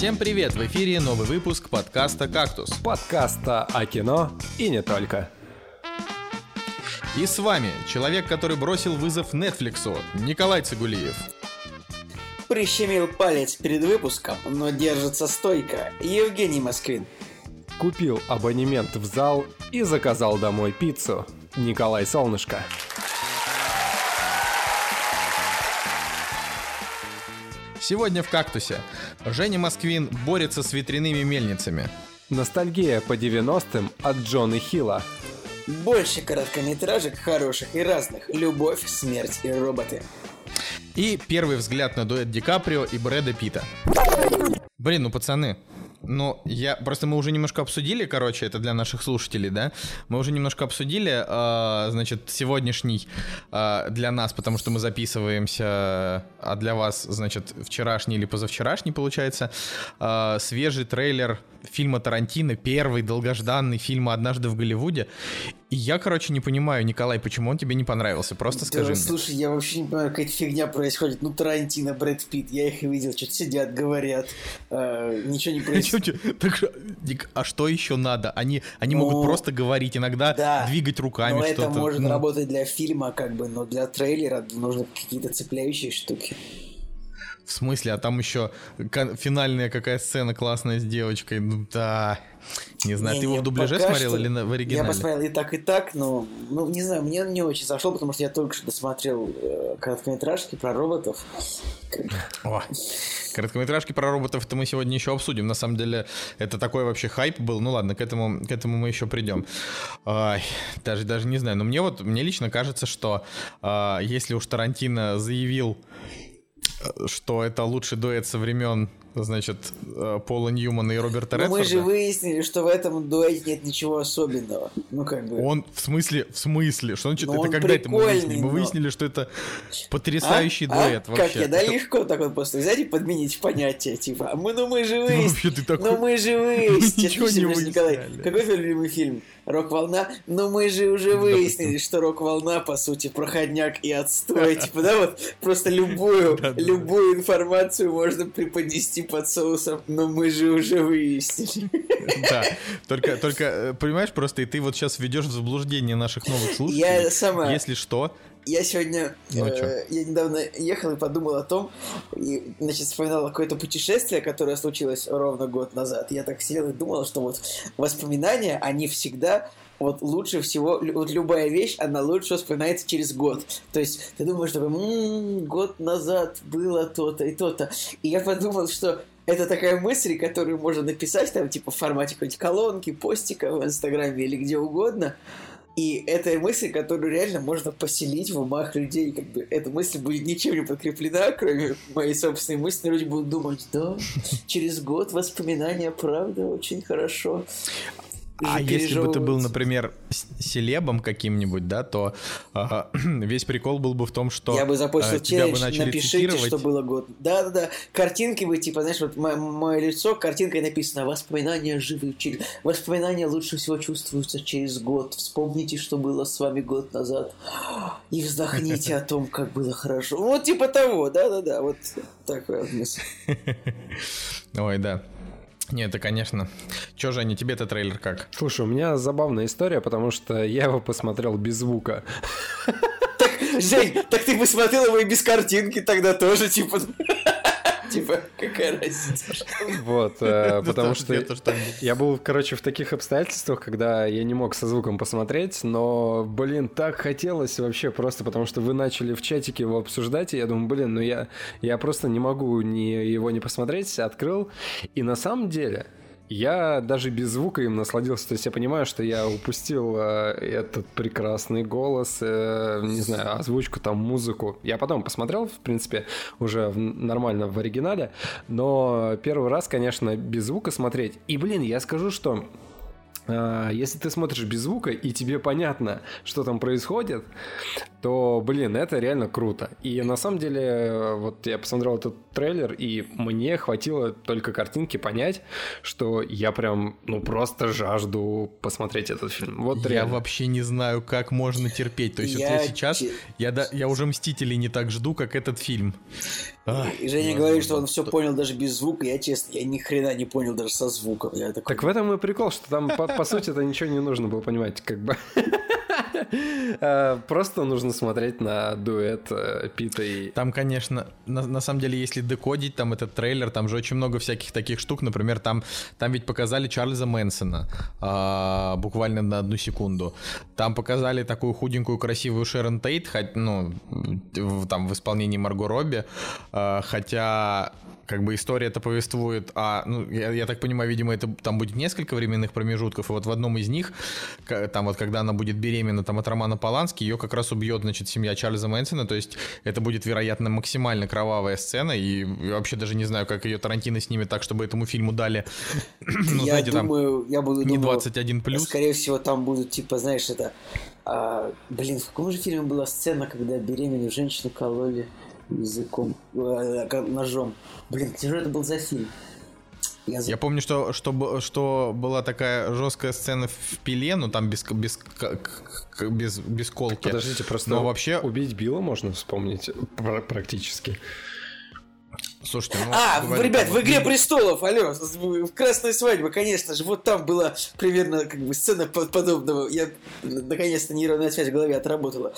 Всем привет! В эфире новый выпуск подкаста «Кактус». Подкаста о кино и не только. И с вами человек, который бросил вызов Нетфликсу, Николай Цигулиев. Прищемил палец перед выпуском, но держится стойко. Евгений Москвин. Купил абонемент в зал и заказал домой пиццу. Николай Солнышко. Сегодня в «Кактусе» Женя Москвин борется с ветряными мельницами. Ностальгия по 90-м от Джона Хилла. Больше короткометражек хороших и разных. Любовь, смерть и роботы. И первый взгляд на дуэт Ди Каприо и Брэда Питта. Блин, ну пацаны, ну, я просто мы уже немножко обсудили, короче, это для наших слушателей, да. Мы уже немножко обсудили, э, значит, сегодняшний э, для нас, потому что мы записываемся, а для вас, значит, вчерашний или позавчерашний, получается, э, свежий трейлер фильма Тарантино, первый долгожданный фильм «Однажды в Голливуде». И я, короче, не понимаю, Николай, почему он тебе не понравился? Просто скажи да, мне. Слушай, я вообще не понимаю, какая-то фигня происходит. Ну, Тарантино, Брэд Питт, я их видел, что-то сидят, говорят, э, ничего не происходит. Так, а что еще надо? Они, они ну, могут просто говорить, иногда да, двигать руками но что-то. это может ну. работать для фильма, как бы, но для трейлера нужны какие-то цепляющие штуки. В смысле, а там еще финальная какая сцена классная с девочкой. Ну да. Не знаю, не, ты его в дубляже смотрел или в оригинале? Я посмотрел и так, и так, но, ну, не знаю, мне не очень зашел, потому что я только что досмотрел э, короткометражки про роботов. О, короткометражки про роботов это мы сегодня еще обсудим. На самом деле, это такой вообще хайп был. Ну ладно, к этому, к этому мы еще придем. Ай, даже, даже не знаю. Но мне вот, мне лично кажется, что э, если уж Тарантино заявил что это лучший дуэт со времен значит, э, Пола Ньюмана и Роберта Но Редфорда. мы же выяснили, что в этом дуэте нет ничего особенного. Ну, как бы... Он, в смысле, в смысле? Что он, это он когда это мы выяснили? Но... Мы выяснили, что это потрясающий а? дуэт а? вообще. Как я, да, это... легко так вот просто взять и подменить понятие, типа, а мы, ну мы же выяснили. Ну, вообще ты такой... Ну мы же выяснили. Ничего не выясняли. Николай, какой твой любимый фильм? Рок-волна? Но мы же уже выяснили, что рок-волна, по сути, проходняк и отстой. Типа, да, вот просто любую, любую информацию можно преподнести под соусом, но мы же уже выяснили. Да, только, только, э, понимаешь, просто и ты вот сейчас ведешь в заблуждение наших новых слушателей. Я сама... Если что, я сегодня, ну, э, я недавно ехал и подумал о том, и, значит, вспоминал какое-то путешествие, которое случилось ровно год назад. Я так сидел и думал, что вот воспоминания, они всегда вот лучше всего, вот любая вещь, она лучше вспоминается через год. То есть ты думаешь, что м-м, год назад было то-то и то-то. И я подумал, что это такая мысль, которую можно написать там, типа, в формате какой-нибудь колонки, постика в Инстаграме или где угодно. И это мысль, которую реально можно поселить в умах людей. Как бы эта мысль будет ничем не подкреплена, кроме моей собственной мысли. Люди будут думать, да, через год воспоминания, правда, очень хорошо. А если бы ты был, например, селебом каким-нибудь, да, то э, весь прикол был бы в том, что я бы запустил э, тебя челлендж, бы начали напишите, цитировать. что было год. Да-да-да, картинки бы, типа, знаешь, вот мое, мое лицо, картинкой написано «Воспоминания живы через...» Воспоминания лучше всего чувствуются через год. Вспомните, что было с вами год назад. И вздохните о том, как было хорошо. Вот типа того, да-да-да, вот такая вот мысль. Ой, да. Нет, это, конечно. Че, Женя, тебе это трейлер как? Слушай, у меня забавная история, потому что я его посмотрел без звука. Жень, так ты посмотрел его и без картинки тогда тоже, типа... Типа, какая разница? Вот, э, потому что я был, короче, в таких обстоятельствах, когда я не мог со звуком посмотреть, но, блин, так хотелось вообще просто, потому что вы начали в чатике его обсуждать, и я думаю, блин, ну я, я просто не могу его не посмотреть, открыл, и на самом деле я даже без звука им насладился. То есть я понимаю, что я упустил э, этот прекрасный голос, э, не знаю, озвучку, там, музыку. Я потом посмотрел, в принципе, уже в, нормально в оригинале. Но первый раз, конечно, без звука смотреть. И, блин, я скажу, что если ты смотришь без звука и тебе понятно, что там происходит, то, блин, это реально круто. И на самом деле, вот я посмотрел этот трейлер, и мне хватило только картинки понять, что я прям, ну, просто жажду посмотреть этот фильм. Вот я реально. вообще не знаю, как можно терпеть. То есть я... вот я сейчас, я, да, я уже «Мстителей» не так жду, как этот фильм. И Женя говорит, что он все понял даже без звука. Я честно, я ни хрена не понял даже со звуком. Я такой... Так в этом и прикол, что там, по, по сути, это ничего не нужно было понимать, как бы. Э, просто нужно смотреть на дуэт э, Пита и... Там, конечно, на, на самом деле, если декодить там этот трейлер, там же очень много всяких таких штук. Например, там, там ведь показали Чарльза Мэнсона а, буквально на одну секунду. Там показали такую худенькую, красивую Шерон Тейт, хоть, ну, в, там в исполнении Марго Робби, а, хотя как бы история это повествует а ну, я, я так понимаю, видимо, это там будет несколько временных промежутков, и вот в одном из них, там вот когда она будет беременна там от Романа Полански, ее как раз убьет, значит, семья Чарльза Мэнсона, то есть это будет, вероятно, максимально кровавая сцена, и я вообще даже не знаю, как ее Тарантино снимет так, чтобы этому фильму дали, ну, я знаете, думаю, там, я буду не думал, 21 плюс. Скорее всего, там будут, типа, знаешь, это, а, блин, в каком же фильме была сцена, когда беременную женщину кололи языком, э, ножом. Блин, что это был за фильм? Я, я помню, что, что, что была такая жесткая сцена в пиле, но там без, без, без, без колки. Подождите, просто но вообще... убить Билла можно вспомнить практически. Слушайте, ну... А, говорю, ребят, там... в «Игре престолов», алло, в «Красной свадьбе», конечно же, вот там была примерно как бы сцена подобного. Я наконец-то нейронная связь в голове отработала.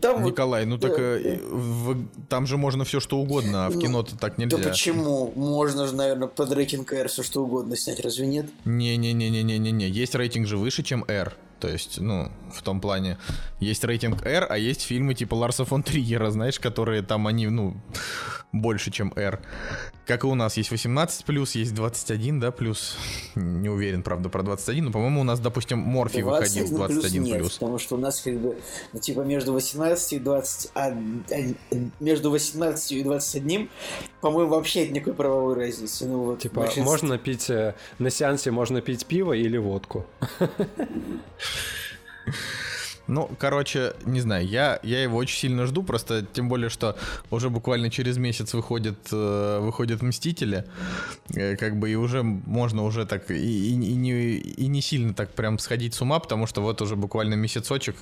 Там Николай, вот, ну так э, в, там же можно все что угодно, а в ну, кино-то так нельзя. Да почему? Можно же, наверное, под рейтинг R все что угодно снять, разве нет? Не-не-не-не-не-не. Есть рейтинг же выше, чем R. То есть, ну, в том плане, есть рейтинг R, а есть фильмы типа Ларса фон Триера, знаешь, которые там они, ну, больше, чем R. Как и у нас есть 18 плюс, есть 21, да, плюс. Не уверен, правда, про 21, но, по-моему, у нас, допустим, Морфи выходил 21 плюс. Нет, потому что у нас как бы, ну, типа, между 18 и 20, а, а, между 18 и 21, по-моему, вообще нет никакой правовой разницы. Ну, вот типа, большинство... можно пить, э, на сеансе можно пить пиво или водку. Ну, короче, не знаю, я, я его очень сильно жду, просто тем более, что уже буквально через месяц выходит, э, выходят Мстители, э, как бы и уже можно уже так и, и, и, не, и не сильно так прям сходить с ума, потому что вот уже буквально месяцочек,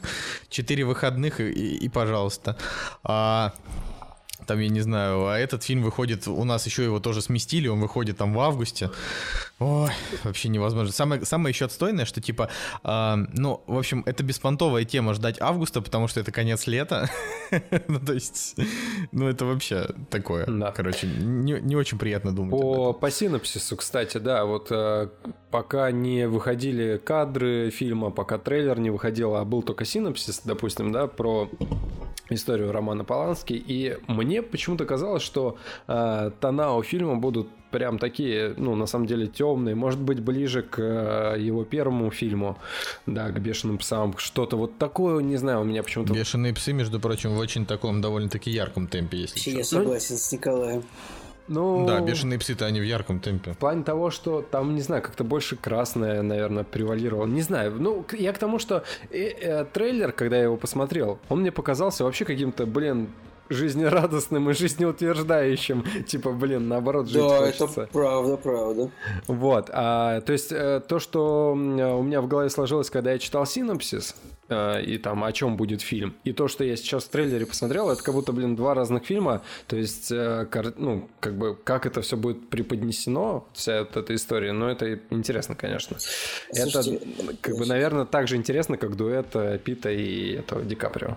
4 выходных и, и, и пожалуйста. А, там, я не знаю, а этот фильм выходит, у нас еще его тоже сместили, он выходит там в августе. Ой, вообще невозможно. Самое, самое еще отстойное, что типа, э, ну, в общем, это беспонтовая тема ждать августа, потому что это конец лета. ну, то есть, ну, это вообще такое. Да. Короче, не, не очень приятно думать. По, по кстати, да, вот э, пока не выходили кадры фильма, пока трейлер не выходил, а был только синопсис, допустим, да, про историю Романа Полански, и мне почему-то казалось, что э, тона у фильма будут прям такие, ну, на самом деле, темные, может быть, ближе к э, его первому фильму, да, к «Бешеным псам», что-то вот такое, не знаю, у меня почему-то... «Бешеные псы», между прочим, в очень таком довольно-таки ярком темпе, если Я согласен с Николаем. Ну, да, бешеные псы-то они в ярком темпе. В плане того, что там, не знаю, как-то больше красное, наверное, превалировало. Не знаю. Ну, я к тому, что э, э, трейлер, когда я его посмотрел, он мне показался вообще каким-то, блин, жизнерадостным и жизнеутверждающим. Типа, блин, наоборот, жить Да, хочется. это правда, правда. Вот. А, то есть, э, то, что у меня в голове сложилось, когда я читал синопсис, э, и там о чем будет фильм. И то, что я сейчас в трейлере посмотрел, это как будто, блин, два разных фильма. То есть, э, ну, как бы, как это все будет преподнесено, вся вот эта история, но это интересно, конечно. Слушайте, это, как бы, наверное, так же интересно, как дуэт Пита и этого Ди Каприо.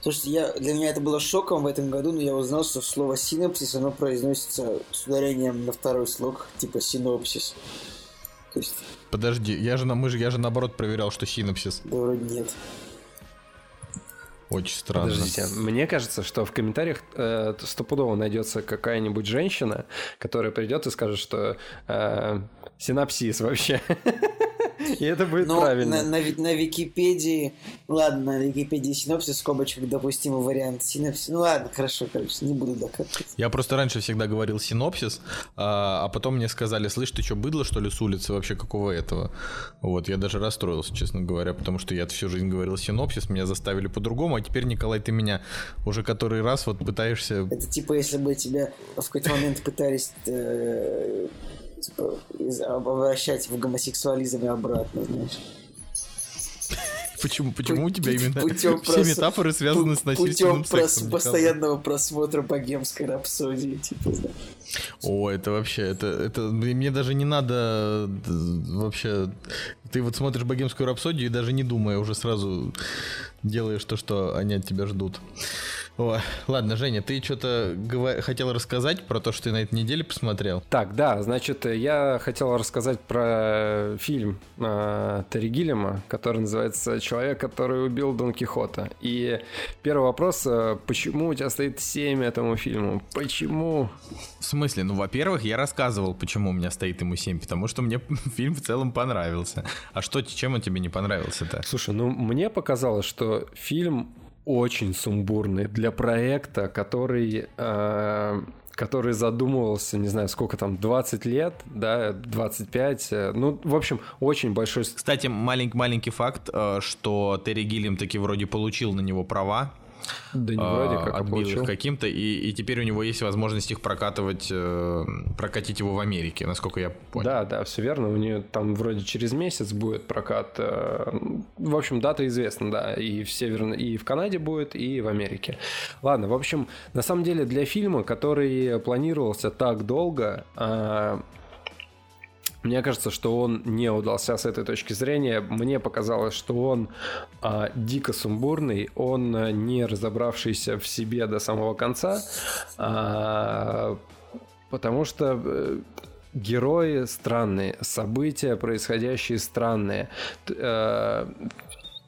Слушайте, я, для меня это было шоком в этом году, но я узнал, что слово синопсис, оно произносится с ударением на второй слог, типа синопсис. То есть... Подожди, я же, мы же, я же наоборот проверял, что синопсис. Да вроде нет. Очень странно. Подождите, мне кажется, что в комментариях э, стопудово найдется какая-нибудь женщина, которая придет и скажет, что э, синапсис вообще. И это будет Но правильно. На, на, на Википедии, ладно, на Википедии синопсис, скобочек, допустимый вариант синопсис. Ну ладно, хорошо, короче, не буду докапываться. Я просто раньше всегда говорил синопсис, а, а потом мне сказали, слышь, ты что, быдло, что ли, с улицы вообще какого этого? Вот, я даже расстроился, честно говоря, потому что я всю жизнь говорил синопсис, меня заставили по-другому, а теперь, Николай, ты меня уже который раз вот пытаешься... Это типа, если бы тебя в какой-то момент пытались э, типа, обращать в гомосексуализм и обратно, знаешь. Почему, почему у тебя именно все метафоры связаны с насильственным сексом? Путем постоянного просмотра богемской рапсодии, типа, О, это вообще, это, это, мне даже не надо вообще, ты вот смотришь богемскую рапсодию и даже не думая уже сразу делаешь то, что они от тебя ждут. О, ладно, Женя, ты что-то говор... хотел рассказать про то, что ты на этой неделе посмотрел? Так, да, значит, я хотел рассказать про фильм э, Терри Гиллема, который называется «Человек, который убил Дон Кихота». И первый вопрос, э, почему у тебя стоит 7 этому фильму? Почему? В смысле? Ну, во-первых, я рассказывал, почему у меня стоит ему 7, потому что мне фильм в целом понравился. А что, чем он тебе не понравился-то? Слушай, ну, мне показалось, что фильм очень сумбурный для проекта, который... Э, который задумывался, не знаю, сколько там, 20 лет, да, 25, э, ну, в общем, очень большой... Кстати, маленький, маленький факт, э, что Терри Гиллиам таки вроде получил на него права, да не вроде как, отбил их каким-то, и, и теперь у него есть возможность их прокатывать, э, прокатить его в Америке, насколько я понял. Да, да, все верно, у нее там вроде через месяц будет прокат. Э, в общем, дата известна, да, и в Северной, и в Канаде будет, и в Америке. Ладно, в общем, на самом деле для фильма, который планировался так долго, э, мне кажется, что он не удался с этой точки зрения. Мне показалось, что он а, дико сумбурный, он а, не разобравшийся в себе до самого конца, а, потому что э, герои странные, события происходящие странные. Э,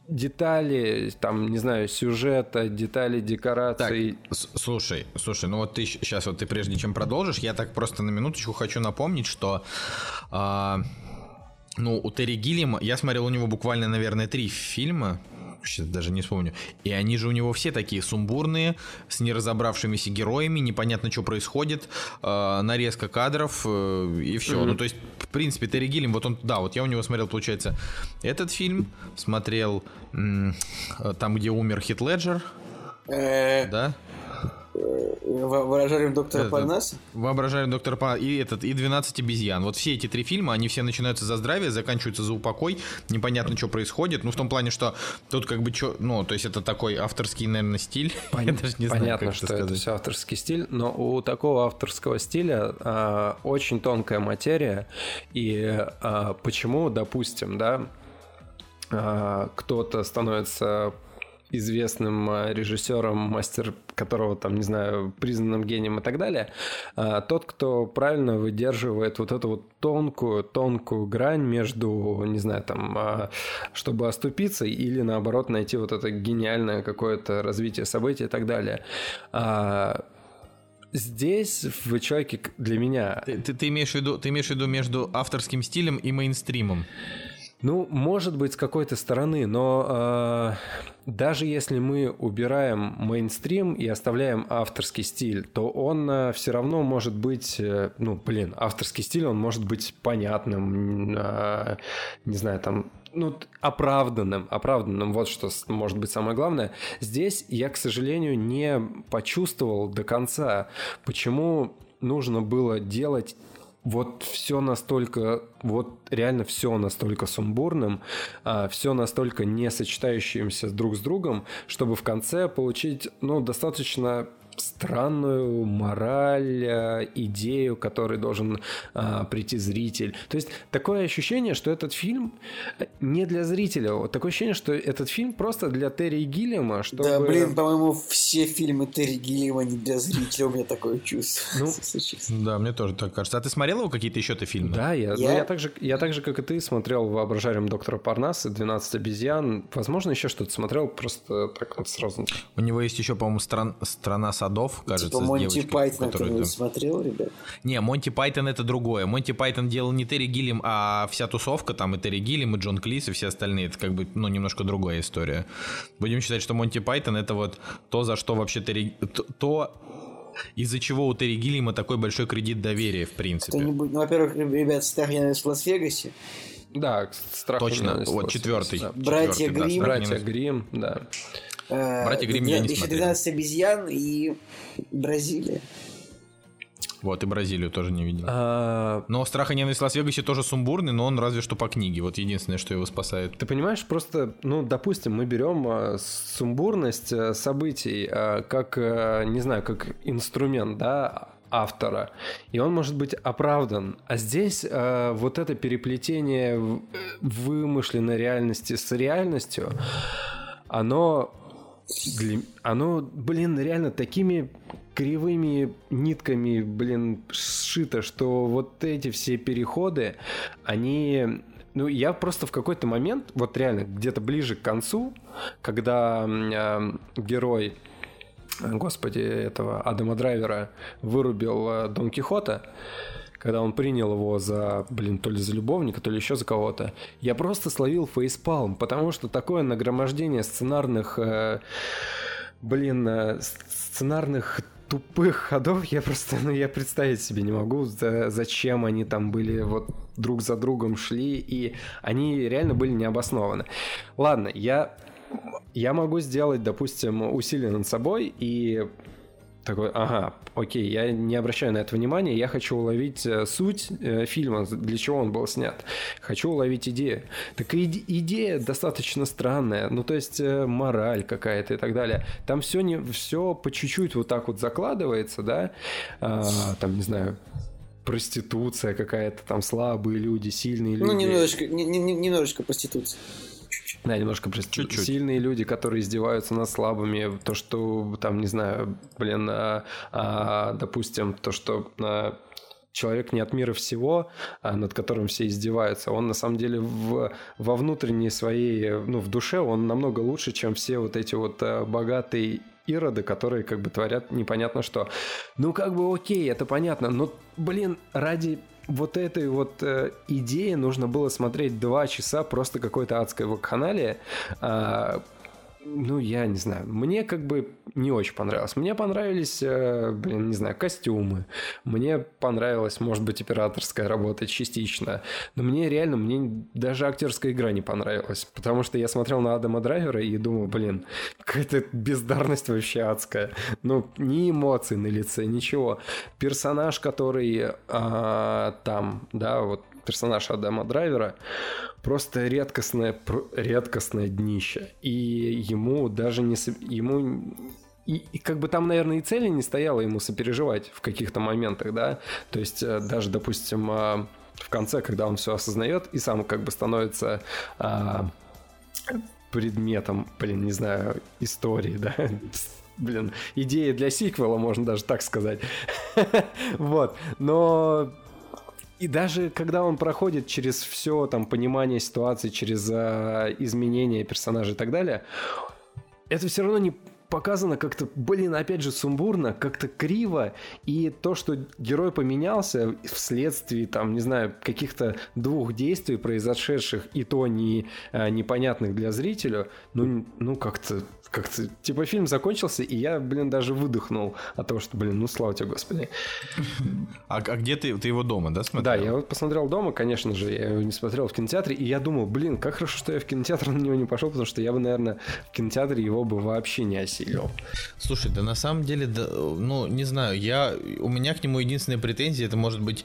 детали, там, не знаю, сюжета, детали декораций. Так, слушай, слушай, ну вот ты сейчас вот ты прежде чем продолжишь, я так просто на минуточку хочу напомнить, что а, ну у Терри Гиллима, я смотрел у него буквально, наверное, три фильма, сейчас даже не вспомню. И они же у него все такие сумбурные, с неразобравшимися героями, непонятно, что происходит, э, нарезка кадров э, и все. Mm-hmm. Ну, то есть, в принципе, Терри Гиллим, вот он, да, вот я у него смотрел, получается, этот фильм, смотрел э, там, где умер Хит Леджер, э. да? Воображаем доктора Парнаса? Воображаем доктора Парнаса и, этот, и 12 обезьян. Вот все эти три фильма, они все начинаются за здравие, заканчиваются за упокой. Непонятно, что происходит. Ну, в том плане, что тут как бы что... Ну, то есть это такой авторский, наверное, стиль. Пон... Я даже не Понятно, знаю, как что это, это все авторский стиль, но у такого авторского стиля а, очень тонкая материя. И а, почему, допустим, да, а, кто-то становится известным э, режиссером, мастер которого там, не знаю, признанным гением и так далее, а, тот, кто правильно выдерживает вот эту вот тонкую, тонкую грань между, не знаю, там, а, чтобы оступиться или наоборот найти вот это гениальное какое-то развитие событий и так далее. А, здесь в человеке для меня... Ты, ты, ты, имеешь в виду, ты имеешь в виду между авторским стилем и мейнстримом? Ну, может быть, с какой-то стороны, но э, даже если мы убираем мейнстрим и оставляем авторский стиль, то он э, все равно может быть, э, ну, блин, авторский стиль, он может быть понятным, э, не знаю, там, ну, оправданным, оправданным, вот что может быть самое главное. Здесь я, к сожалению, не почувствовал до конца, почему нужно было делать вот все настолько, вот реально все настолько сумбурным, а, все настолько не сочетающимся друг с другом, чтобы в конце получить, ну, достаточно странную мораль, э, идею, которой должен а, прийти зритель. То есть такое ощущение, что этот фильм э, не для зрителя. Вот такое ощущение, что этот фильм просто для Терри Гиллиама, чтобы... Да, блин, по-моему, все фильмы Терри Гиллиама не для зрителя, у меня такое чувство. Ну, да, мне тоже так кажется. А ты смотрел его какие-то еще-то фильмы? Да, я, я? Ну, я, так же, я так же, как и ты, смотрел «Воображариум доктора Парнаса», «12 обезьян». Возможно, еще что-то смотрел, просто так вот сразу. У него есть еще, по-моему, стран... «Страна садов, кажется, типа Монти Пайтон ты не смотрел, ребят? Не, Монти Пайтон это другое. Монти Пайтон делал не Терри Гиллиам, а вся тусовка, там и Терри Гиллиам, и Джон Клис, и все остальные. Это как бы, ну, немножко другая история. Будем считать, что Монти Пайтон это вот то, за что вообще Терри... То, из-за чего у Терри Гиллиама такой большой кредит доверия, в принципе. Ну, во-первых, ребят, страх в Лас-Вегасе. Да, страх Точно, вот четвертый. Да. Братья Гримм. Братья Гримм, да. Братья Гримм я не смотрел. 12 обезьян и Бразилия. Вот, и Бразилию тоже не видел. А... Но «Страх и ненависть в Лас-Вегасе» тоже сумбурный, но он разве что по книге. Вот единственное, что его спасает. Ты понимаешь, просто, ну, допустим, мы берем а, сумбурность а, событий а, как, не знаю, как инструмент, да, автора, и он может быть оправдан. А здесь э, вот это переплетение вымышленной реальности с реальностью, оно, оно, блин, реально такими кривыми нитками, блин, сшито, что вот эти все переходы, они ну, я просто в какой-то момент, вот реально, где-то ближе к концу, когда э, герой господи, этого Адама Драйвера вырубил э, Дон Кихота, когда он принял его за, блин, то ли за любовника, то ли еще за кого-то, я просто словил фейспалм, потому что такое нагромождение сценарных, э, блин, э, сценарных тупых ходов я просто, ну, я представить себе не могу, за, зачем они там были вот друг за другом шли, и они реально были необоснованы. Ладно, я я могу сделать, допустим, усилие над собой и такой, ага, окей, я не обращаю на это внимания, я хочу уловить э, суть э, фильма, для чего он был снят. Хочу уловить идею. Так и идея достаточно странная, ну то есть э, мораль какая-то и так далее. Там все, не, все по чуть-чуть вот так вот закладывается, да, а, там, не знаю, проституция какая-то, там слабые люди, сильные ну, люди. Ну, немножечко, не, не, немножечко проституция. Да, немножко просто Чуть-чуть. сильные люди, которые издеваются над слабыми, то, что там, не знаю, блин, а, а, допустим, то, что а, человек не от мира всего, а над которым все издеваются, он на самом деле в, во внутренней своей, ну, в душе он намного лучше, чем все вот эти вот а, богатые ироды, которые как бы творят непонятно что. Ну, как бы окей, это понятно, но, блин, ради вот этой вот э, идеи нужно было смотреть два часа просто какой-то адской вакханалии, э, ну, я не знаю. Мне как бы не очень понравилось. Мне понравились, э, блин, не знаю, костюмы. Мне понравилась, может быть, операторская работа частично. Но мне реально, мне даже актерская игра не понравилась. Потому что я смотрел на Адама Драйвера и думал, блин, какая-то бездарность вообще адская. Ну, ни эмоций на лице, ничего. Персонаж, который а, там, да, вот персонаж Адама Драйвера, просто редкостное, редкостное днище. И ему даже не... Ему и, и как бы там, наверное, и цели не стояло ему сопереживать в каких-то моментах, да. То есть э, даже, допустим, э, в конце, когда он все осознает и сам как бы становится а, предметом, блин, не знаю, истории, да, блин, идея для сиквела, можно даже так сказать. вот, но и даже когда он проходит через все там понимание ситуации, через э, изменения персонажей и так далее, это все равно не показано как-то, блин, опять же, сумбурно, как-то криво, и то, что герой поменялся вследствие, там, не знаю, каких-то двух действий, произошедших, и то не, а, непонятных для зрителя, ну, ну как-то как-то, типа, фильм закончился, и я, блин, даже выдохнул от того, что, блин, ну, слава тебе, Господи. А, а где ты? Ты его дома, да, смотрел? Да, я вот посмотрел дома, конечно же, я его не смотрел в кинотеатре, и я думал, блин, как хорошо, что я в кинотеатр на него не пошел, потому что я бы, наверное, в кинотеатре его бы вообще не осилил. Слушай, да на самом деле, да, ну, не знаю, я, у меня к нему единственная претензия, это может быть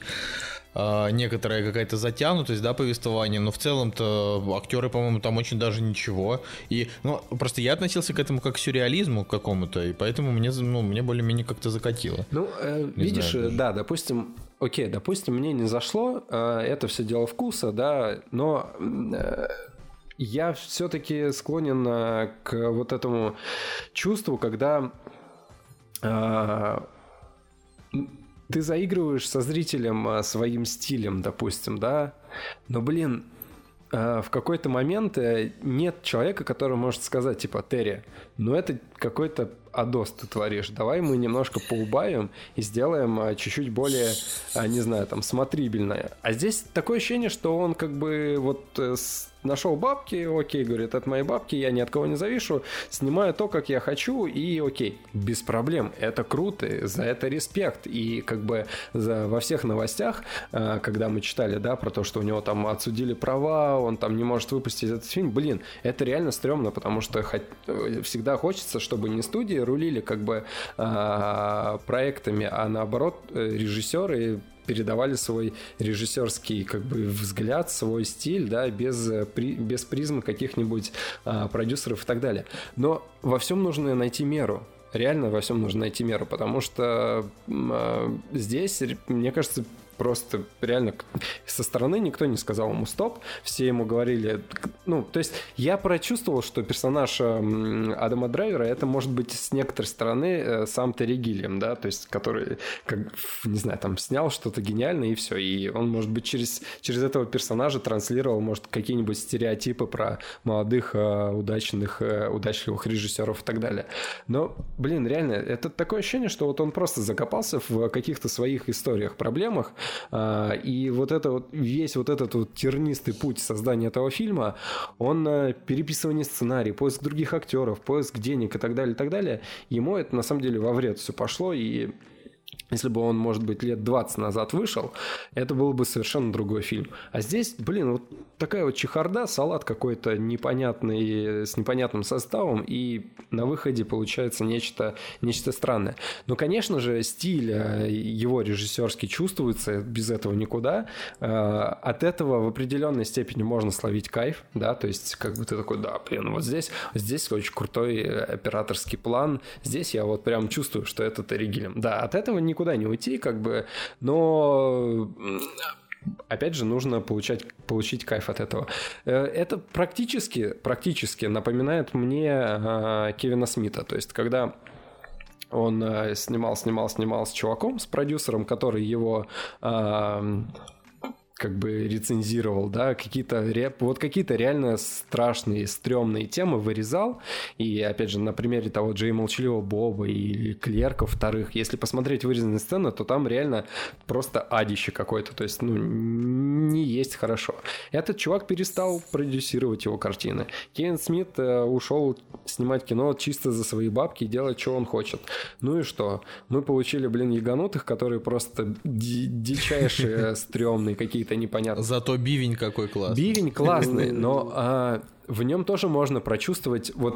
некоторая какая-то затянутость, да, повествования, но в целом-то актеры, по-моему, там очень даже ничего. И, ну, просто я относился к этому как к сюрреализму какому-то, и поэтому мне, ну, мне более-менее как-то закатило. Ну, э, видишь, знаю, да, допустим, окей, допустим, мне не зашло, э, это все дело вкуса, да, но э, я все-таки склонен э, к вот этому чувству, когда э, ты заигрываешь со зрителем а, своим стилем, допустим, да, но, блин, а, в какой-то момент э, нет человека, который может сказать, типа, Терри, ну это какой-то адос ты творишь, давай мы немножко поубавим и сделаем а, чуть-чуть более, не знаю, там, смотрибельное. А здесь такое ощущение, что он как бы вот э, нашел бабки, окей, говорит, это мои бабки, я ни от кого не завишу, снимаю то, как я хочу, и окей, без проблем, это круто, за это респект, и как бы за, во всех новостях, э, когда мы читали, да, про то, что у него там отсудили права, он там не может выпустить этот фильм, блин, это реально стрёмно, потому что э, всегда хочется, чтобы не студии рулили как бы э, проектами, а наоборот э, режиссеры передавали свой режиссерский как бы взгляд, свой стиль, да, без, без призмы каких-нибудь а, продюсеров и так далее. Но во всем нужно найти меру реально во всем нужно найти меру, потому что э, здесь, мне кажется, просто реально со стороны никто не сказал ему стоп, все ему говорили, ну, то есть я прочувствовал, что персонаж эм, Адама Драйвера это может быть с некоторой стороны э, сам Терри Гиллиам, да, то есть который, как, не знаю, там снял что-то гениальное и все, и он, может быть, через, через этого персонажа транслировал, может, какие-нибудь стереотипы про молодых, э, удачных, э, удачливых режиссеров и так далее. Но, блин, реально, это такое ощущение, что вот он просто закопался в каких-то своих историях, проблемах, и вот это вот, весь вот этот вот тернистый путь создания этого фильма, он э, переписывание сценария, поиск других актеров, поиск денег и так далее, и так далее, ему это на самом деле во вред все пошло, и если бы он, может быть, лет 20 назад вышел, это был бы совершенно другой фильм. А здесь, блин, вот такая вот чехарда, салат какой-то непонятный, с непонятным составом, и на выходе получается нечто, нечто странное. Но, конечно же, стиль э, его режиссерский чувствуется, без этого никуда. Э, от этого в определенной степени можно словить кайф, да, то есть как бы ты такой, да, блин, вот здесь, здесь очень крутой операторский план, здесь я вот прям чувствую, что это Терри Да, от этого никуда никуда не уйти, как бы, но опять же, нужно получать, получить кайф от этого. Э, это практически, практически напоминает мне э, Кевина Смита. То есть, когда он э, снимал, снимал, снимал с чуваком, с продюсером, который его как бы рецензировал, да, какие-то вот какие-то реально страшные, стрёмные темы вырезал. И опять же, на примере того Джей Молчаливого Боба или Клерков вторых, если посмотреть вырезанные сцены, то там реально просто адище какое-то. То есть, ну, не есть хорошо. Этот чувак перестал продюсировать его картины. Кевин Смит э, ушел снимать кино чисто за свои бабки и делать, что он хочет. Ну и что? Мы получили, блин, яганутых, которые просто дичайшие, стрёмные какие-то какие-то непонятные. Зато бивень какой классный. Бивень классный, но а, в нем тоже можно прочувствовать вот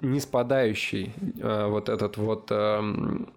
не спадающий а, вот этот вот а,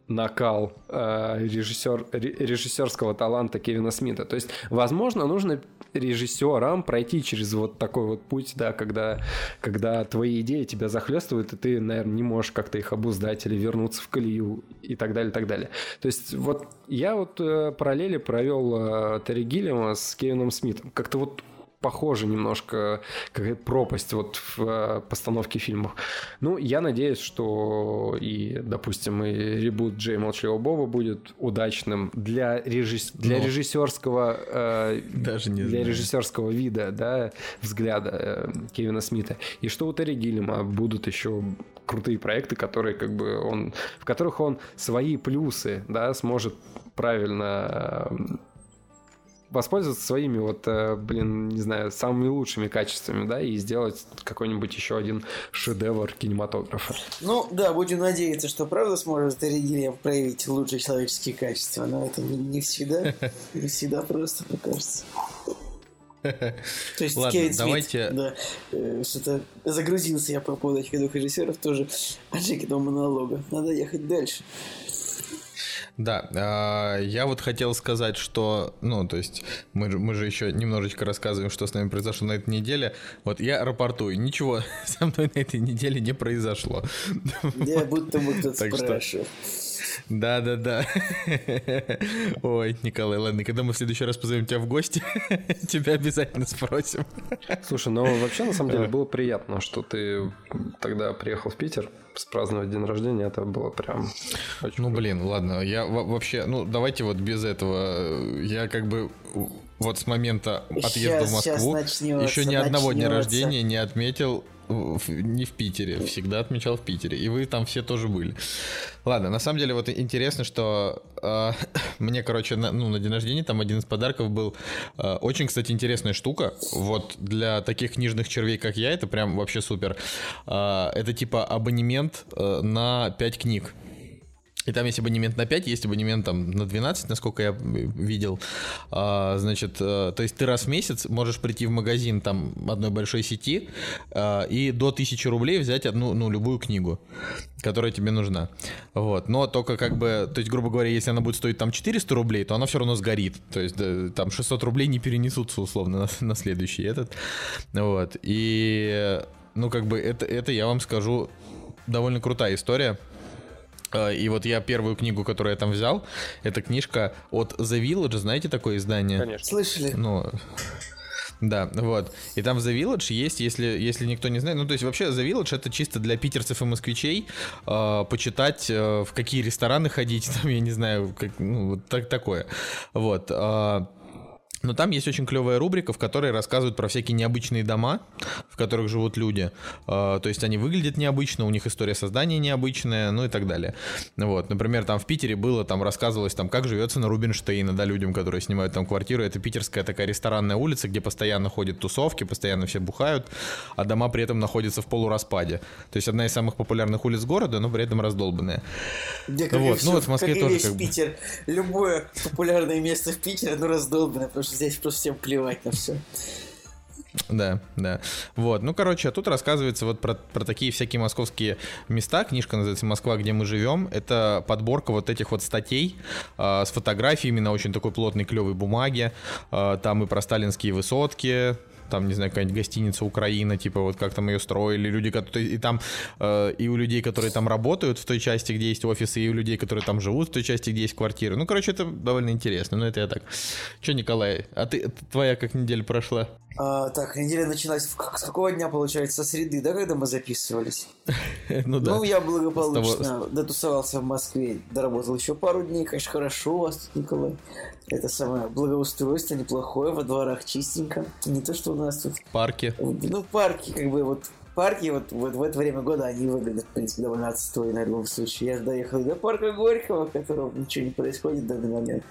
накал а, режиссер, режиссерского таланта Кевина Смита. То есть, возможно, нужно режиссерам пройти через вот такой вот путь, да, когда, когда твои идеи тебя захлестывают, и ты, наверное, не можешь как-то их обуздать или вернуться в колею и так далее, и так далее. То есть вот я вот э, параллели провел э, Терри Гиллиама с Кевином Смитом. Как-то вот похоже немножко, какая пропасть вот в э, постановке фильмов. Ну, я надеюсь, что и, допустим, и ребут Джей Молчаливого Боба будет удачным для, режисс... для Но... режиссерского э, даже не для знаю. режиссерского вида, да, взгляда э, Кевина Смита. И что у Терри Гиллима будут еще крутые проекты, которые как бы он, в которых он свои плюсы, да, сможет правильно воспользоваться своими вот, э, блин, не знаю, самыми лучшими качествами, да, и сделать какой-нибудь еще один шедевр кинематографа. Ну, да, будем надеяться, что правда сможет Терри проявить лучшие человеческие качества, но это не всегда, не всегда просто, мне кажется. То есть Ладно, Кевин давайте... да, э, что-то загрузился я по поводу этих двух режиссеров тоже от Джекиного монолога. Надо ехать дальше. Да, э, я вот хотел сказать, что, ну, то есть мы, мы же еще немножечко рассказываем, что с нами произошло на этой неделе. Вот я рапортую, ничего со мной на этой неделе не произошло. Я будто бы кто-то спрашивал. Да, да. Ой, Николай, ладно, когда мы в следующий раз позовем тебя в гости, тебя обязательно спросим. Слушай, ну вообще на самом деле было приятно, что ты тогда приехал в Питер спраздновать день рождения, это было прям очень Ну, круто. блин, ладно, я вообще, ну, давайте вот без этого, я как бы вот с момента отъезда сейчас, в Москву еще ни одного дня рождения не отметил не в Питере, всегда отмечал в Питере, и вы там все тоже были. Ладно, на самом деле вот интересно, что э, мне, короче, на, ну, на день рождения там один из подарков был э, очень, кстати, интересная штука. Вот для таких книжных червей, как я, это прям вообще супер. Э, это типа абонемент э, на 5 книг. И там есть абонемент на 5, есть абонемент там на 12, насколько я видел. А, значит, э, то есть ты раз в месяц можешь прийти в магазин там одной большой сети а, и до 1000 рублей взять одну, ну, любую книгу, которая тебе нужна. Вот. Но только как бы, то есть, грубо говоря, если она будет стоить там 400 рублей, то она все равно сгорит. То есть там 600 рублей не перенесутся условно на, на следующий этот. Вот. И, ну, как бы это, это я вам скажу довольно крутая история. А, и вот я первую книгу, которую я там взял, это книжка от The Village, знаете такое издание? Конечно. Слышали? Ну, да, вот. И там в The Village есть, если, если никто не знает, ну, то есть вообще The Village это чисто для питерцев и москвичей э, почитать, э, в какие рестораны ходить, там, я не знаю, как, ну, вот так, такое. Вот. Э, но там есть очень клевая рубрика, в которой рассказывают про всякие необычные дома, в которых живут люди. А, то есть они выглядят необычно, у них история создания необычная, ну и так далее. Вот, например, там в Питере было, там рассказывалось, там, как живется на Рубинштейна, да, людям, которые снимают там квартиру. Это питерская такая ресторанная улица, где постоянно ходят тусовки, постоянно все бухают, а дома при этом находятся в полураспаде. То есть одна из самых популярных улиц города, но при этом раздолбанная. Где, как вот. ну вот в Москве тоже как бы... Питер. Любое популярное место в Питере, оно раздолбанное, потому что здесь просто всем плевать на все. Да, да. Вот. Ну, короче, а тут рассказывается вот про, про такие всякие московские места. Книжка называется «Москва, где мы живем». Это подборка вот этих вот статей э, с фотографиями на очень такой плотной клевой бумаге. Э, там и про сталинские высотки, там, не знаю, какая-нибудь гостиница Украина, типа вот как там ее строили, люди, которые, и там, э, и у людей, которые там работают в той части, где есть офисы, и у людей, которые там живут в той части, где есть квартиры. Ну, короче, это довольно интересно, но это я так. Че, Николай, а ты, твоя как неделя прошла? А, так, неделя началась с какого дня, получается, со среды, да, когда мы записывались? ну да. Ну, я благополучно дотусовался в Москве, доработал еще пару дней, конечно, хорошо у вас тут, Николай. Это самое благоустройство неплохое, во дворах чистенько. Не то, что у нас тут... Парки. Ну, парки, как бы вот парки вот, вот в это время года они выглядят, в принципе, довольно отстойно в любом случае. Я доехал до парка Горького, в котором ничего не происходит в данный момент.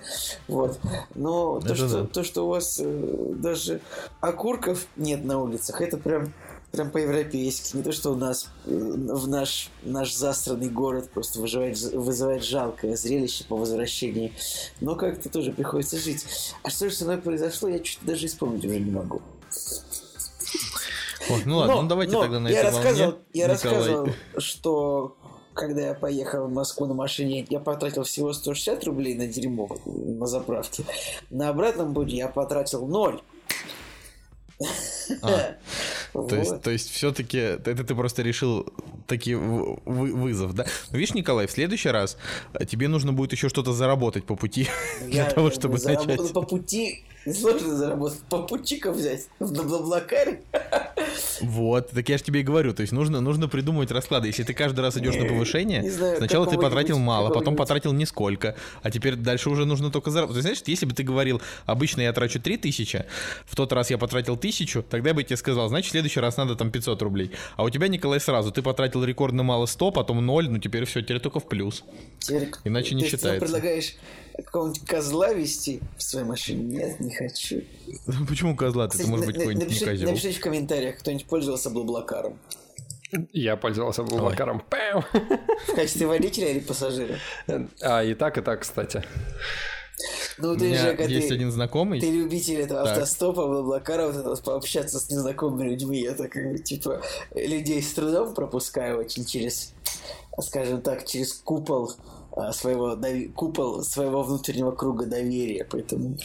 Вот. Но то, что, то, что у вас э, даже окурков нет на улицах, это прям прям по-европейски. Не то, что у нас э, в наш, наш застранный город просто вызывает, вызывает жалкое зрелище по возвращении. Но как-то тоже приходится жить. А что же со мной произошло, я чуть даже вспомнить уже не могу. О, ну ладно, но, ну давайте тогда на я рассказывал, волне. Я Николай. рассказывал, что когда я поехал в Москву на машине, я потратил всего 160 рублей на дерьмо на заправке. На обратном пути я потратил ноль. А. То есть, то есть все-таки это ты просто решил таки вызов, да? Ну, видишь, Николай, в следующий раз а, тебе нужно будет еще что-то заработать по пути для того, чтобы начать. по пути Сложно заработать. Попутчика взять на Блаблакаре. Вот, так я же тебе и говорю, то есть нужно, нужно придумывать расклады. Если ты каждый раз идешь на повышение, знаю, сначала ты потратил мало, потом потратил нисколько, а теперь дальше уже нужно только заработать. То есть, знаешь, если бы ты говорил, обычно я трачу 3000, в тот раз я потратил 1000, тогда я бы тебе сказал, значит, в следующий раз надо там 500 рублей. А у тебя, Николай, сразу, ты потратил рекордно мало 100, потом 0, ну теперь все, теперь только в плюс. Теперь, Иначе не считается. Ты предлагаешь какого-нибудь козла вести в своей машине? Нет, не хочу. Почему козла? Это может быть какой-нибудь не козел. Напишите в комментариях, кто-нибудь пользовался Блаблакаром. Я пользовался Блаблакаром. В качестве водителя или пассажира? А, и так, и так, кстати. Ну, ты же, есть ты, один знакомый. Ты любитель этого так. автостопа, Блаблакара, вот это пообщаться с незнакомыми людьми. Я так, типа, людей с трудом пропускаю очень через, скажем так, через купол своего купол своего внутреннего круга доверия, поэтому.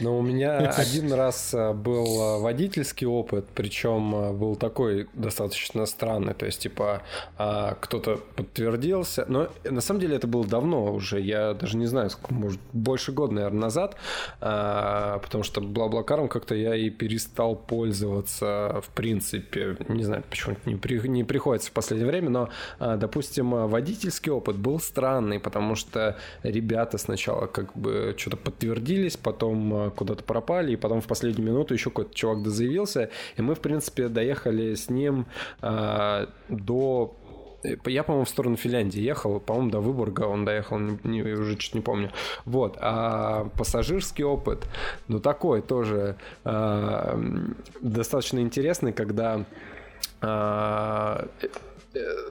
Но у меня один раз а, был а, водительский опыт, причем был такой достаточно странный, то есть типа кто-то подтвердился, но на самом деле это было давно уже, я даже не знаю, сколько, может больше года, наверное, назад, потому что Блаблакаром как-то я и перестал пользоваться в принципе, не знаю, почему не, при, не приходится в последнее время, но, допустим, водительский опыт был странный, потому что ребята сначала как бы что-то подтвердились, потом э, куда-то пропали, и потом в последнюю минуту еще какой-то чувак дозаявился, и мы, в принципе, доехали с ним э, до я, по-моему, в сторону Финляндии ехал, по-моему, до Выборга он доехал, не, не, уже чуть не помню. Вот, а пассажирский опыт, ну, такой тоже э, достаточно интересный, когда э,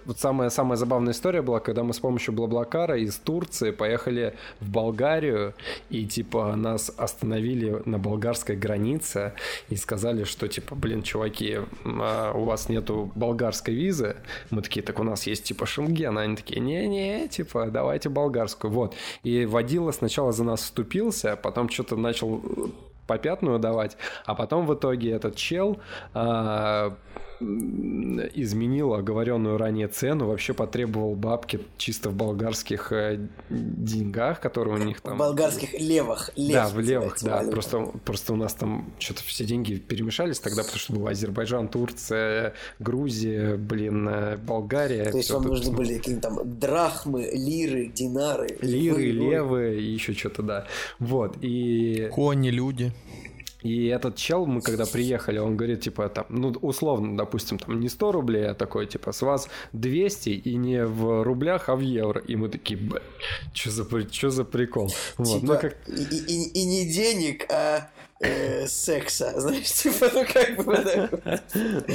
вот самая, самая забавная история была, когда мы с помощью Блаблакара из Турции поехали в Болгарию, и, типа, нас остановили на болгарской границе и сказали, что, типа, блин, чуваки, а у вас нету болгарской визы. Мы такие, так у нас есть, типа, Шенген. Они такие, не-не, типа, давайте болгарскую. Вот. И водила сначала за нас вступился, потом что-то начал попятную давать, а потом в итоге этот чел а, изменил оговоренную ранее цену, вообще потребовал бабки чисто в болгарских э, деньгах, которые у них там... В болгарских левых. Лев, да, в левых, да. Просто, просто у нас там что-то все деньги перемешались тогда, потому что был Азербайджан, Турция, Грузия, блин, э, Болгария. То есть вам нужны были какие-то там драхмы, лиры, динары. Лиры, левы и еще что-то, да. Вот, и... Кони, люди. И этот чел, мы когда приехали, он говорит, типа, там, ну, условно, допустим, там не 100 рублей, а такой, типа, с вас 200 и не в рублях, а в евро. И мы такие, б, что за, что за прикол? Типа, вот, ну, как... и, и, и не денег, а э, секса, знаешь, типа, ну как бы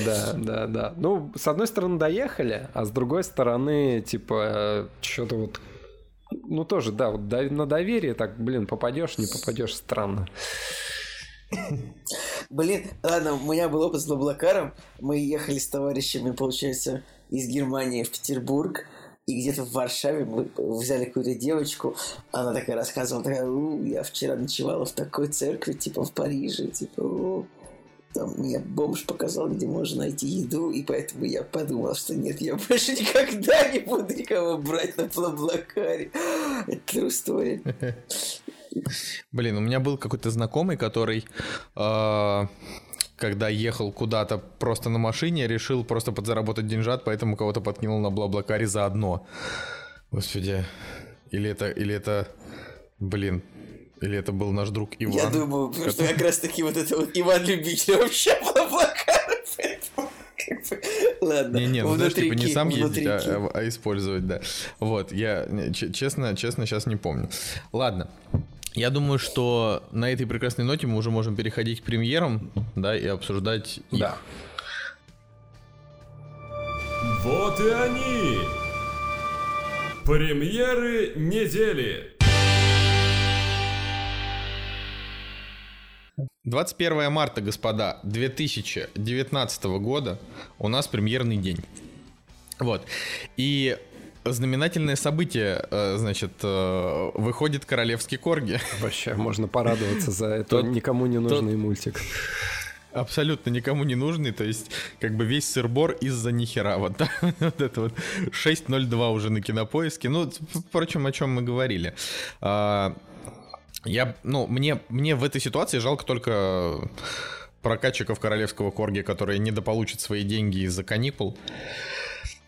Да, да, да. Ну, с одной стороны доехали, а с другой стороны, типа, что-то вот ну, тоже, да, вот на доверие так, блин, попадешь, не попадешь, странно. Блин, ладно, у меня был опыт с Блаблакаром. Мы ехали с товарищами, получается, из Германии в Петербург. И где-то в Варшаве мы взяли какую-то девочку, она такая рассказывала, такая, у, я вчера ночевала в такой церкви, типа в Париже, типа, у, там мне бомж показал, где можно найти еду, и поэтому я подумал, что нет, я больше никогда не буду никого брать на Блаблакаре. Это true story. Блин, у меня был какой-то знакомый, который, э, когда ехал куда-то просто на машине, решил просто подзаработать деньжат, поэтому кого-то подкинул на Блаблакаре заодно. Господи. Или это, или это, блин, или это был наш друг Иван? Я думаю, который... что как раз таки вот это вот Иван любитель вообще Блаблакара, Ладно. Не-не, ну знаешь, типа не сам ездить, а, а использовать, да. Вот, я честно, честно сейчас не помню. Ладно. Я думаю, что на этой прекрасной ноте мы уже можем переходить к премьерам, да, и обсуждать их. Да. Вот и они! Премьеры недели! 21 марта, господа, 2019 года у нас премьерный день. Вот. И знаменательное событие, э, значит, э, выходит королевский корги. Вообще, можно порадоваться за это никому не нужный мультик. Абсолютно никому не нужный, то есть как бы весь сырбор из-за нихера. Вот, да? вот это вот 6.02 уже на кинопоиске. Ну, впрочем, о чем мы говорили. А, я, ну, мне, мне в этой ситуации жалко только прокатчиков королевского корги, которые недополучат свои деньги из-за каникул.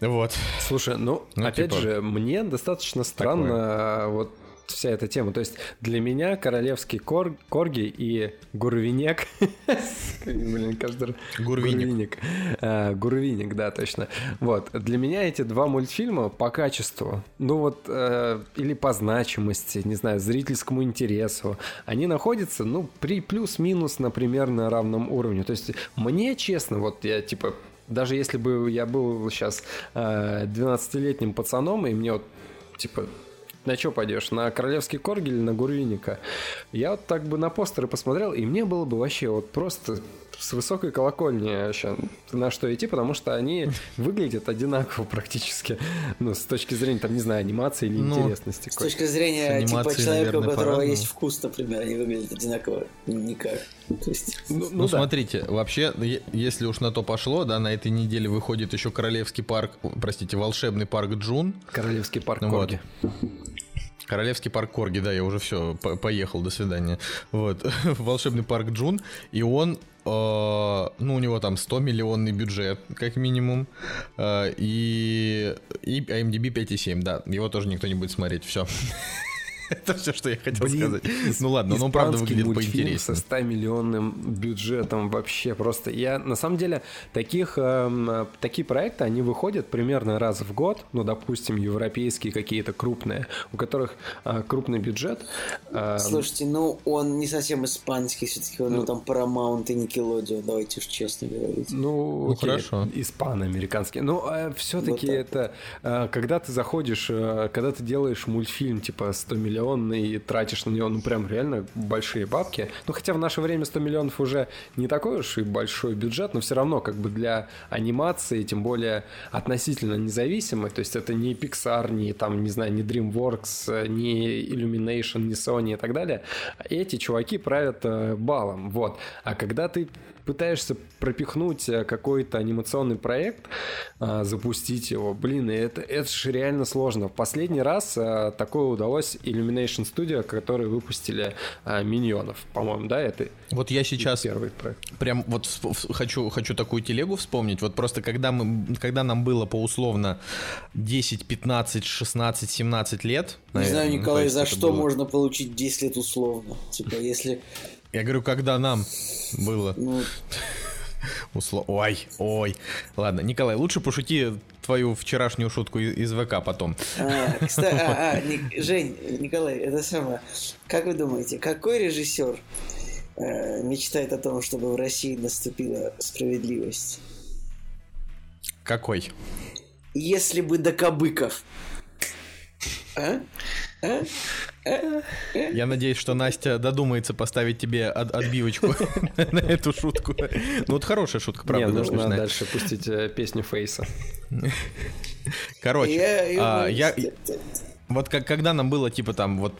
Вот. Слушай, ну, ну опять типа... же, мне достаточно странно Такое. вот вся эта тема. То есть для меня королевский кор... корги и гурвинек... Блин, каждый раз... Гурвиник. А, гурвиник, да, точно. Вот. Для меня эти два мультфильма по качеству, ну вот, э, или по значимости, не знаю, зрительскому интересу, они находятся, ну, при плюс-минус на примерно равном уровне. То есть мне, честно, вот я, типа, даже если бы я был сейчас э, 12-летним пацаном, и мне вот, типа, на что пойдешь? На королевский корги или на гурвиника? Я вот так бы на постеры посмотрел, и мне было бы вообще вот просто с высокой колокольни вообще на что идти, потому что они выглядят одинаково практически. Ну, с точки зрения, там, не знаю, анимации или ну, интересности. С точки зрения, типа, человека, наверное, у которого есть вкус, например, они выглядят одинаково никак. То есть... Ну, ну, ну да. смотрите, вообще, если уж на то пошло, да, на этой неделе выходит еще Королевский парк, простите, волшебный парк Джун. Королевский парк ну, Корги. Вот. Королевский парк Корги, да, я уже все, по поехал, до свидания. Вот, волшебный парк Джун, и он, э, ну, у него там 100 миллионный бюджет, как минимум, э, и, и IMDb 5,7, да, его тоже никто не будет смотреть, все. Это все, что я хотел Блин, сказать. Ну ладно, но он правда выглядит поинтереснее. со 100 миллионным бюджетом вообще просто. Я, на самом деле, таких, э, такие проекты, они выходят примерно раз в год, ну, допустим, европейские какие-то крупные, у которых э, крупный бюджет. Э, Слушайте, ну, он не совсем испанский, все-таки он ну, там Paramount и Nickelodeon, давайте уж честно говорить. Ну, ну окей, хорошо. Испано-американский. Но э, все-таки вот это, э, когда ты заходишь, э, когда ты делаешь мультфильм, типа 100 миллионный, и тратишь на него, ну, прям реально большие бабки. Ну, хотя в наше время 100 миллионов уже не такой уж и большой бюджет, но все равно как бы для анимации, тем более относительно независимой, то есть это не Pixar, не там, не знаю, не DreamWorks, не Illumination, не Sony и так далее. Эти чуваки правят э, балом, вот. А когда ты пытаешься пропихнуть э, какой-то анимационный проект, а, запустить его, блин, это, это же реально сложно. В последний раз а, такое удалось Illumination Studio, которые выпустили а, Миньонов, по-моему, да, это Вот я сейчас первый проект. прям вот хочу, хочу такую телегу вспомнить, вот просто когда, мы, когда нам было по условно 10, 15, 16, 17 лет... Не наверное, знаю, Николай, за что было... можно получить 10 лет условно? Типа, если я говорю, когда нам было. Ну... Усло... Ой, ой. Ладно, Николай, лучше пошути твою вчерашнюю шутку из ВК потом. А, кстати, а, а, Ник... Жень, Николай, это самое. Как вы думаете, какой режиссер э, мечтает о том, чтобы в России наступила справедливость? Какой? Если бы до Кабыков. Я надеюсь, что Настя додумается поставить тебе от, отбивочку на эту шутку. Ну вот хорошая шутка, правда. Не, нужно дальше пустить э, песню Фейса. Короче, я... Вот как, когда нам было, типа, там, вот,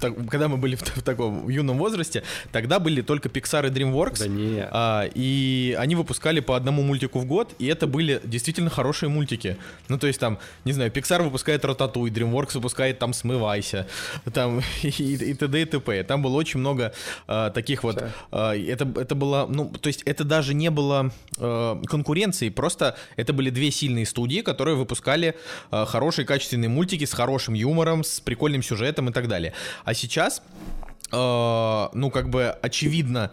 так, когда мы были в, в таком юном возрасте, тогда были только Pixar и DreamWorks. Да не. А, и они выпускали по одному мультику в год, и это были действительно хорошие мультики. Ну, то есть, там, не знаю, Pixar выпускает Рататуй, DreamWorks выпускает там Смывайся, там, и, и, и т.д. и т.п. Там было очень много а, таких вот... А, это, это было, ну, то есть, это даже не было а, конкуренции, просто это были две сильные студии, которые выпускали а, хорошие, качественные мультики с хорошим хорошим юмором, с прикольным сюжетом и так далее. А сейчас э, ну, как бы, очевидно,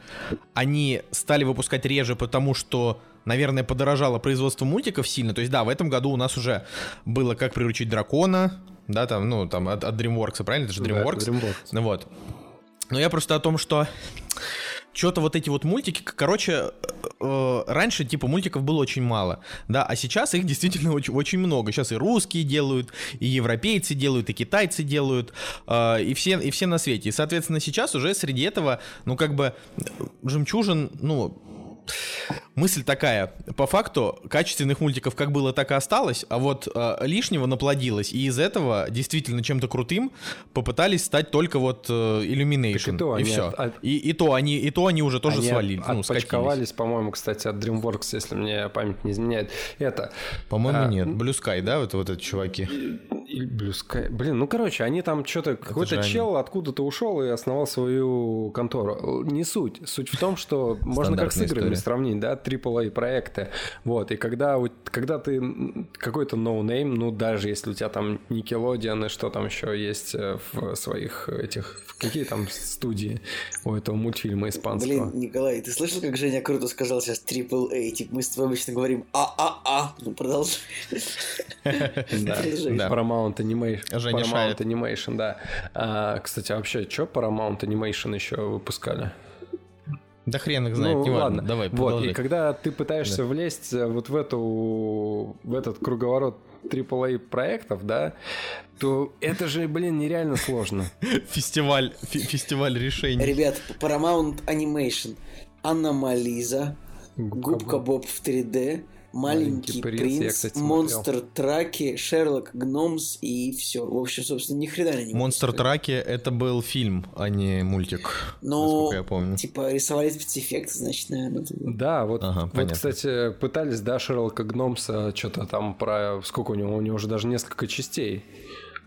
они стали выпускать реже, потому что, наверное, подорожало производство мультиков сильно. То есть, да, в этом году у нас уже было «Как приручить дракона», да, там, ну, там, от, от DreamWorks, правильно? Это же DreamWorks. Да, DreamWorks. Ну, вот. Но я просто о том, что что-то вот эти вот мультики, короче, э, раньше типа мультиков было очень мало, да, а сейчас их действительно очень, очень много. Сейчас и русские делают, и европейцы делают, и китайцы делают, э, и все, и все на свете. И, соответственно, сейчас уже среди этого, ну, как бы, жемчужин, ну, мысль такая. По факту качественных мультиков как было, так и осталось, а вот э, лишнего наплодилось, и из этого действительно чем-то крутым попытались стать только вот э, Illumination. и, то и все. От, и, и, то они, и то они уже тоже они свалили. От, ну, отпочковались, по-моему, кстати, от DreamWorks, если мне память не изменяет. Это. По-моему, а, нет. Blue Sky, да, вот, вот эти чуваки? Blue Sky. Блин, ну короче, они там что-то... Какой-то чел они. откуда-то ушел и основал свою контору. Не суть. Суть в том, что можно как с играми история. сравнить, да, AAA проекты. Вот, и когда, когда ты какой-то no-name, ну даже если у тебя там Nickelodeon и что там еще есть э, в своих этих... Какие там студии у этого мультфильма испанского? Блин, Николай, ты слышал, как Женя круто сказал сейчас AAA? Типа мы с тобой обычно говорим а-а-а. Ну, продолжай. Да, Paramount Animation. Женя Paramount Animation, да. А, кстати, вообще, что Paramount Animation еще выпускали? Да хрен их знает, ну, не ладно. Давай, Вот, и когда ты пытаешься да. влезть э, вот в эту, в этот круговорот AAA проектов, да, то это же, блин, нереально сложно. Фестиваль, фестиваль решений. Ребят, Paramount Animation, Аномализа, Губка Боб в 3D, Маленький, принц, принц я, кстати, Монстр Траки, Шерлок Гномс и все. В общем, собственно, ни хрена не Монстр Траки это был фильм, а не мультик. Но, я помню. типа, рисовали спецэффекты, значит, наверное. Да, вот, ага, вот кстати, пытались, да, Шерлока Гномса что-то там про... Сколько у него? У него уже даже несколько частей.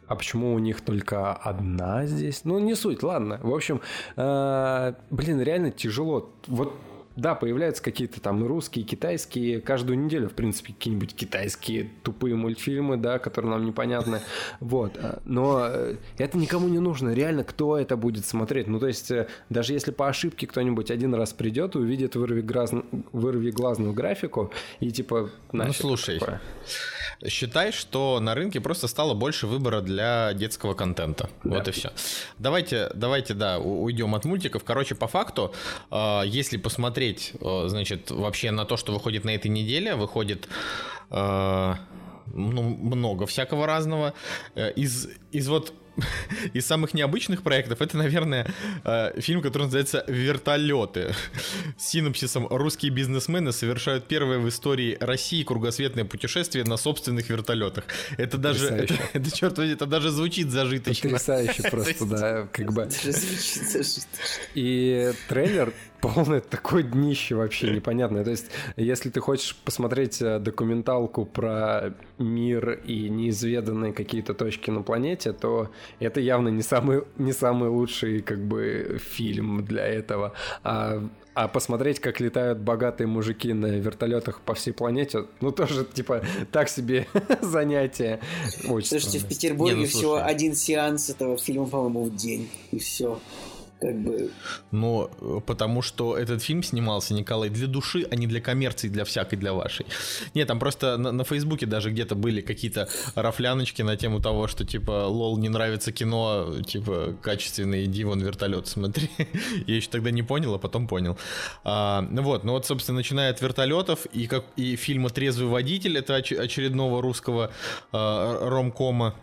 А почему у них только одна здесь? Ну, не суть, ладно. В общем, э, блин, реально тяжело. Вот да, появляются какие-то там русские, китайские, каждую неделю, в принципе, какие-нибудь китайские тупые мультфильмы, да, которые нам непонятны, вот, а, но э, это никому не нужно, реально, кто это будет смотреть, ну, то есть, э, даже если по ошибке кто-нибудь один раз придет и увидит вырви, глаз... вырви глазную графику и типа... Ну, слушай, такое. Считай, что на рынке просто стало больше выбора для детского контента, да. вот и все. Давайте, давайте, да, уйдем от мультиков, короче, по факту, а, если посмотреть, э, значит, вообще на то, что выходит на этой неделе, выходит э, ну, много всякого разного. Э, из, из вот из самых необычных проектов это, наверное, э, фильм, который называется «Вертолеты». С синопсисом «Русские бизнесмены совершают первое в истории России кругосветное путешествие на собственных вертолетах». Это даже, это, это, черт возьми, это даже звучит зажиточно. Потрясающе просто, да, как бы. И трейлер полное такое днище вообще непонятное. То есть, если ты хочешь посмотреть э, документалку про мир и неизведанные какие-то точки на планете, то это явно не самый, не самый лучший как бы фильм для этого. А а посмотреть, как летают богатые мужики на вертолетах по всей планете, ну тоже типа так себе занятие. Очень Слушайте, странно. в Петербурге Не, ну, всего один сеанс этого фильма, по-моему, в день, и все как бы... Но э, потому что этот фильм снимался, Николай, для души, а не для коммерции, для всякой, для вашей. Нет, там просто на, на Фейсбуке даже где-то были какие-то рафляночки на тему того, что типа, лол, не нравится кино, типа, качественный, иди вон вертолет смотри. Я еще тогда не понял, а потом понял. А, ну вот, ну вот, собственно, начиная от вертолетов и, как, и фильма «Трезвый водитель», это оч- очередного русского а, ромкома,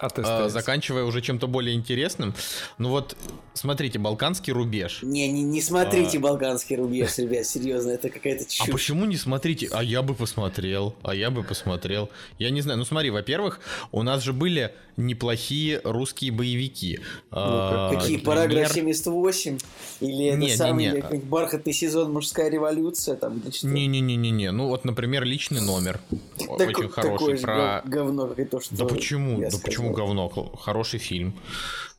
а, заканчивая уже чем-то более интересным. Ну вот, смотри, смотрите «Балканский рубеж». Не, не, не смотрите а... «Балканский рубеж», ребят, серьезно, это какая-то а чушь. А почему не смотрите? А я бы посмотрел, а я бы посмотрел. Я не знаю, ну смотри, во-первых, у нас же были неплохие русские боевики. Ну, а, какие, «Параграф 78»? Или это не, самый не, не. «Бархатный сезон. Мужская революция» там или что? Не-не-не-не, ну вот, например, «Личный номер». Очень хороший. Про... говно, как и то, что Да почему? Да почему говно? Хороший фильм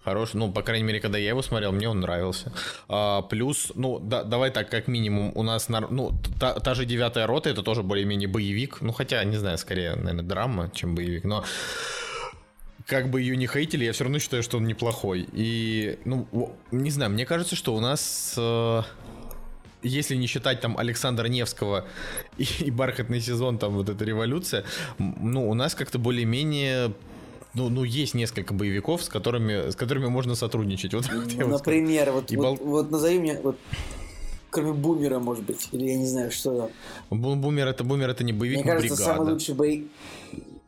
хороший. Ну, по крайней мере, когда я его смотрел, мне он нравился. А, плюс, ну, да, давай так, как минимум, у нас, ну, та, та же девятая рота, это тоже более-менее боевик. Ну, хотя, не знаю, скорее, наверное, драма, чем боевик, но как бы ее не хейтили, я все равно считаю, что он неплохой. И, ну, не знаю, мне кажется, что у нас э, если не считать там Александра Невского и, и бархатный сезон, там вот эта революция, ну, у нас как-то более-менее ну, ну, есть несколько боевиков, с которыми, с которыми можно сотрудничать. Вот, ну, например, вот, вот, бол... вот назови мне, вот, кроме Бумера, может быть, или я не знаю, что там. Бумер это Бумер это не боевик, Мне кажется, бригада. самый лучший боевик.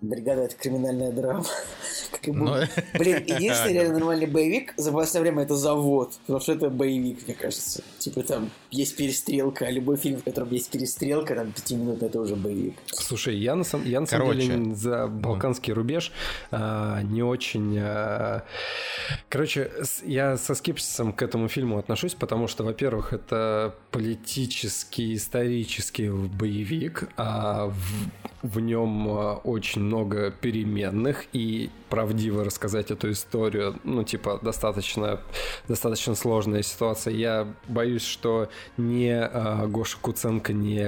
Бригада это криминальная драма. Как и Но... Блин, единственный реально нормальный боевик за последнее время это завод. Потому что это боевик, мне кажется. Типа там есть перестрелка, а любой фильм, в котором есть перестрелка, там пяти минут, это уже боевик. Слушай, я на, сам, я на самом деле за Балканский рубеж а, не очень... А... Короче, я со скепсисом к этому фильму отношусь, потому что, во-первых, это политический, исторический боевик, а в, в нем а, очень много переменных, и правдиво рассказать эту историю, ну, типа, достаточно, достаточно сложная ситуация. Я боюсь, что ни э, Гоша Куценко, ни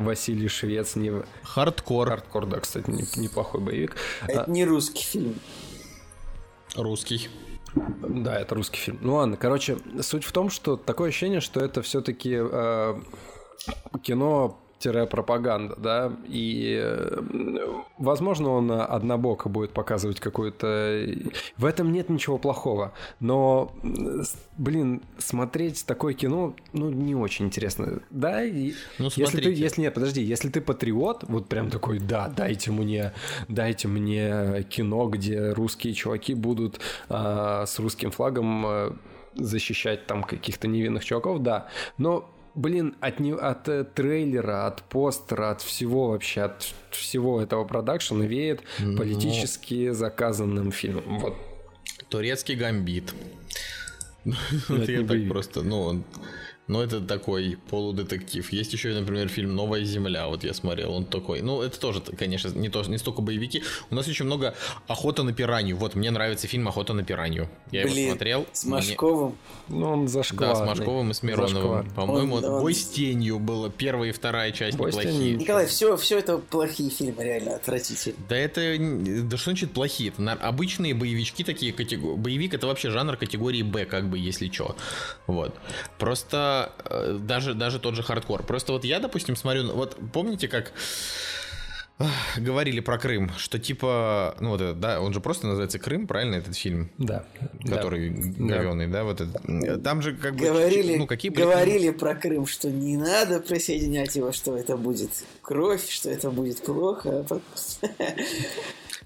Василий Швец, ни... Хардкор. Хардкор, да, кстати, неплохой боевик. Это а... не русский фильм. Русский. Да, это русский фильм. Ну ладно, короче, суть в том, что такое ощущение, что это все-таки э, кино пропаганда, да, и, э, возможно, он однобоко будет показывать какую-то... В этом нет ничего плохого, но, блин, смотреть такое кино, ну, не очень интересно, да, и ну, если ты, если нет, подожди, если ты патриот, вот прям такой, да, дайте мне, дайте мне кино, где русские чуваки будут а, с русским флагом а, защищать там каких-то невинных чуваков, да, но блин, от, не, от э, трейлера, от постера, от всего вообще, от всего этого продакшена веет Но... политически заказанным фильмом. Вот. Турецкий гамбит. Ну, это я так просто, ну, но это такой полудетектив. Есть еще, например, фильм «Новая земля», вот я смотрел, он такой. Ну, это тоже, конечно, не, то, не столько боевики. У нас очень много «Охота на пиранью». Вот, мне нравится фильм «Охота на пиранью». Я Блин, его смотрел. с Машковым. Мне... Ну, он зашкварный. Да, с Машковым и с Мироновым. По-моему, он, он... «Бой с тенью» было первая и вторая часть Бой неплохие. Николай, все, все это плохие фильмы, реально отвратительные. Да это, да что значит плохие? Это обычные боевички такие, категории. боевик это вообще жанр категории Б, как бы, если что. Вот. Просто э, даже, даже тот же хардкор. Просто вот я, допустим, смотрю, вот помните, как говорили про Крым, что типа, ну вот это, да, он же просто называется Крым, правильно этот фильм? Да. Который да. говеный, да, вот это. Там же как бы, говорили, ну какие говорили про Крым, что не надо присоединять его, что это будет кровь, что это будет плохо. А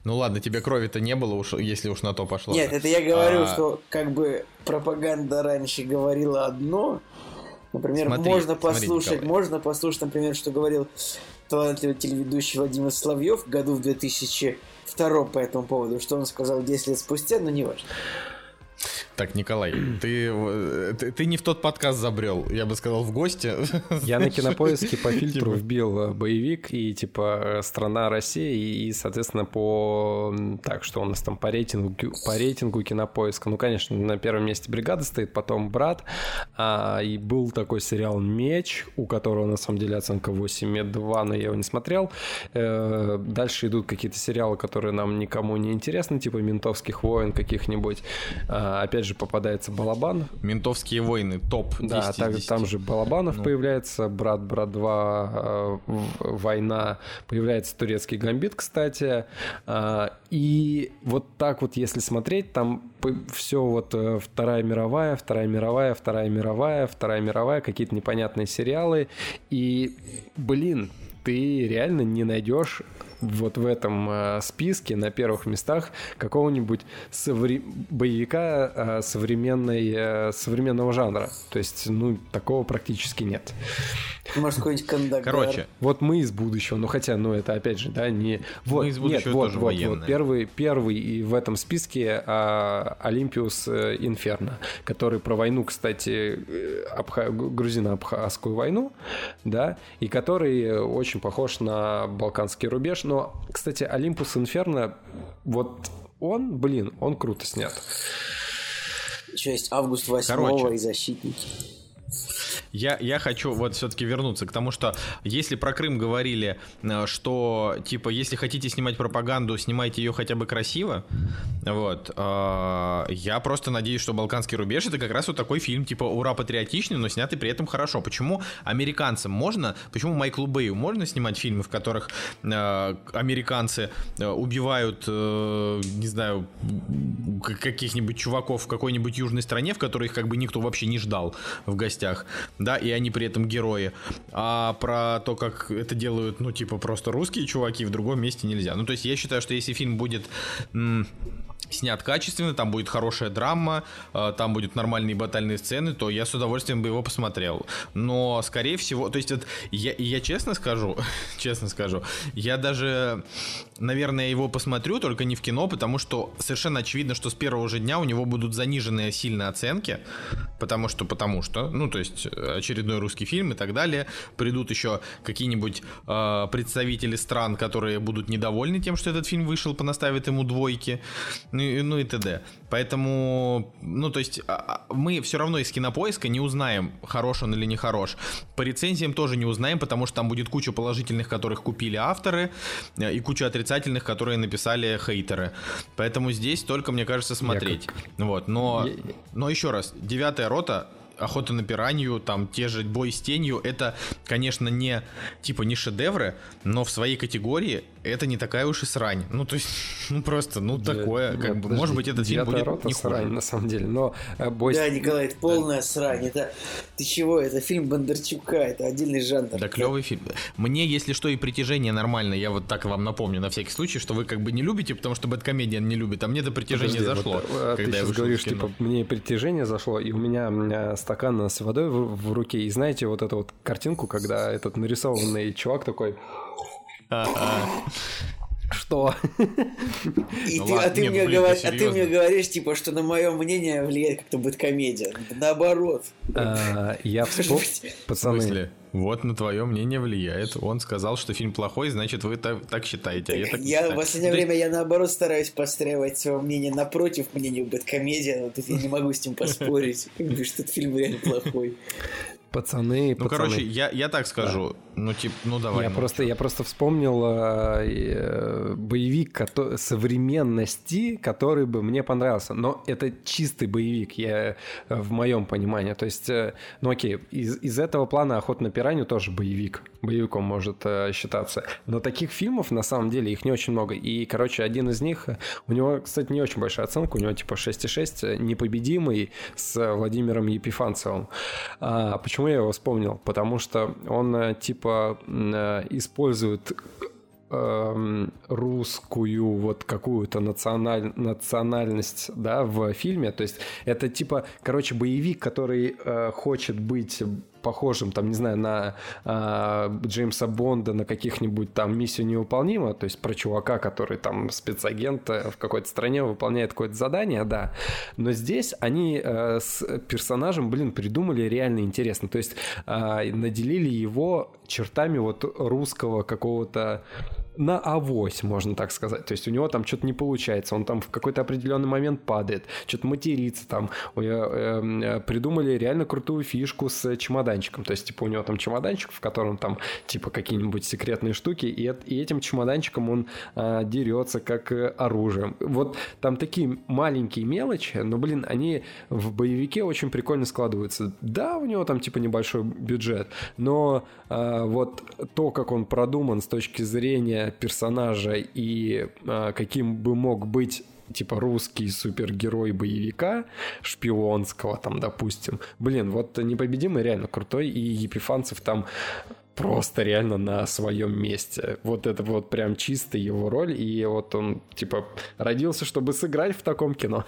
ну ладно, тебе крови-то не было, уж, если уж на то пошло. Нет, это я говорю, а... что как бы пропаганда раньше говорила одно. Например, смотри, можно послушать, смотри, можно послушать, например, что говорил талантливый телеведущий Владимир Соловьев году в 2002 по этому поводу, что он сказал 10 лет спустя, но не важно. Так, Николай, ты, ты, ты не в тот подкаст забрел, я бы сказал, в гости. Я на кинопоиске по фильтру типа. вбил э, боевик и типа страна Россия и, соответственно, по так, что у нас там по рейтингу, по рейтингу кинопоиска. Ну, конечно, на первом месте бригада стоит, потом брат. А, и был такой сериал Меч, у которого на самом деле оценка 8,2, но я его не смотрел. Э, дальше идут какие-то сериалы, которые нам никому не интересны, типа ментовских войн каких-нибудь. А, опять опять же попадается Балабан. Ментовские войны, топ. Да, так, там же Балабанов ну. появляется, Брат, Брат 2, э, Война, появляется турецкий гамбит, кстати. Э, и вот так вот, если смотреть, там все вот э, Вторая мировая, Вторая мировая, Вторая мировая, Вторая мировая, какие-то непонятные сериалы. И, блин, ты реально не найдешь вот в этом э, списке на первых местах какого-нибудь совре... боевика э, современной, э, современного жанра. То есть, ну, такого практически нет. Может, какой-нибудь Кандагар. Короче. Вот мы из будущего, ну хотя, ну это опять же, да, не... Вот, мы из будущего нет, вот, тоже вот, вот, первый, первый и в этом списке а, Олимпиус э, Инферно, который про войну, кстати, Абха... грузино-абхазскую войну, да, и который очень похож на Балканский рубеж, но, кстати, Олимпус Инферно, вот он, блин, он круто снят. Еще есть Август 8 и Защитники. Я, я хочу вот все-таки вернуться к тому, что если про Крым говорили, э, что типа если хотите снимать пропаганду, снимайте ее хотя бы красиво, вот. Э, я просто надеюсь, что Балканский рубеж это как раз вот такой фильм типа ура патриотичный, но снятый при этом хорошо. Почему американцам можно, почему Майклу Бэю можно снимать фильмы, в которых э, американцы э, убивают, э, не знаю, каких-нибудь чуваков в какой-нибудь южной стране, в которой их как бы никто вообще не ждал в гостях да, и они при этом герои. А про то, как это делают, ну, типа, просто русские чуваки, в другом месте нельзя. Ну, то есть я считаю, что если фильм будет снят качественно, там будет хорошая драма, э, там будут нормальные батальные сцены, то я с удовольствием бы его посмотрел. Но, скорее всего, то есть вот, я, я честно скажу, честно скажу, я даже, наверное, его посмотрю, только не в кино, потому что совершенно очевидно, что с первого же дня у него будут заниженные сильные оценки, потому что, потому что, ну, то есть очередной русский фильм и так далее, придут еще какие-нибудь э, представители стран, которые будут недовольны тем, что этот фильм вышел, понаставят ему двойки, ну, и, ну и т.д. Поэтому, ну то есть а, а, мы все равно из кинопоиска не узнаем, хорош он или не хорош. По рецензиям тоже не узнаем, потому что там будет куча положительных, которых купили авторы, э, и куча отрицательных, которые написали хейтеры. Поэтому здесь только, мне кажется, смотреть. Как... Вот, но, но еще раз, девятая рота Охота на пиранью, там те же Бой с тенью, это, конечно, не типа не шедевры, но в своей категории это не такая уж и срань. Ну, то есть, ну просто, ну Де... такое, как Нет, бы, подожди, может быть, этот фильм будет рота не срань, на самом деле, но э, Бой Да, Николай, это полная да. срань, это, ты чего, это фильм Бондарчука, это отдельный жанр. Да, клевый фильм. Мне, если что, и притяжение нормально, я вот так вам напомню на всякий случай, что вы как бы не любите, потому что Бэткомедиан не любит, а мне это притяжение подожди, зашло. Вот, э, когда ты я сейчас говоришь, типа, мне притяжение зашло, и у меня, у меня стакан с водой в, в руке. И знаете вот эту вот картинку, когда этот нарисованный чувак такой... Что? И ну, ты, ладно, а, ты нет, мне блин, говор... а ты мне говоришь, типа, что на мое мнение влияет как-то будет комедия. Наоборот. А, я вспомнил, пацаны. Вот на твое мнение влияет. Он сказал, что фильм плохой, значит, вы так, так считаете. Так, а я, так я в последнее ну, время я наоборот стараюсь постраивать свое мнение напротив мнению Бэткомедия, но тут я не могу с ним поспорить, что этот фильм реально плохой. Пацаны, Ну, пацаны. короче, я, я так скажу. Да. Ну, типа, ну давай. Я, ну, просто, я просто вспомнил э, боевик который, современности, который бы мне понравился. Но это чистый боевик, я, в моем понимании. То есть, э, ну окей, из, из этого плана «Охота на пиранью» тоже боевик. Боевиком может э, считаться. Но таких фильмов, на самом деле, их не очень много. И, короче, один из них, у него, кстати, не очень большая оценка, у него типа 6,6, «Непобедимый» с Владимиром Епифанцевым. А, почему я его вспомнил? Потому что он э, типа э, используют эм, русскую вот какую-то националь... национальность, да, в фильме. То есть это типа, короче, боевик, который э, хочет быть похожим, там, не знаю, на э, Джеймса Бонда, на каких-нибудь там «Миссию невыполнима», то есть про чувака, который там спецагент э, в какой-то стране выполняет какое-то задание, да. Но здесь они э, с персонажем, блин, придумали реально интересно. То есть э, наделили его чертами вот русского какого-то на авось, можно так сказать. То есть у него там что-то не получается, он там в какой-то определенный момент падает, что-то матерится там. Эм, придумали реально крутую фишку с чемоданчиком. То есть, типа, у него там чемоданчик, в котором там, типа, какие-нибудь секретные штуки, и, и этим чемоданчиком он э, дерется как э, оружием. Вот там такие маленькие мелочи, но, блин, они в боевике очень прикольно складываются. Да, у него там, типа, небольшой бюджет, но э, вот то, как он продуман с точки зрения персонажа и э, каким бы мог быть типа русский супергерой боевика шпионского там, допустим. Блин, вот непобедимый реально крутой, и Епифанцев там просто реально на своем месте. Вот это вот прям чисто его роль, и вот он, типа, родился, чтобы сыграть в таком кино.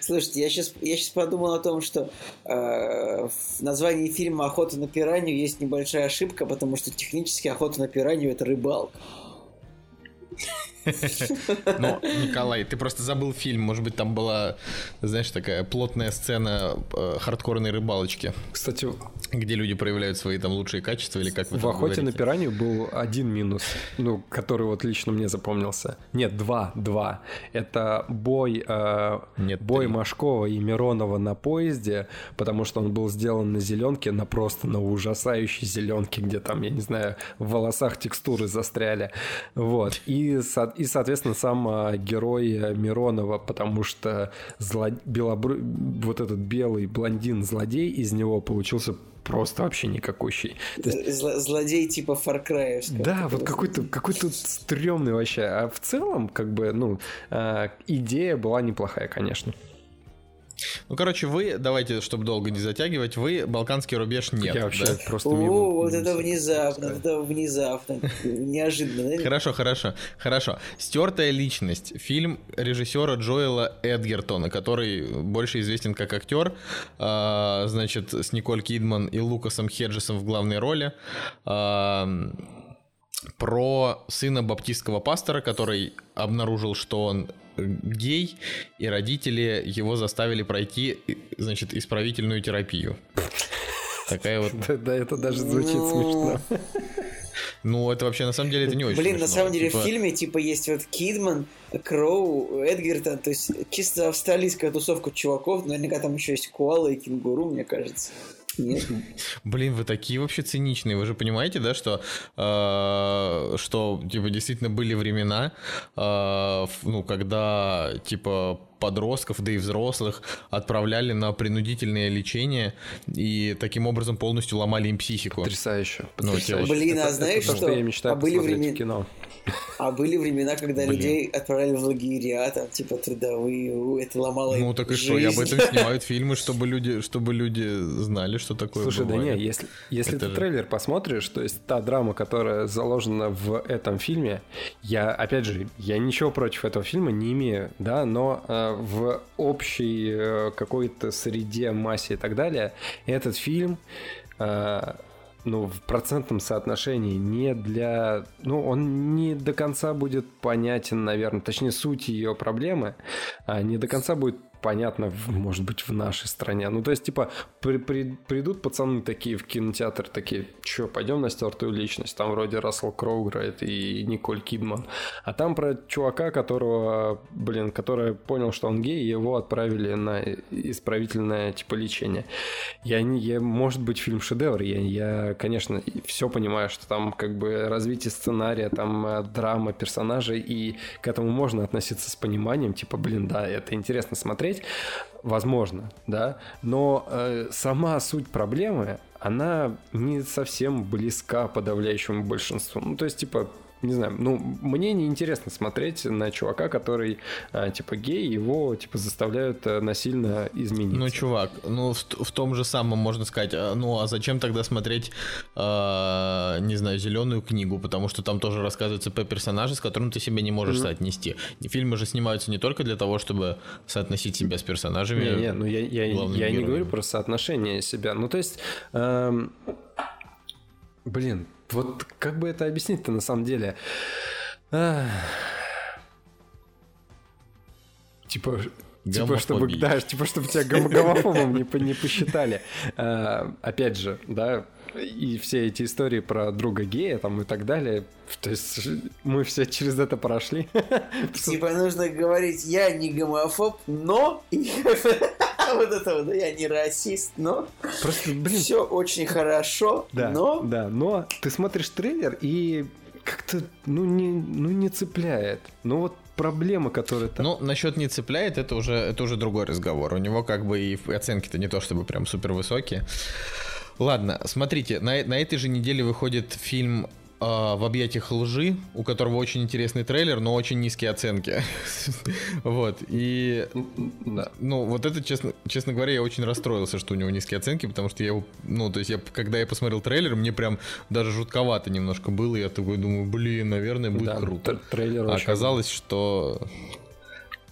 Слушайте, я сейчас, я сейчас подумал о том, что э, в названии фильма «Охота на пиранью» есть небольшая ошибка, потому что технически «Охота на пиранью» — это рыбалка. Ну, Николай, ты просто забыл фильм. Может быть, там была, знаешь, такая плотная сцена э, хардкорной рыбалочки. Кстати, где люди проявляют свои там лучшие качества или как вы В охоте на пиранью был один минус, ну, который вот лично мне запомнился. Нет, два, два. Это бой, э, Нет, бой три. Машкова и Миронова на поезде, потому что он был сделан на зеленке, на просто на ужасающей зеленке, где там, я не знаю, в волосах текстуры застряли. Вот. И, и соответственно, сам а, герой э, Миронова, потому что зло... белобру... вот этот белый блондин-злодей из него получился просто вообще никакущий. есть... Злодей типа Far Cry. Да, вот какой-то какой то стрёмный вообще. А в целом, как бы, ну, а, идея была неплохая, конечно. Ну, короче, вы, давайте, чтобы долго не затягивать, вы балканский рубеж нет. Я вообще да? просто О, мимо... вот это внезапно, это внезапно, неожиданно. Хорошо, хорошо, хорошо. Стертая личность. Фильм режиссера Джоэла Эдгертона, который больше известен как актер, а, значит, с Николь Кидман и Лукасом Хеджесом в главной роли а, про сына баптистского пастора, который обнаружил, что он гей, и родители его заставили пройти, значит, исправительную терапию. Такая вот... Да, это даже звучит ну. смешно. Ну, это вообще, на самом деле, это не очень Блин, смешно. на самом деле, типа... в фильме, типа, есть вот Кидман, Кроу, Эдгертон, то есть чисто австралийская тусовка чуваков, наверняка там еще есть Коала и Кенгуру, мне кажется. Блин, вы такие вообще циничные. Вы же понимаете, да, что, э, что типа действительно были времена, э, ну, когда типа подростков, да и взрослых отправляли на принудительное лечение и таким образом полностью ломали им психику. Потрясающе. Ну, потрясающе. Блин, а знаешь это, что? что я мечтаю а были времена... кино. А были времена, когда Блин. людей отправляли в лагеря, там, типа, трудовые, это ломало Ну, так и жизнь. что, и об этом снимают фильмы, чтобы люди, чтобы люди знали, что такое Слушай, бывает. да не, если, если это ты же... трейлер посмотришь, то есть та драма, которая заложена в этом фильме, я, опять же, я ничего против этого фильма не имею, да, но э, в общей э, какой-то среде, массе и так далее, этот фильм э, ну, в процентном соотношении не для... Ну, он не до конца будет понятен, наверное, точнее, суть ее проблемы, а не до конца будет понятно, может быть, в нашей стране. Ну, то есть, типа, при, при, придут пацаны такие в кинотеатр, такие, что, пойдем на стертую личность? Там вроде Рассел Кроу играет и Николь Кидман. А там про чувака, которого, блин, который понял, что он гей, его отправили на исправительное, типа, лечение. Я не, я, может быть, фильм шедевр. Я, я, конечно, все понимаю, что там, как бы, развитие сценария, там, э, драма персонажей, и к этому можно относиться с пониманием, типа, блин, да, это интересно смотреть, посмотреть, возможно, да, но э, сама суть проблемы, она не совсем близка подавляющему большинству. Ну, то есть, типа, не знаю, ну, мне не интересно смотреть на чувака, который, а, типа, гей, его, типа, заставляют а, насильно изменить. Ну, чувак, ну, в, в том же самом можно сказать, а, ну, а зачем тогда смотреть, а, не знаю, зеленую книгу, потому что там тоже рассказывается по персонажу, с которым ты себя не можешь mm-hmm. соотнести. Фильмы же снимаются не только для того, чтобы соотносить себя с персонажами. Не, не, ну, я, я, я не говорю про соотношение себя. Ну, то есть... Эм... Блин, вот как бы это объяснить-то на самом деле? Типа, Типа, чтобы, да, типа, чтобы тебя гом- гомофобом не, не посчитали. А, опять же, да, и все эти истории про друга гея там и так далее. То есть мы все через это прошли. Типа нужно говорить, я не гомофоб, но... Вот это вот, я не расист, но... Просто, блин... Все очень хорошо, да, но... Да, но ты смотришь трейлер и как-то, ну, не, ну, не цепляет. Ну, вот проблема, которая там... Ну, насчет не цепляет, это уже, это уже другой разговор. У него как бы и оценки-то не то чтобы прям супер высокие. Ладно, смотрите, на, на этой же неделе выходит фильм а, в объятиях лжи, у которого очень интересный трейлер, но очень низкие оценки. вот. И ну, вот это, честно, честно говоря, я очень расстроился, что у него низкие оценки, потому что я его, ну, то есть я, когда я посмотрел трейлер, мне прям даже жутковато немножко было, я такой думаю, блин, наверное, будет круто. Трейлер а оказалось, что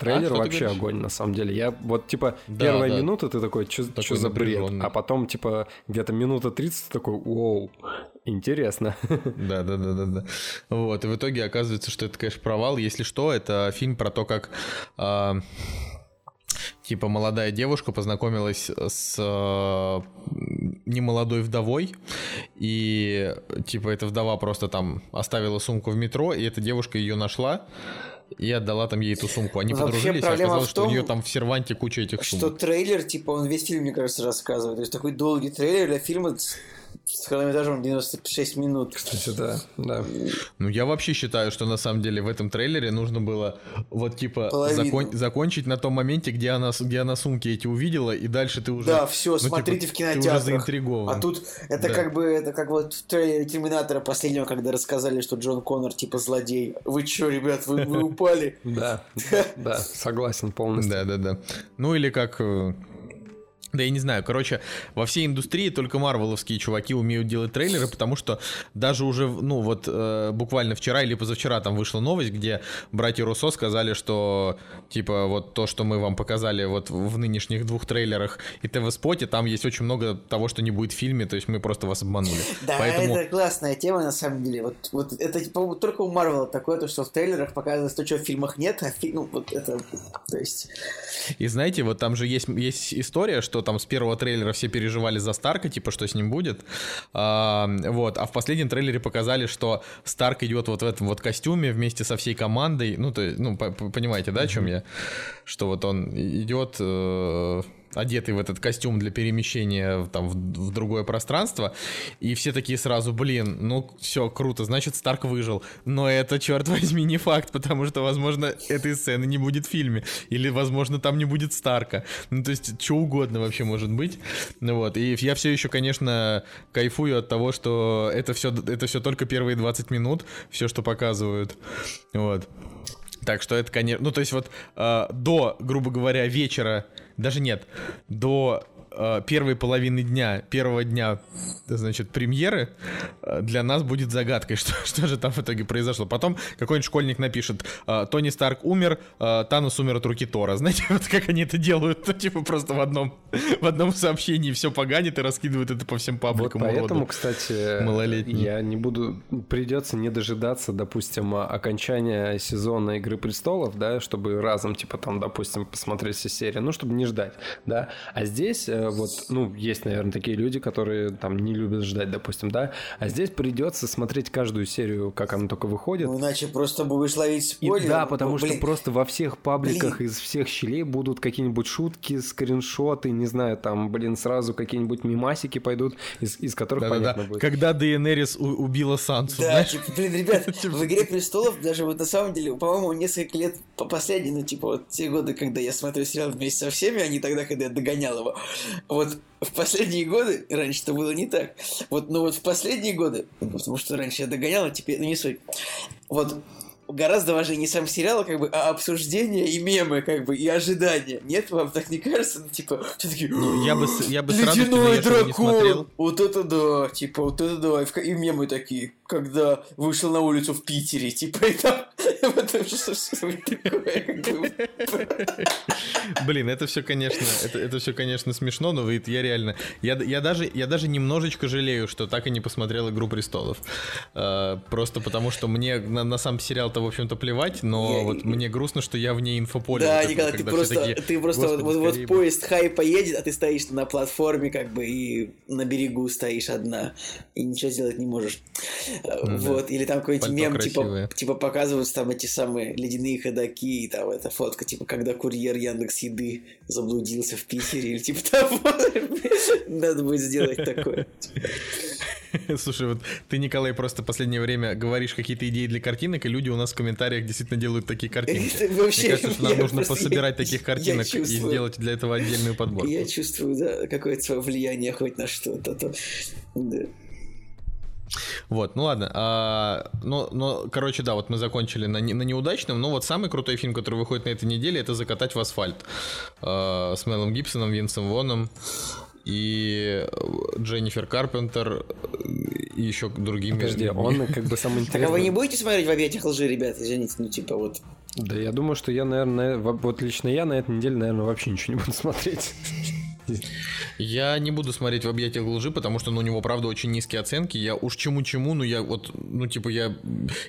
Трейлер а, вообще огонь, на самом деле. Я вот, типа, да, первая да. минута ты такой, что за бред? А потом, типа, где-то минута 30 такой, вау, интересно. Да, да, да, да, да. Вот, и в итоге оказывается, что это, конечно, провал. Если что, это фильм про то, как... А, типа молодая девушка познакомилась с э, немолодой вдовой, и типа эта вдова просто там оставила сумку в метро, и эта девушка ее нашла, и отдала там ей эту сумку. Они Вообще подружились, а оказалось, том, что у нее там в серванте куча этих сумок. Что трейлер, типа, он весь фильм, мне кажется, рассказывает. То есть такой долгий трейлер для фильма с хронометражом 96 минут. Кстати, да, да. Ну, я вообще считаю, что на самом деле в этом трейлере нужно было вот типа закон- закончить на том моменте, где она, где она сумки эти увидела, и дальше ты уже... Да, все, ну, типа, смотрите типа, в кинотеатрах. Ты уже заинтригован. А тут это да. как бы, это как вот в трейлере Терминатора последнего, когда рассказали, что Джон Коннор типа злодей. Вы чё, ребят, вы, вы упали? Да, да, согласен полностью. Да, да, да. Ну или как э, да я не знаю, короче, во всей индустрии только марвеловские чуваки умеют делать трейлеры, потому что даже уже, ну вот э, буквально вчера или позавчера там вышла новость, где братья Руссо сказали, что типа вот то, что мы вам показали вот в нынешних двух трейлерах и ТВ-споте, там есть очень много того, что не будет в фильме, то есть мы просто вас обманули. Да, Поэтому... это классная тема на самом деле. Вот, вот это типа, только у Марвела такое, то, что в трейлерах показывается то, чего в фильмах нет, а фильм, ну, вот это, то есть... И знаете, вот там же есть, есть история, что там с первого трейлера все переживали за Старка, типа, что с ним будет. А, вот, а в последнем трейлере показали, что Старк идет вот в этом вот костюме вместе со всей командой. Ну, то, ну, понимаете, да, о чем я? Что вот он идет... Э одетый в этот костюм для перемещения там в, в другое пространство, и все такие сразу, блин, ну все, круто, значит Старк выжил. Но это, черт возьми, не факт, потому что, возможно, этой сцены не будет в фильме, или, возможно, там не будет Старка. Ну, то есть, что угодно вообще может быть. Ну, вот, и я все еще, конечно, кайфую от того, что это все, это все только первые 20 минут, все, что показывают. Вот. Так что это, конечно, ну то есть вот э, до, грубо говоря, вечера даже нет. До э, первой половины дня, первого дня, значит, премьеры э, для нас будет загадкой, что, что же там в итоге произошло. Потом какой-нибудь школьник напишет, э, Тони Старк умер, э, Танос умер от руки Тора. Знаете, вот как они это делают, ну, типа просто в одном, в одном сообщении все поганит и раскидывают это по всем пабликам. Вот поэтому, уроду, кстати, малолетний. я не буду, придется не дожидаться, допустим, окончания сезона Игры Престолов, да, чтобы разом, типа, там, допустим, посмотреть все серии, ну, чтобы не ждать, да. А здесь э, вот, ну, есть, наверное, такие люди, которые там не любят ждать, допустим, да. А здесь придется смотреть каждую серию, как она только выходит. Ну, иначе просто будешь ловить спойлер. И, да, потому Блин. что просто во всех пабликах блин. из всех щелей будут какие-нибудь шутки, скриншоты, не знаю, там, блин, сразу какие-нибудь мимасики пойдут, из, из которых да, понятно да, будет. Когда Дейенерис убила Сансу, Да, знаешь? типа, блин, ребят, в «Игре престолов» даже вот на самом деле, по-моему, несколько лет по последней, ну, типа, вот те годы, когда я смотрю сериал вместе со всеми, а не тогда, когда я догонял его, вот в последние годы, раньше это было не так, вот, ну вот в последние годы, потому что раньше я догонял, а теперь, ну не суть, вот гораздо важнее не сам сериал, а как бы, а обсуждение и мемы, как бы, и ожидания. Нет, вам так не кажется? Ну, типа, все таки ну, я бы, я бы сразу дракон! Вот это да, типа, вот это да. И мемы такие, когда вышел на улицу в Питере, типа, и там... Блин, это все, конечно, это, это все, конечно, смешно, но я реально, я, я даже, я даже немножечко жалею, что так и не посмотрел Игру престолов, uh, просто потому что мне на, на сам сериал-то в общем-то плевать, но я... вот мне грустно, что я вне инфополя. Да, вот Николай, ты просто, такие, ты просто вот, вот, вот поезд хайпа едет, а ты стоишь на платформе как бы и на берегу стоишь одна и ничего сделать не можешь. Вот, или там какой-нибудь мем, типа, типа показывают там эти самые ледяные ходаки, и там эта фотка, типа, когда курьер Яндекс Еды заблудился в Питере, или типа того. Надо будет сделать такое. Слушай, вот ты, Николай, просто в последнее время говоришь какие-то идеи для картинок, и люди у нас в комментариях действительно делают такие картинки. Вообще, Мне кажется, что нам нужно пособирать я, таких картинок и сделать для этого отдельную подборку. Я чувствую, да, какое-то свое влияние хоть на что-то. То, да. Вот, ну ладно. А, ну, ну, короче, да, вот мы закончили на, на неудачном, но вот самый крутой фильм, который выходит на этой неделе, это «Закатать в асфальт» а, с Мелом Гибсоном, Винсом Воном и Дженнифер Карпентер и еще другими. Подожди, он как бы самый интересный. Так а вы не будете смотреть в объятиях лжи, ребят? Извините, ну типа вот. Да, я думаю, что я, наверное, вот лично я на этой неделе, наверное, вообще ничего не буду смотреть. Я не буду смотреть в объятиях лжи, потому что ну, у него, правда, очень низкие оценки. Я уж чему-чему, ну я вот, ну типа я,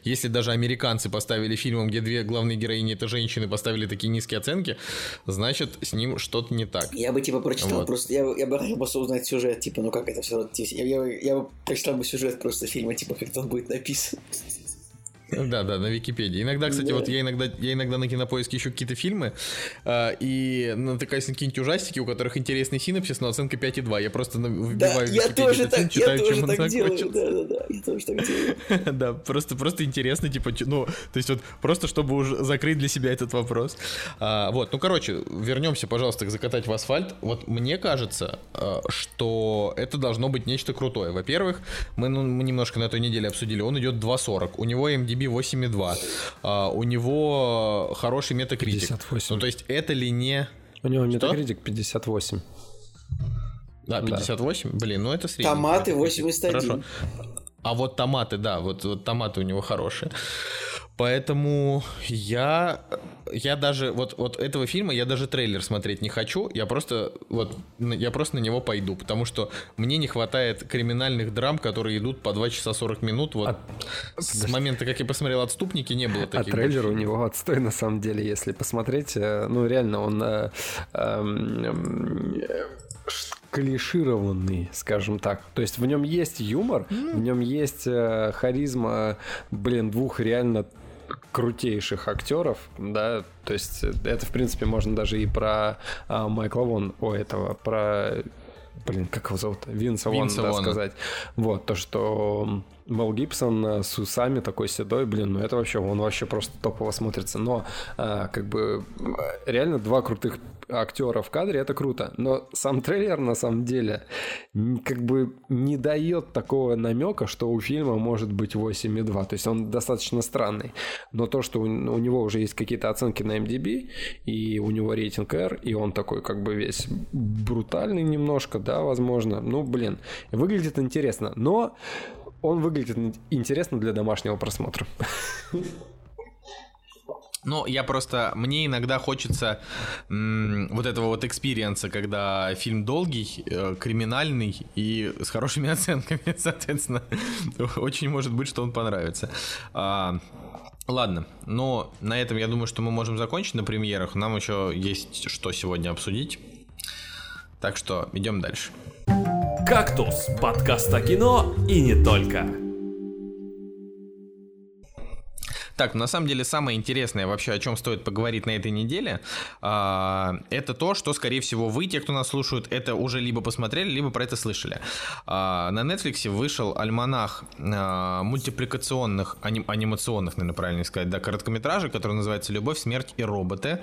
если даже американцы поставили фильмом, где две главные героини это женщины, поставили такие низкие оценки, значит с ним что-то не так. Я бы типа прочитал вот. просто, я, я бы хотел просто узнать сюжет, типа, ну как это все, я, я, я бы прочитал бы сюжет просто фильма, типа, как он будет написан. Да, да, на Википедии. Иногда, кстати, да. вот я иногда, я иногда на кинопоиске ищу какие-то фильмы э, и натыкаюсь на какие-нибудь ужастики, у которых интересный синопсис, но оценка 5,2. Я просто вбиваю да, я тоже так, читаю, я тоже так делаю. Да, да, да, я тоже так делаю. да, просто, просто интересно, типа, ну, то есть вот просто чтобы уже закрыть для себя этот вопрос. А, вот, ну, короче, вернемся, пожалуйста, к закатать в асфальт. Вот мне кажется, а, что это должно быть нечто крутое. Во-первых, мы, ну, мы немножко на той неделе обсудили, он идет 2.40. У него MDB IMDb 8,2. А, у него хороший метакритик. 58. Ну, то есть это ли не... У него метакритик 58. Да, 58? Да. Блин, ну это средний. Томаты 81. Хорошо. А вот томаты, да, вот, вот томаты у него хорошие. Поэтому я, я даже вот, вот этого фильма я даже трейлер смотреть не хочу. Я просто вот я просто на него пойду, потому что мне не хватает криминальных драм, которые идут по 2 часа 40 минут. Вот а... с момента, как я посмотрел «Отступники», не было таких. А трейлер у него отстой на самом деле, если посмотреть. Э, ну реально он э, э, клишированный, скажем так. То есть в нем есть юмор, mm. в нем есть э, харизма, блин, двух реально крутейших актеров, да, то есть это, в принципе, можно даже и про а, Майкла Вон, о, этого, про блин, как его зовут? Винса, Винса Вон, да, сказать. Вот, то, что Мел Гибсон с усами такой седой, блин, ну это вообще, он вообще просто топово смотрится. Но а, как бы реально два крутых актера в кадре, это круто. Но сам трейлер на самом деле как бы не дает такого намека, что у фильма может быть 8,2. То есть он достаточно странный. Но то, что у, него уже есть какие-то оценки на IMDb, и у него рейтинг R, и он такой как бы весь брутальный немножко, да, возможно. Ну, блин, выглядит интересно. Но он выглядит интересно для домашнего просмотра. Ну, я просто... Мне иногда хочется м- вот этого вот experience а, когда фильм долгий, э, криминальный и с хорошими оценками, соответственно. Очень может быть, что он понравится. А, ладно, но на этом я думаю, что мы можем закончить на премьерах. Нам еще есть что сегодня обсудить. Так что идем дальше. «Кактус» — подкаст о кино и не только. Так, на самом деле самое интересное вообще, о чем стоит поговорить на этой неделе, э, это то, что, скорее всего, вы, те, кто нас слушают, это уже либо посмотрели, либо про это слышали. Э, на Netflix вышел альманах э, мультипликационных, аним, анимационных, наверное, правильно сказать, да, короткометражек, который называется «Любовь, смерть и роботы».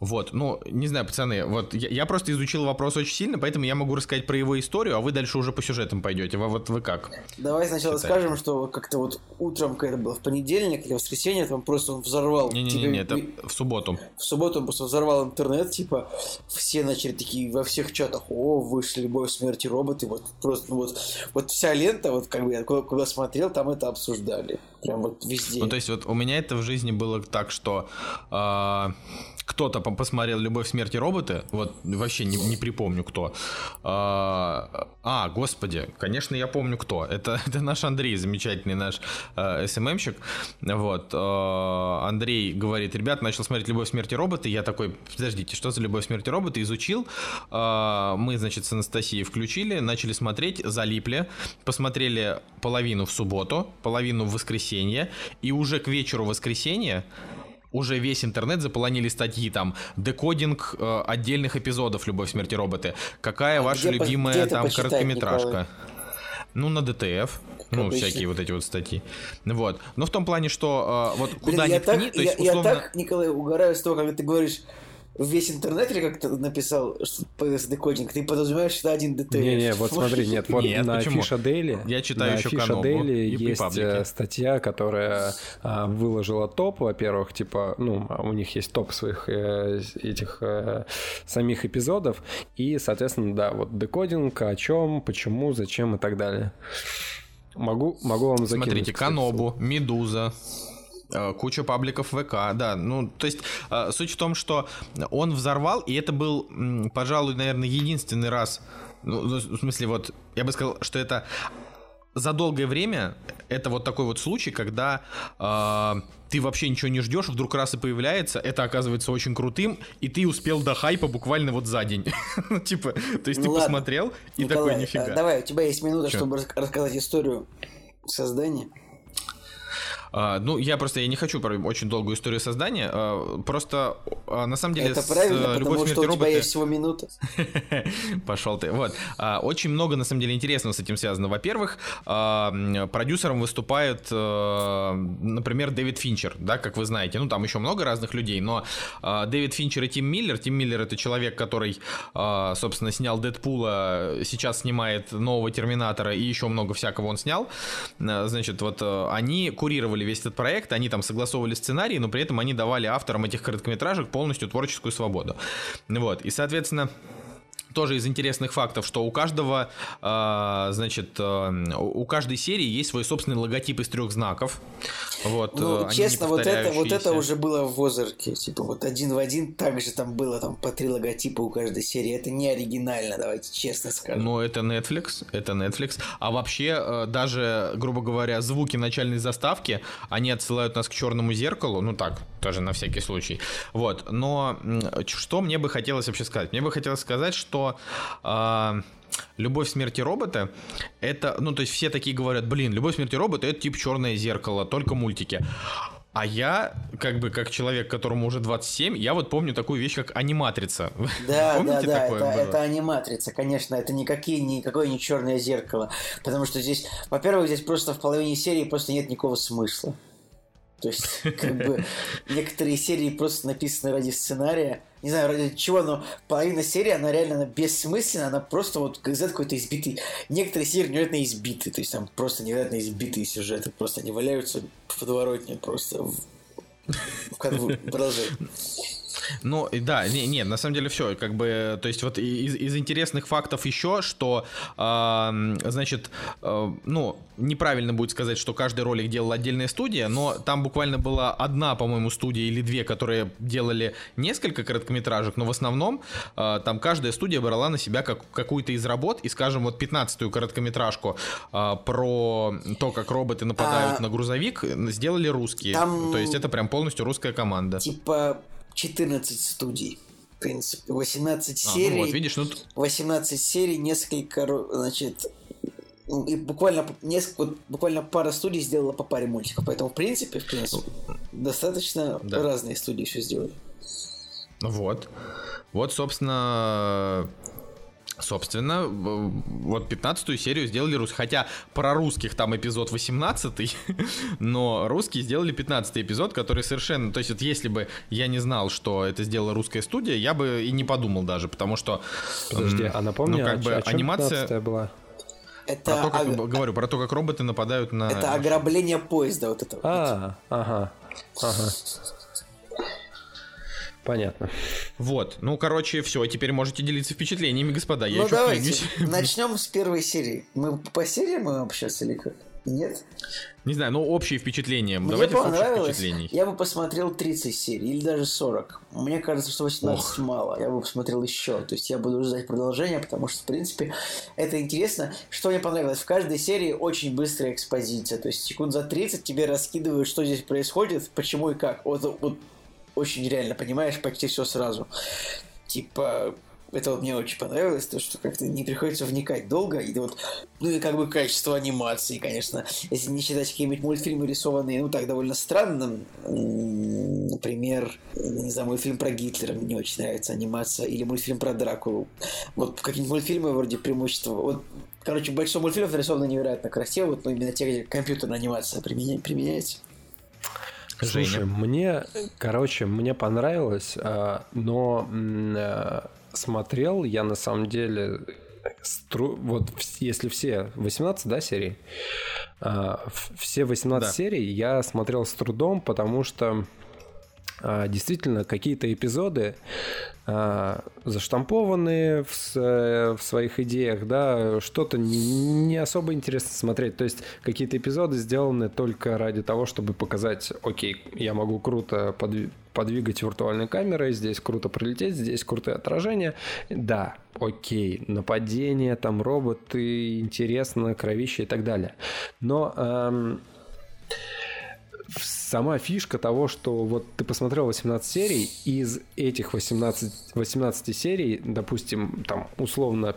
Вот, ну, не знаю, пацаны, вот я, я просто изучил вопрос очень сильно, поэтому я могу рассказать про его историю, а вы дальше уже по сюжетам пойдете. Вы, вот вы как? Давай сначала Считаете? скажем, что как-то вот утром, когда это было в понедельник или воскресенье, там просто он взорвал. Не-не-не, это в субботу. В субботу он просто взорвал интернет, типа, все начали такие во всех чатах, о, вышли любовь, смерти роботы, вот просто, ну, вот, вот вся лента, вот как бы я куда, куда смотрел, там это обсуждали. Прям вот везде. Ну, то есть вот у меня это в жизни было так, что э, кто-то посмотрел «Любовь, смерти роботы», вот вообще не, не припомню кто. А, а, господи, конечно, я помню кто. Это, это наш Андрей, замечательный наш э, СММщик. Вот. Э, Андрей говорит, ребят, начал смотреть «Любовь, смерти роботы». Я такой, подождите, что за «Любовь, смерти роботы»? Изучил. Э, мы, значит, с Анастасией включили, начали смотреть, залипли. Посмотрели половину в субботу, половину в воскресенье. И уже к вечеру воскресенья уже весь интернет заполонили статьи там декодинг э, отдельных эпизодов Любовь, смерти роботы. Какая а ваша где, любимая где там короткометражка? Николай? Ну, на ДТФ. Как ну, обычно. всякие вот эти вот статьи. Вот. Но в том плане, что э, вот Блин, куда ни ткни, то есть я, условно... я так, Николай, угораю с того, как ты говоришь весь интернет, или как ты написал, что PSD кодинг, ты подразумеваешь, что один ДТФ. Не-не, вот смотри, нет, вот нет, на почему? Фиша Дейли, я читаю на еще Фиша Дейли есть э, статья, которая а, выложила топ, во-первых, типа, ну, у них есть топ своих э, этих э, самих эпизодов, и, соответственно, да, вот декодинг, о чем, почему, зачем и так далее. Могу, могу вам закинуть. Смотрите, Канобу, Медуза, Э, куча пабликов ВК, да. Ну, то есть э, суть в том, что он взорвал, и это был, пожалуй, наверное, единственный раз. Ну, ну, в смысле, вот, я бы сказал, что это за долгое время это вот такой вот случай, когда э, ты вообще ничего не ждешь, вдруг раз и появляется, это оказывается очень крутым, и ты успел до хайпа буквально вот за день. ну, типа, то есть ну, ты посмотрел и такой нифига. А, давай, у тебя есть минута, чтобы рассказать историю создания. А, ну, я просто я не хочу про очень долгую историю создания. А, просто а, на самом деле это правильно, э, потому что у роботы... тебя есть всего минута. Пошел ты. Вот. Очень много на самом деле интересного с этим связано. Во-первых, продюсером выступает, э, например, Дэвид Финчер, да, как вы знаете. Ну, там еще много разных людей, но Дэвид Финчер и Тим Миллер. Тим Миллер это человек, который, собственно, снял Дэдпула, сейчас снимает нового Терминатора и еще много всякого он снял. Значит, вот они курировали курировали весь этот проект, они там согласовывали сценарий, но при этом они давали авторам этих короткометражек полностью творческую свободу. Вот, и, соответственно, тоже из интересных фактов, что у каждого, э, значит, э, у каждой серии есть свой собственный логотип из трех знаков. Вот, ну, э, честно, вот это, вот это уже было в Озарке. Типа вот один в один также там было там по три логотипа у каждой серии. Это не оригинально, давайте честно скажем. Но это Netflix, это Netflix. А вообще, э, даже, грубо говоря, звуки начальной заставки, они отсылают нас к черному зеркалу. Ну так, тоже на всякий случай. Вот. Но что мне бы хотелось вообще сказать? Мне бы хотелось сказать, что э, Любовь смерти робота это, ну, то есть все такие говорят, блин, Любовь смерти робота это типа черное зеркало, только мультики. А я, как бы, как человек, которому уже 27, я вот помню такую вещь, как аниматрица. Да, Помните да, да, это, было? это аниматрица, конечно, это никакие, никакое не черное зеркало. Потому что здесь, во-первых, здесь просто в половине серии просто нет никакого смысла. То есть, как бы, некоторые серии просто написаны ради сценария. Не знаю, ради чего, но половина серии, она реально она бессмысленна, она просто вот как какой-то избитый. Некоторые серии невероятно избиты, то есть там просто невероятно избитые сюжеты, просто они валяются в подворотне просто в, в канву. Продолжай. Ну, да, не, не, на самом деле все, как бы, то есть вот из, из интересных фактов еще, что, э, значит, э, ну, неправильно будет сказать, что каждый ролик делала отдельная студия, но там буквально была одна, по-моему, студия или две, которые делали несколько короткометражек, но в основном э, там каждая студия брала на себя как, какую-то из работ, и, скажем, вот 15-ю короткометражку э, про то, как роботы нападают а... на грузовик, сделали русские. Там... То есть это прям полностью русская команда. Типа 14 студий. В принципе, 18 а, серий. Ну вот, видишь, ну... 18 серий, несколько, значит, ну, и буквально несколько, буквально пара студий сделала по паре мультиков. Поэтому, в принципе, в принципе, достаточно да. разные студии еще сделали. Вот. Вот, собственно, Собственно, вот 15 серию сделали рус. Хотя про русских там эпизод 18, но русские сделали 15 эпизод, который совершенно... То есть вот если бы я не знал, что это сделала русская студия, я бы и не подумал даже, потому что... Подожди, а напомни, ну, как а, бы о анимация... была? Это про то, как, ог... говорю, про то, как роботы нападают на... Это ограбление поезда, вот это. А, ага, ага. Понятно. Вот. Ну, короче, все. Теперь можете делиться впечатлениями, господа. Я ну, давайте. Начнем с первой серии. Мы по серии мы общаться или как? Нет? Не знаю, но общие впечатления. Мне Давайте понравилось. Я бы посмотрел 30 серий или даже 40. Мне кажется, что 18 Ох. мало. Я бы посмотрел еще. То есть я буду ждать продолжения, потому что, в принципе, это интересно. Что мне понравилось? В каждой серии очень быстрая экспозиция. То есть секунд за 30 тебе раскидывают, что здесь происходит, почему и как. Вот, вот очень реально понимаешь почти все сразу. Типа, это вот мне очень понравилось, то, что как-то не приходится вникать долго, и вот, ну и как бы качество анимации, конечно, если не считать какие-нибудь мультфильмы рисованные, ну так довольно странно, например, не знаю, мультфильм про Гитлера, мне очень нравится анимация, или мультфильм про Дракулу, вот какие-нибудь мультфильмы вроде преимущества, вот Короче, большинство мультфильмов нарисовано невероятно красиво, вот, но именно те, где компьютерная анимация применяется. Женя. Слушай, мне, короче, мне понравилось, а, но э, смотрел я на самом деле стру... вот если все 18, да, серий, а, все 18 да. серий я смотрел с трудом, потому что действительно какие-то эпизоды а, заштампованные в, в своих идеях, да, что-то не особо интересно смотреть. То есть какие-то эпизоды сделаны только ради того, чтобы показать, окей, я могу круто подвигать подвигать виртуальной камерой, здесь круто пролететь, здесь крутое отражение. Да, окей, нападение, там роботы, интересно, кровище и так далее. Но эм, сама фишка того, что вот ты посмотрел 18 серий, из этих 18, 18 серий, допустим, там условно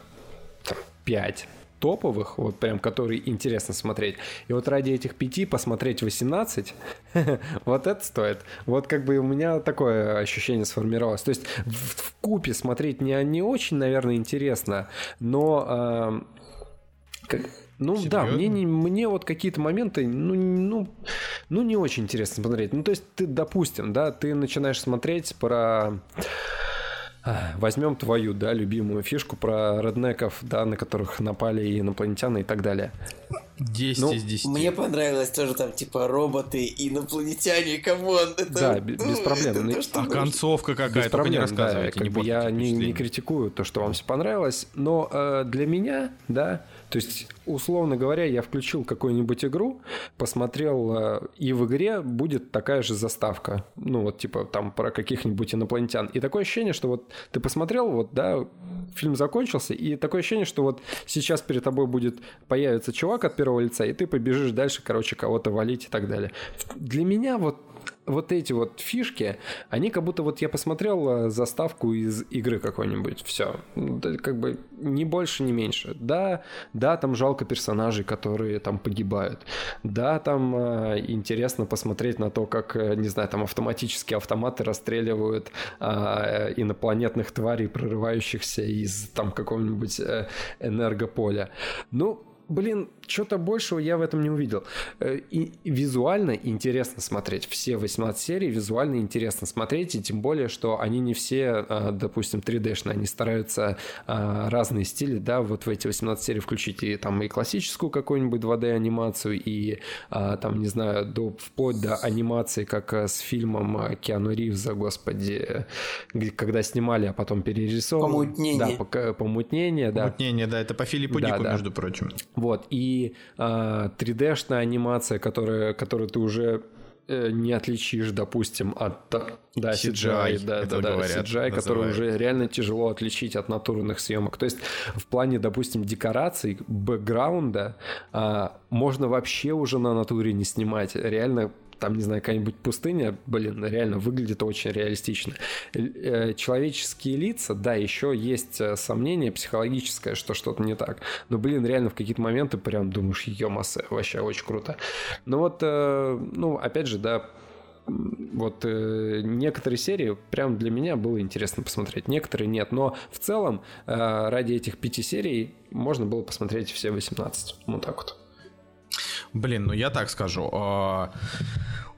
там, 5 топовых, вот прям, которые интересно смотреть. И вот ради этих пяти посмотреть 18, вот это стоит. Вот как бы у меня такое ощущение сформировалось. То есть в, в купе смотреть не, не очень, наверное, интересно, но э, как, ну Серьезно? да, мне, не, мне вот какие-то моменты, ну, ну, ну не очень интересно смотреть. Ну то есть ты, допустим, да, ты начинаешь смотреть про... Возьмем твою, да, любимую фишку про реднеков, да, на которых напали инопланетяне и так далее. 10 ну, из 10. Мне понравилось тоже там, типа, роботы, инопланетяне, come on. Это, да, без, без проблем. Это, то, а концовка какая-то, только не рассказывайте. Да, как не бы я не, не критикую то, что вам все понравилось, но э, для меня, да, то есть, условно говоря, я включил какую-нибудь игру, посмотрел, э, и в игре будет такая же заставка. Ну, вот, типа, там про каких-нибудь инопланетян. И такое ощущение, что вот ты посмотрел, вот, да, фильм закончился, и такое ощущение, что вот сейчас перед тобой будет появиться чувак от первого лица, и ты побежишь дальше, короче, кого-то валить и так далее. Для меня вот вот эти вот фишки, они как будто вот я посмотрел э, заставку из игры какой-нибудь, все, как бы ни больше, ни меньше. Да, да, там жалко персонажей, которые там погибают. Да, там э, интересно посмотреть на то, как, э, не знаю, там автоматические автоматы расстреливают э, инопланетных тварей, прорывающихся из там какого-нибудь э, энергополя. Ну, блин, что-то большего я в этом не увидел. Э, и визуально интересно смотреть. Все 18 серий визуально интересно смотреть, и тем более, что они не все, а, допустим, 3D-шные, они стараются а, разные стили, да, вот в эти 18 серий включить и там и классическую какую-нибудь 2D-анимацию, и а, там, не знаю, до, вплоть до анимации, как с фильмом Киану Ривза, господи, когда снимали, а потом перерисовывали. Помутнение. Да, помутнение, да. Помутнение, да, это по Филиппу да, Дику, да. между прочим. Вот, и э, 3D-шная анимация, которая, которую ты уже э, не отличишь, допустим, от да, CGI, CGI да, да, да, говорят, CGI, который уже реально тяжело отличить от натурных съемок. То есть в плане, допустим, декораций, бэкграунда а, можно вообще уже на натуре не снимать. Реально там, не знаю, какая-нибудь пустыня, блин, реально выглядит очень реалистично. Э, человеческие лица, да, еще есть э, сомнение психологическое, что что-то не так. Но, блин, реально в какие-то моменты прям думаешь, ё-массе, вообще очень круто. Но вот, э, ну, опять же, да, вот э, некоторые серии прям для меня было интересно посмотреть, некоторые нет, но в целом э, ради этих пяти серий можно было посмотреть все 18, вот так вот. Блин, ну я так скажу.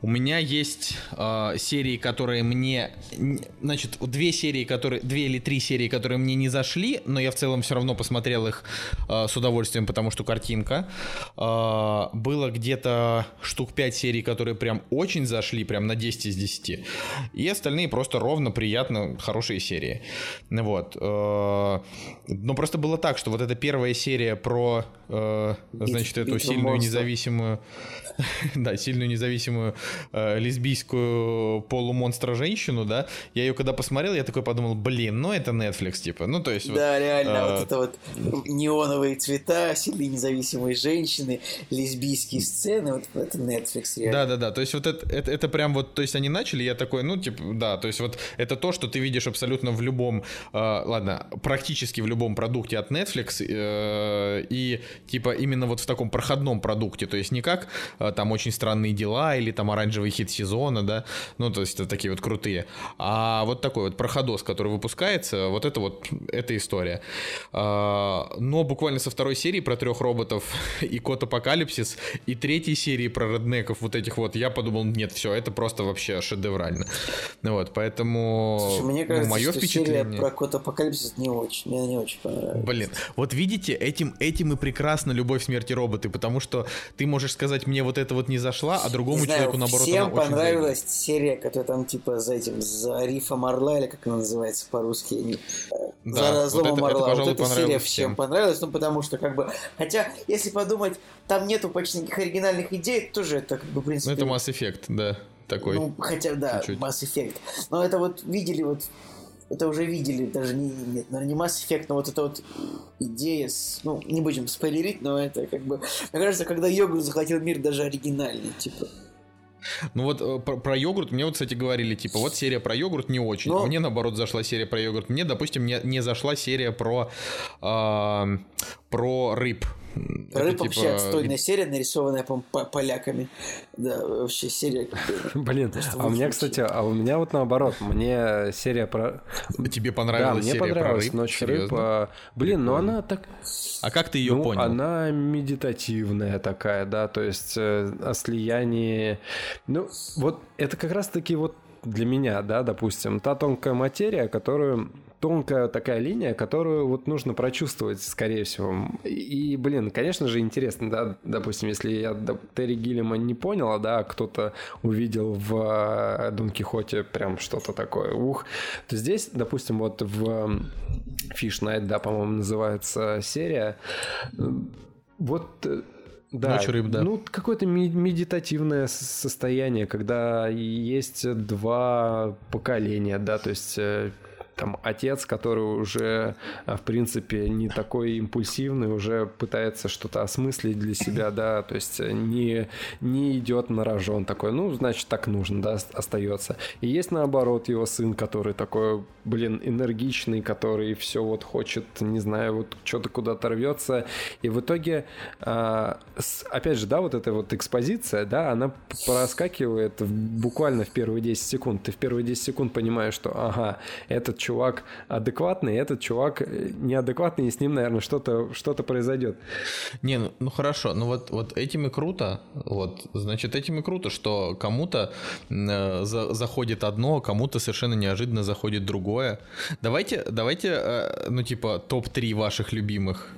У меня есть э, серии, которые мне, значит, две серии, которые, две или три серии, которые мне не зашли, но я в целом все равно посмотрел их э, с удовольствием, потому что картинка. Э, было где-то штук 5 серий, которые прям очень зашли, прям на 10 из 10. И остальные просто ровно, приятно, хорошие серии. Вот. Э, но просто было так, что вот эта первая серия про, э, значит, эту сильную независимую, да, сильную независимую э, лесбийскую полумонстра-женщину, да, я ее когда посмотрел, я такой подумал, блин, ну это Netflix, типа, ну то есть... Да, вот, реально, э... вот это вот неоновые цвета, сильные независимые женщины, лесбийские сцены, вот это Netflix, реально. Да-да-да, то есть вот это, это, это прям вот, то есть они начали, я такой, ну типа, да, то есть вот это то, что ты видишь абсолютно в любом, э, ладно, практически в любом продукте от Netflix, э, и типа именно вот в таком проходном продукте, то есть не как э, там очень странные дела или там оранжевый хит сезона, да, ну, то есть это такие вот крутые. А вот такой вот проходос, который выпускается, вот это вот, эта история. А, но буквально со второй серии про трех роботов и кот апокалипсис, и третьей серии про реднеков вот этих вот, я подумал, нет, все, это просто вообще шедеврально. Вот, поэтому Слушай, мне ну, кажется, ну, мое что впечатление... серия про кот апокалипсис не очень, мне не очень понравилась. Блин, вот видите, этим, этим и прекрасно любовь смерти роботы, потому что ты можешь сказать, мне вот это вот не зашла, а другому не человеку наоборот Всем понравилась очень серия, которая там типа за этим, за рифом орла, или как она называется по-русски, да, за разломом вот это, орла. Это, вот эта серия всем. всем понравилась, ну потому что как бы, хотя если подумать, там нету почти никаких оригинальных идей, тоже это как бы в принципе. Ну это Mass Effect, да, такой. Ну хотя да, чуть-чуть. Mass Effect, но это вот видели вот это уже видели, даже не, нет, наверное, не Mass Effect, но вот эта вот идея с, ну, не будем спойлерить, но это как бы, мне кажется, когда йогурт захватил мир, даже оригинальный, типа. Ну вот э, про, про йогурт мне вот, кстати, говорили, типа, вот серия про йогурт не очень. Но... А мне, наоборот, зашла серия про йогурт. Мне, допустим, не, не зашла серия про, э, про рыб. Рыб типа... вообще отстойная серия, нарисованная по поляками. Да, вообще серия. Блин, а у меня, кстати, а у меня вот наоборот, мне серия про... Тебе понравилась да, мне понравилась? Ночь рыб. А, блин, ну она так... А как ты ее ну, понял? Она медитативная такая, да, то есть э, о слиянии... Ну, вот это как раз-таки вот для меня, да, допустим, та тонкая материя, которую тонкая такая линия, которую вот нужно прочувствовать, скорее всего. И, блин, конечно же, интересно, да, допустим, если я Терри Гиллима не понял, да, кто-то увидел в э, Дон Кихоте прям что-то такое, ух, то здесь, допустим, вот в Fish Night, да, по-моему, называется серия, вот э, да, Ночь рыб, да. Ну, какое-то медитативное состояние, когда есть два поколения, да, то есть э, там отец, который уже, в принципе, не такой импульсивный, уже пытается что-то осмыслить для себя, да, то есть не, не идет на рожон такой, ну, значит, так нужно, да, остается. И есть, наоборот, его сын, который такой, блин, энергичный, который все вот хочет, не знаю, вот что-то куда-то рвется, и в итоге, а, опять же, да, вот эта вот экспозиция, да, она проскакивает буквально в первые 10 секунд. Ты в первые 10 секунд понимаешь, что, ага, этот чувак адекватный, этот чувак э, неадекватный, и с ним, наверное, что-то что произойдет. Не, ну, ну хорошо, ну вот, вот этим и круто, вот, значит, этим и круто, что кому-то э, за, заходит одно, кому-то совершенно неожиданно заходит другое. Давайте, давайте, э, ну типа, топ-3 ваших любимых.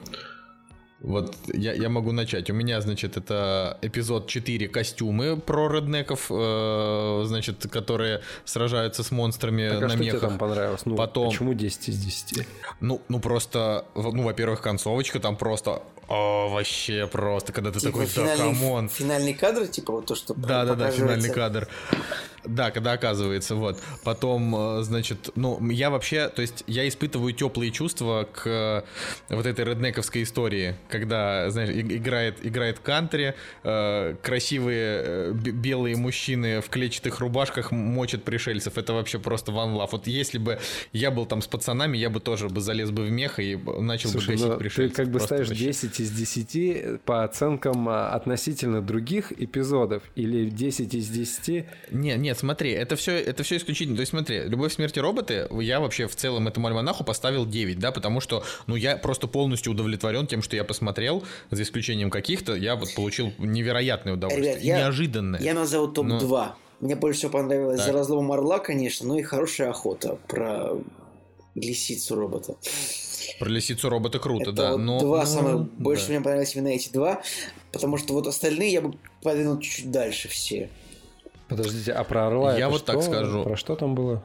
Вот я, я могу начать. У меня, значит, это эпизод 4 костюмы про реднеков, э, значит, которые сражаются с монстрами так, а на что мехах. тебе там понравилось? Ну, Потом... Почему 10 из 10? Ну, ну просто, ну, во-первых, концовочка там просто о, вообще просто, когда ты типа такой, да, come on. Финальный кадр, типа вот то, что Да-да-да, финальный кадр. Да, когда оказывается, вот. Потом, э, значит, ну, я вообще, то есть я испытываю теплые чувства к э, вот этой реднековской истории, когда, знаешь, играет, играет кантри, э, красивые белые мужчины в клетчатых рубашках мочат пришельцев. Это вообще просто one love. Вот если бы я был там с пацанами, я бы тоже бы залез бы в мех и начал Слушай, бы гасить ну, пришельцев. Ты как бы ставишь вообще. 10 из 10 по оценкам а, относительно других эпизодов или 10 из 10? Нет, нет, смотри, это все, это все исключительно. То есть смотри, «Любовь, смерти роботы» я вообще в целом этому альманаху поставил 9, да, потому что, ну, я просто полностью удовлетворен тем, что я посмотрел, за исключением каких-то, я вот получил невероятное удовольствие. Ребят, я, неожиданное. Я назову топ-2. Но... Мне больше всего понравилось так. «За разломом орла», конечно, но и «Хорошая охота» про лисицу робота. Про лисицу робота круто, это да. Вот но, два но... самых больше да. мне понравились именно эти два, потому что вот остальные я бы подвинул чуть-чуть дальше все. Подождите, а про орла? Я вот что? так скажу. Про что там было?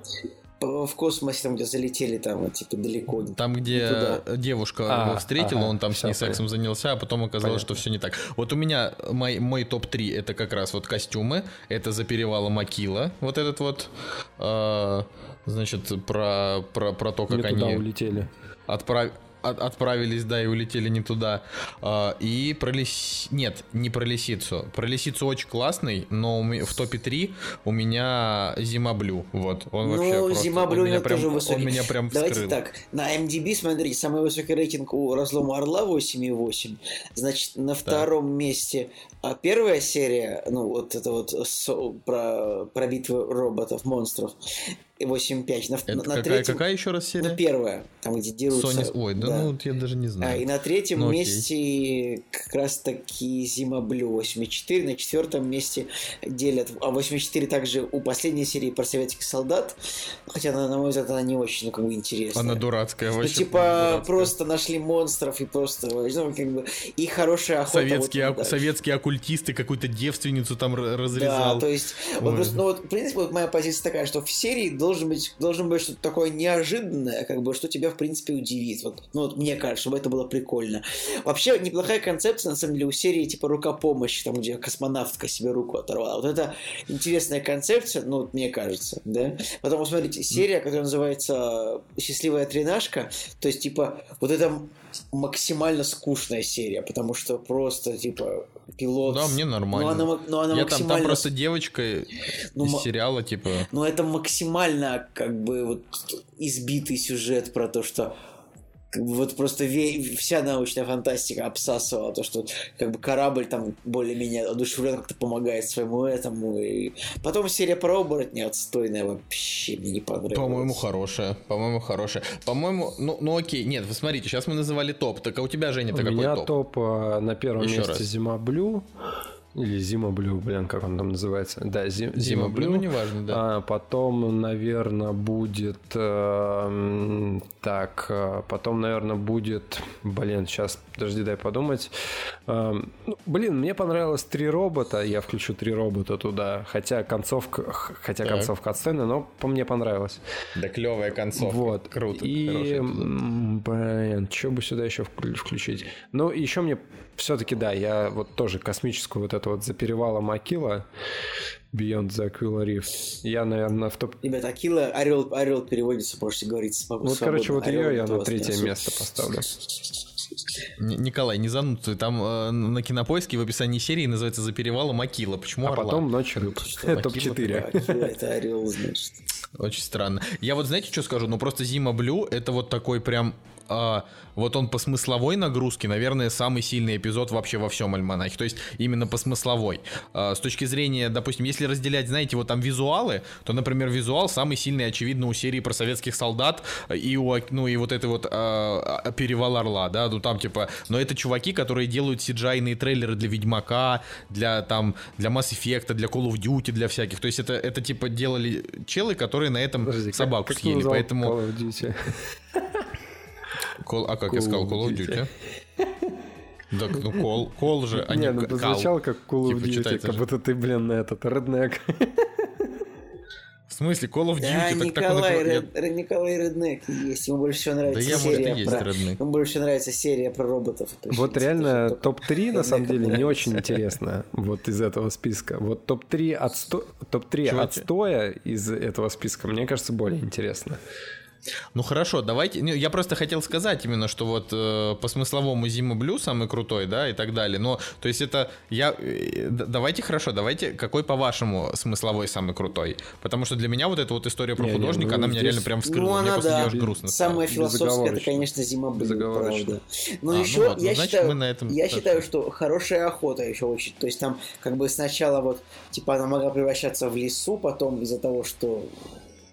в космосе, там, где залетели, там, типа, далеко. Там, где девушка а, его встретила, ага, он там с ней сексом занялся, а потом оказалось, Понятно. что все не так. Вот у меня мой, мой топ-3 это как раз вот костюмы, это за перевала Макила, вот этот вот, э, значит, про, про, про то, как не они... улетели. Отправ от, отправились, да, и улетели не туда. А, и про лис... Нет, не про лисицу. Про лисицу очень классный, но в топе 3 у меня Зима Блю. Вот. Он ну, вообще просто... Зима Блю у меня прям, тоже высокий. Он меня прям Давайте вскрыл. так, на MDB, смотрите, самый высокий рейтинг у Разлома Орла 8,8. Значит, на втором так. месте а первая серия, ну, вот это вот со, про, про битвы роботов, монстров, 8.5. На, Это на какая, третьем, какая еще раз серия? Ну, первая, там, где дерутся. Sony... Ой, да, да. ну, я даже не знаю. А, и на третьем ну, месте как раз таки Зима Блю 8.4, на четвертом месте делят. А 8.4 также у последней серии про советских солдат, хотя, она, на мой взгляд, она не очень, ну, как бы, интересная. Она дурацкая, ну, вообще. Ну, типа, дурацкая. просто нашли монстров и просто, ну, как бы, и хорошая охота. Советские, вот, советские оккультисты какую-то девственницу там разрезал. Да, то есть, вот просто, ну, вот, в принципе, вот моя позиция такая, что в серии должен должен быть, должен быть что-то такое неожиданное, как бы, что тебя, в принципе, удивит. Вот, ну, вот мне кажется, чтобы это было прикольно. Вообще, неплохая концепция, на самом деле, у серии, типа, рука помощи, там, где космонавтка себе руку оторвала. Вот это интересная концепция, ну, вот мне кажется, да. Потом, смотрите, серия, которая называется «Счастливая тренажка», то есть, типа, вот это максимально скучная серия, потому что просто, типа, пилот... Да, мне нормально. Но она, но она Я максимально... там, там просто девочка ну, из сериала, типа... Ну, это максимально, как бы, вот, избитый сюжет про то, что вот просто вся научная фантастика обсасывала то, что как бы корабль там более-менее одушевленно как-то помогает своему этому. И... Потом серия про оборотни отстойная вообще мне не понравилась. По-моему, хорошая. По-моему, хорошая. По-моему, ну, ну окей, нет, вы смотрите, сейчас мы называли топ. Так а у тебя, Женя, то какой топ? У меня топ а, на первом Еще месте раз. Zima Blue. Или Zima Blue, блин, как он там называется. Да, Зим, Zima Blue. Ну, неважно, да. А потом, наверное, будет... Э, так, э, потом, наверное, будет... Блин, сейчас, подожди, дай подумать. Э, блин, мне понравилось три робота. Я включу три робота туда. Хотя концовка... Хотя так. концовка отстойная, но по мне понравилось. Да клевая концовка. Вот. Круто. И, блин, что бы сюда еще включить? Ну, еще мне все-таки, да, я вот тоже космическую вот эту вот за перевалом Акила Beyond the Aquila Reef. Я, наверное, в топ... Ребята, Акила, Орел, Орел переводится, можете говорить смогу Вот, короче, вот ее я на третье место поставлю. Николай, не занудствуй. Там э, на кинопоиске в описании серии называется «За перевалом Акила». Почему А орла? потом «Ночь рыб». Топ-4. Это орел, значит. Очень странно. Я вот знаете, что скажу? Ну просто Зима Блю это вот такой прям а, вот он по смысловой нагрузке, наверное, самый сильный эпизод вообще во всем альманахе. То есть именно по смысловой. А, с точки зрения, допустим, если разделять, знаете, вот там визуалы, то, например, визуал самый сильный, очевидно, у серии про советских солдат и у, ну и вот это вот а перевал Орла, да, ну там типа, но это чуваки, которые делают cgi трейлеры для Ведьмака, для там, для Mass Effect, для Call of Duty, для всяких. То есть это, это типа делали челы, которые на этом Подожди, собаку как, съели, поэтому... Call of Duty? Call, а как Call я сказал, Call of Duty? Так, ну кол, кол же, а не Не, ну прозвучал как Call of типа, Duty, как будто ты, блин, этот, реднек. В смысле, Call of Duty? Да, так, Николай, так Ред, Николай Реднек есть. Ему больше всего нравится да серия я, может, про... Есть Ему больше всего нравится серия про роботов. Вот реально топ-3 на самом деле не очень интересно вот из этого списка. Вот топ-3 отсто... топ-3 отстоя из этого списка мне кажется более интересно. Ну хорошо, давайте. Я просто хотел сказать именно, что вот э, по смысловому Зима Блю самый крутой, да, и так далее. Но то есть это я. Э, давайте хорошо, давайте какой по-вашему смысловой самый крутой? Потому что для меня вот эта вот история про не, художника, не, ну, она здесь... меня реально прям вскрыла. Ну, она, Мне да. просто грустно. Самая философская, это, конечно, Зима Блю, правда. Но а, еще ну, ладно, я, ну, считаю, на этом я считаю, что хорошая охота еще очень. То есть там как бы сначала вот типа она могла превращаться в лесу, потом из-за того, что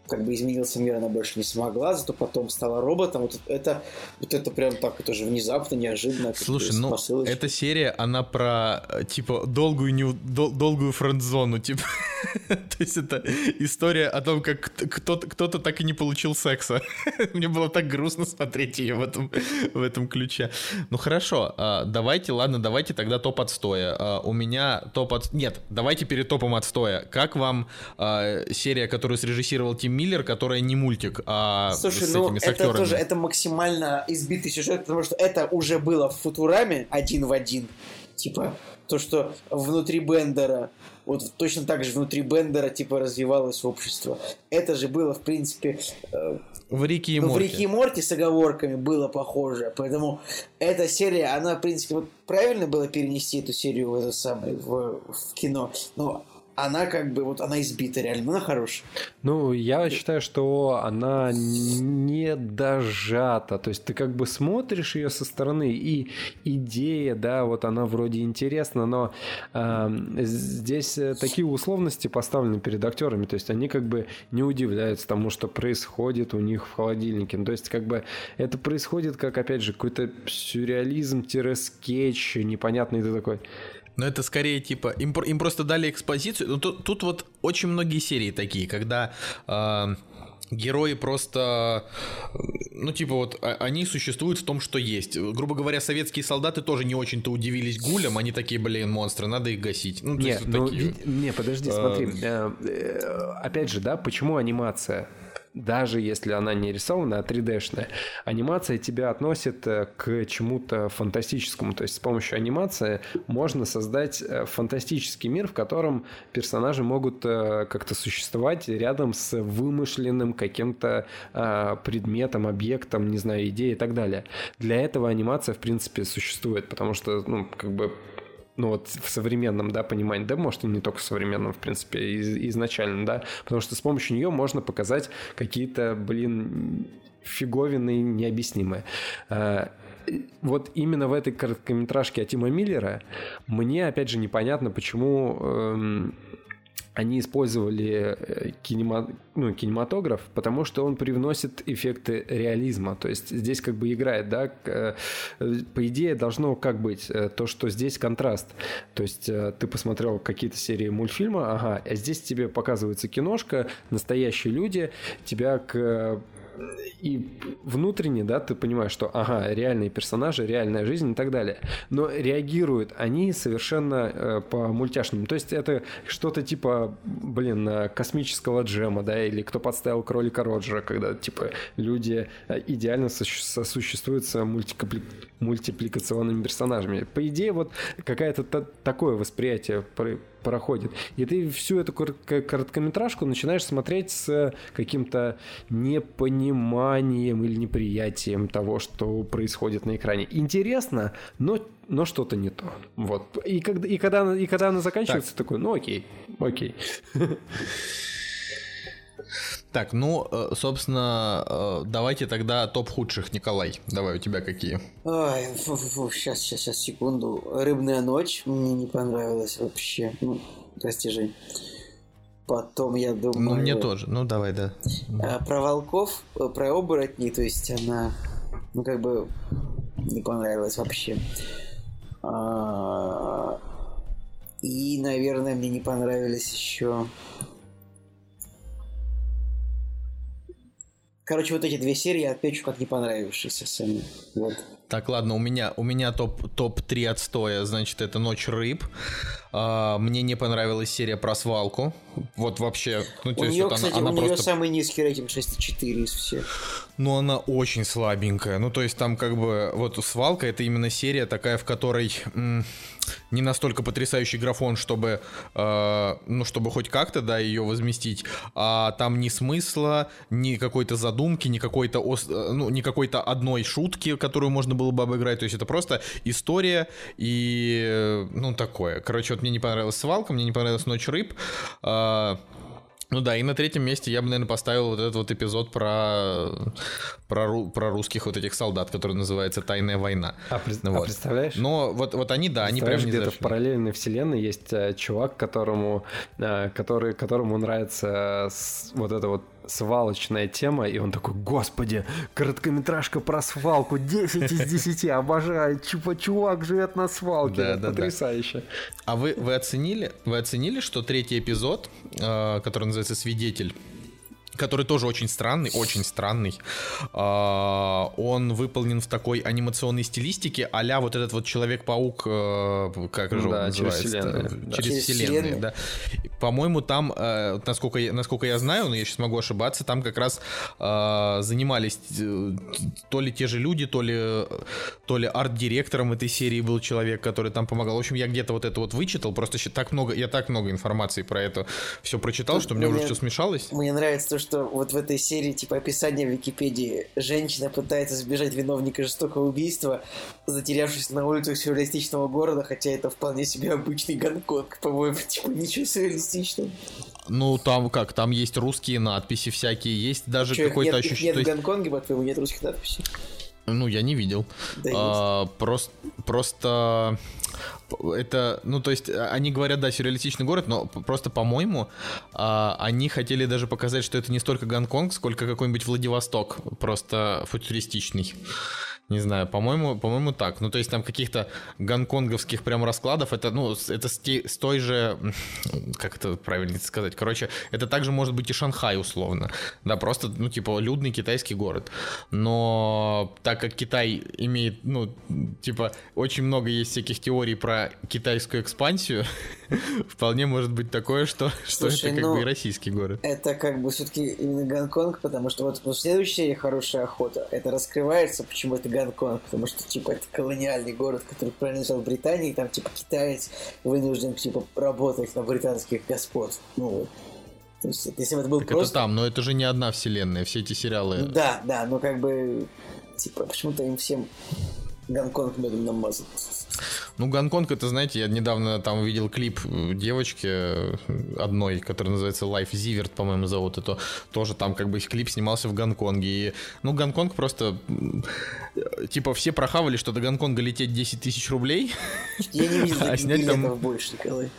как бы изменился мир, она больше не смогла, зато потом стала роботом. Вот это, вот это прям так, это же внезапно, неожиданно. Слушай, ну, посылочка. эта серия, она про, э, типа, долгую, не, дол, долгую френд-зону, типа. То есть это история о том, как кто-то, кто-то так и не получил секса. Мне было так грустно смотреть ее в этом, в этом ключе. Ну, хорошо, а, давайте, ладно, давайте тогда топ отстоя. А, у меня топ от... Нет, давайте перед топом отстоя. Как вам а, серия, которую срежиссировал Тим Миллер, которая не мультик, а Слушай, с ну, этими, с это актерами. тоже, это максимально избитый сюжет, потому что это уже было в Футураме один в один. Типа, то, что внутри Бендера, вот точно так же внутри Бендера, типа, развивалось общество. Это же было, в принципе... Э, в Рике и ну, Морти. В Рике и Морти с оговорками было похоже. Поэтому эта серия, она, в принципе, вот правильно было перенести эту серию в это самое, в, в кино. Но она как бы, вот она избита реально, она хорошая. Ну, я считаю, что она не дожата, то есть ты как бы смотришь ее со стороны, и идея, да, вот она вроде интересна, но э, здесь такие условности поставлены перед актерами, то есть они как бы не удивляются тому, что происходит у них в холодильнике, ну, то есть как бы это происходит как, опять же, какой-то сюрреализм-скетч непонятный, ты такой... Но это скорее типа им, им просто дали экспозицию. Ну, тут, тут вот очень многие серии такие, когда э, герои просто, ну типа вот а, они существуют в том, что есть. Грубо говоря, советские солдаты тоже не очень-то удивились гулям, они такие, блин, монстры, надо их гасить. Ну, не, ну, такие... не, подожди, смотри. Э, э, опять же, да, почему анимация? Даже если она не рисована, а 3D-шная, анимация тебя относит э, к чему-то фантастическому. То есть с помощью анимации можно создать э, фантастический мир, в котором персонажи могут э, как-то существовать рядом с вымышленным каким-то предметом, объектом, не знаю, идеей и так далее. Для этого анимация, в принципе, существует, потому что, ну, как бы ну вот в современном, да, понимании, да, может, и не только в современном, в принципе, из, изначально, да, потому что с помощью нее можно показать какие-то, блин, фиговины необъяснимые. А, вот именно в этой короткометражке от Тима Миллера мне, опять же, непонятно, почему эм, они использовали э, кинема, ну, кинематограф, потому что он привносит эффекты реализма. То есть здесь как бы играет, да, э, по идее должно как быть, э, то, что здесь контраст. То есть ты посмотрел какие-то серии мультфильма, ага, а здесь тебе показывается киношка, настоящие люди, тебя к и внутренне, да, ты понимаешь, что, ага, реальные персонажи, реальная жизнь и так далее. Но реагируют они совершенно э, по мультяшному. То есть это что-то типа, блин, э, космического джема, да, или кто подставил кролика Роджера, когда, типа, люди э, идеально сосуществуют с мультипли... мультипликационными персонажами. По идее, вот какое-то такое восприятие проходит. И ты всю эту короткометражку начинаешь смотреть с каким-то непониманием или неприятием того, что происходит на экране. Интересно, но но что-то не то. Вот. И когда, и когда, и когда она заканчивается, так. такой, ну окей, окей. Так, ну, э, собственно, э, давайте тогда топ худших, Николай. Давай, у тебя какие? Ой, фу -фу -фу, сейчас, сейчас, сейчас, секунду. Рыбная ночь мне не понравилась вообще. Ну, прости, Жень. Потом, я думаю... Ну, мне тоже. Ну, давай, да. Э, про волков, про оборотней, то есть она, ну, как бы не понравилась вообще. А, и, наверное, мне не понравились еще Короче, вот эти две серии я отмечу как не понравившиеся сами. Вот. Так, ладно, у меня, у меня топ, топ-3 отстоя, значит, это «Ночь рыб». А, мне не понравилась серия про свалку. Вот вообще... Ну, у нее, вот кстати, она, она у нее просто... самый низкий рейтинг 6,4 из всех. Ну, она очень слабенькая. Ну, то есть там как бы... Вот свалка — это именно серия такая, в которой... М- не настолько потрясающий графон, чтобы, э, ну, чтобы хоть как-то, да, ее возместить, а там ни смысла, ни какой-то задумки, ни какой-то, э, ну, ни какой-то одной шутки, которую можно было бы обыграть, то есть это просто история и, ну, такое. Короче, вот мне не понравилась свалка, мне не понравилась ночь рыб, э, ну да, и на третьем месте я бы, наверное, поставил вот этот вот эпизод про, про, про русских вот этих солдат, который называется «Тайная война». А, ну, вот. а представляешь? Но вот, вот они, да, они прям не где-то в параллельной вселенной есть э, чувак, которому, э, который, которому нравится э, вот это вот свалочная тема, и он такой, господи, короткометражка про свалку, 10 из 10, обожаю, чупа чувак живет на свалке, да, да, потрясающе. Да. А вы, вы оценили, вы оценили, что третий эпизод, э, который называется «Свидетель», который тоже очень странный, очень странный. А, он выполнен в такой анимационной стилистике, а вот этот вот Человек-паук, э, как же да, он называется? Через вселенную. Да. Через, через вселенную, да. По-моему, там, э, насколько, я, насколько я знаю, но я сейчас могу ошибаться, там как раз э, занимались то ли те же люди, то ли, то ли арт-директором этой серии был человек, который там помогал. В общем, я где-то вот это вот вычитал, просто так много, я так много информации про это все прочитал, Тут что мне, мне уже все смешалось. Мне нравится то, что что вот в этой серии, типа, описание в Википедии, женщина пытается сбежать виновника жестокого убийства, затерявшись на улицах сюрреалистичного города, хотя это вполне себе обычный Гонконг, по-моему, типа, ничего сюрреалистичного. Ну, там как, там есть русские надписи всякие, есть даже какое-то ощущение... Нет, нет в Гонконге, по-твоему, нет русских надписей? Ну, я не видел. Да, а, просто, просто это, ну, то есть, они говорят, да, сюрреалистичный город, но просто, по-моему, а, они хотели даже показать, что это не столько Гонконг, сколько какой-нибудь Владивосток, просто футуристичный. Не знаю, по-моему, по-моему так. Ну, то есть там каких-то гонконговских прям раскладов, это, ну, это с, те, с той же, как это правильно сказать, короче, это также может быть и Шанхай условно, да, просто, ну, типа, людный китайский город. Но так как Китай имеет, ну, типа, очень много есть всяких теорий про китайскую экспансию, вполне может быть такое, что, Слушай, что это как ну, бы и российский город. Это как бы все-таки именно Гонконг, потому что вот в следующей «Хорошая охота» это раскрывается, почему это Гонконг, потому что, типа, это колониальный город, который принадлежал Британии, и там, типа, китаец вынужден, типа, работать на британских господ. Ну, вот. То есть, если бы это был так просто... это там, но это же не одна вселенная, все эти сериалы... Да, да, но как бы, типа, почему-то им всем Гонконг медом намазан. Ну, Гонконг, это, знаете, я недавно там увидел клип девочки э, одной, которая называется Life Zivert, по-моему, зовут. Это тоже там как бы клип снимался в Гонконге. И, ну, Гонконг просто... Типа все прохавали, что до Гонконга лететь 10 тысяч рублей. Я не видел а снять там... больше, Николай.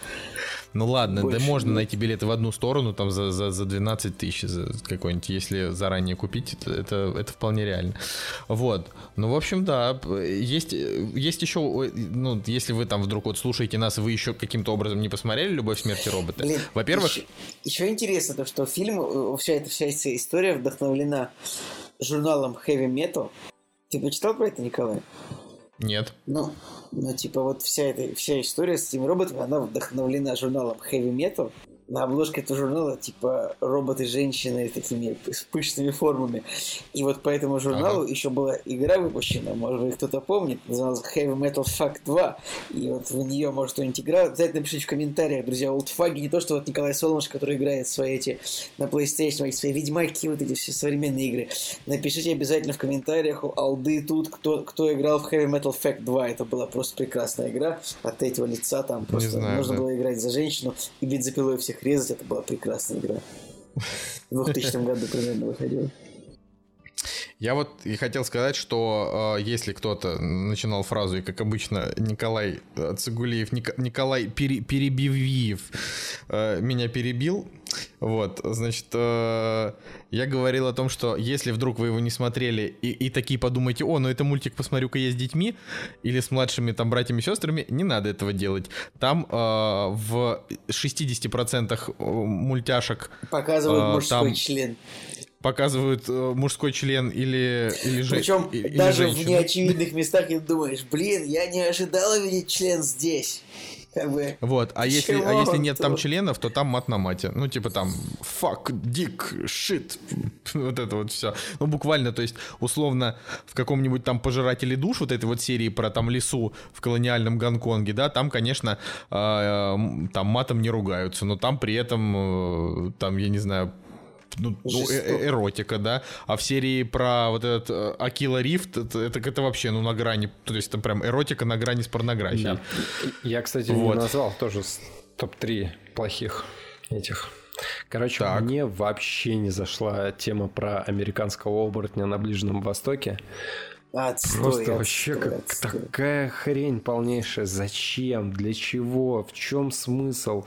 Ну ладно, Больше, да можно да. найти билеты в одну сторону там за, за, за 12 тысяч какой-нибудь, если заранее купить, это, это, это вполне реально. Вот. Ну, в общем, да, есть, есть еще, ну, если вы там вдруг вот слушаете нас, вы еще каким-то образом не посмотрели «Любовь, смерти робота», во-первых... Еще, еще интересно то, что фильм, э, вся эта, вся эта история вдохновлена журналом Heavy Metal. Ты почитал про это, Николай? Нет. Ну, ну, типа, вот вся эта вся история с этими роботами, она вдохновлена журналом Heavy Metal. На обложке этого журнала, типа, роботы-женщины с такими с пышными формами. И вот по этому журналу ага. еще была игра выпущена, может быть, кто-то помнит, называлась Heavy Metal Fuck 2. И вот в нее, может, кто-нибудь играл. Обязательно напишите в комментариях, друзья, олдфаги, не то, что вот Николай Соломаш, который играет свои эти на PlayStation, свои Ведьмаки, вот эти все современные игры. Напишите обязательно в комментариях, алды тут, кто, кто играл в Heavy Metal Fact 2. Это была просто прекрасная игра. От этого лица там просто знаю, можно да. было играть за женщину и бензопилой всех всех резать, это была прекрасная игра. В 2000 году примерно выходила. Я вот и хотел сказать, что э, если кто-то начинал фразу, и как обычно Николай э, Цигулиев, Ник, Николай пере, Перебивиев э, меня перебил, вот, значит, э, я говорил о том, что если вдруг вы его не смотрели и, и такие подумаете, о, ну это мультик посмотрю-ка я с детьми или с младшими там братьями и сестрами, не надо этого делать. Там э, в 60% э, мультяшек... Показывают э, мужской там... член показывают э, мужской член или, или же Причем или даже женщину. в неочевидных местах ты думаешь, блин, я не ожидала видеть член здесь. Как бы, вот, а если, а если нет там членов, то там мат на мате. Ну, типа там fuck, dick, shit. вот это вот все. Ну, буквально, то есть, условно, в каком-нибудь там пожирателе душ, вот этой вот серии про там лесу в колониальном Гонконге, да, там, конечно, э, там матом не ругаются, но там при этом, э, там, я не знаю, ну, ну э, эротика, да. А в серии про вот этот э, Акила Рифт, это, это, это вообще, ну, на грани, то есть это прям эротика на грани с порнографией. Да. Я, кстати, вот. не назвал тоже топ-3 плохих этих. Короче, так. мне вообще не зашла тема про американского оборотня на Ближнем Востоке. Отстой, Просто отстой, вообще как отстой. такая хрень полнейшая. Зачем? Для чего? В чем смысл?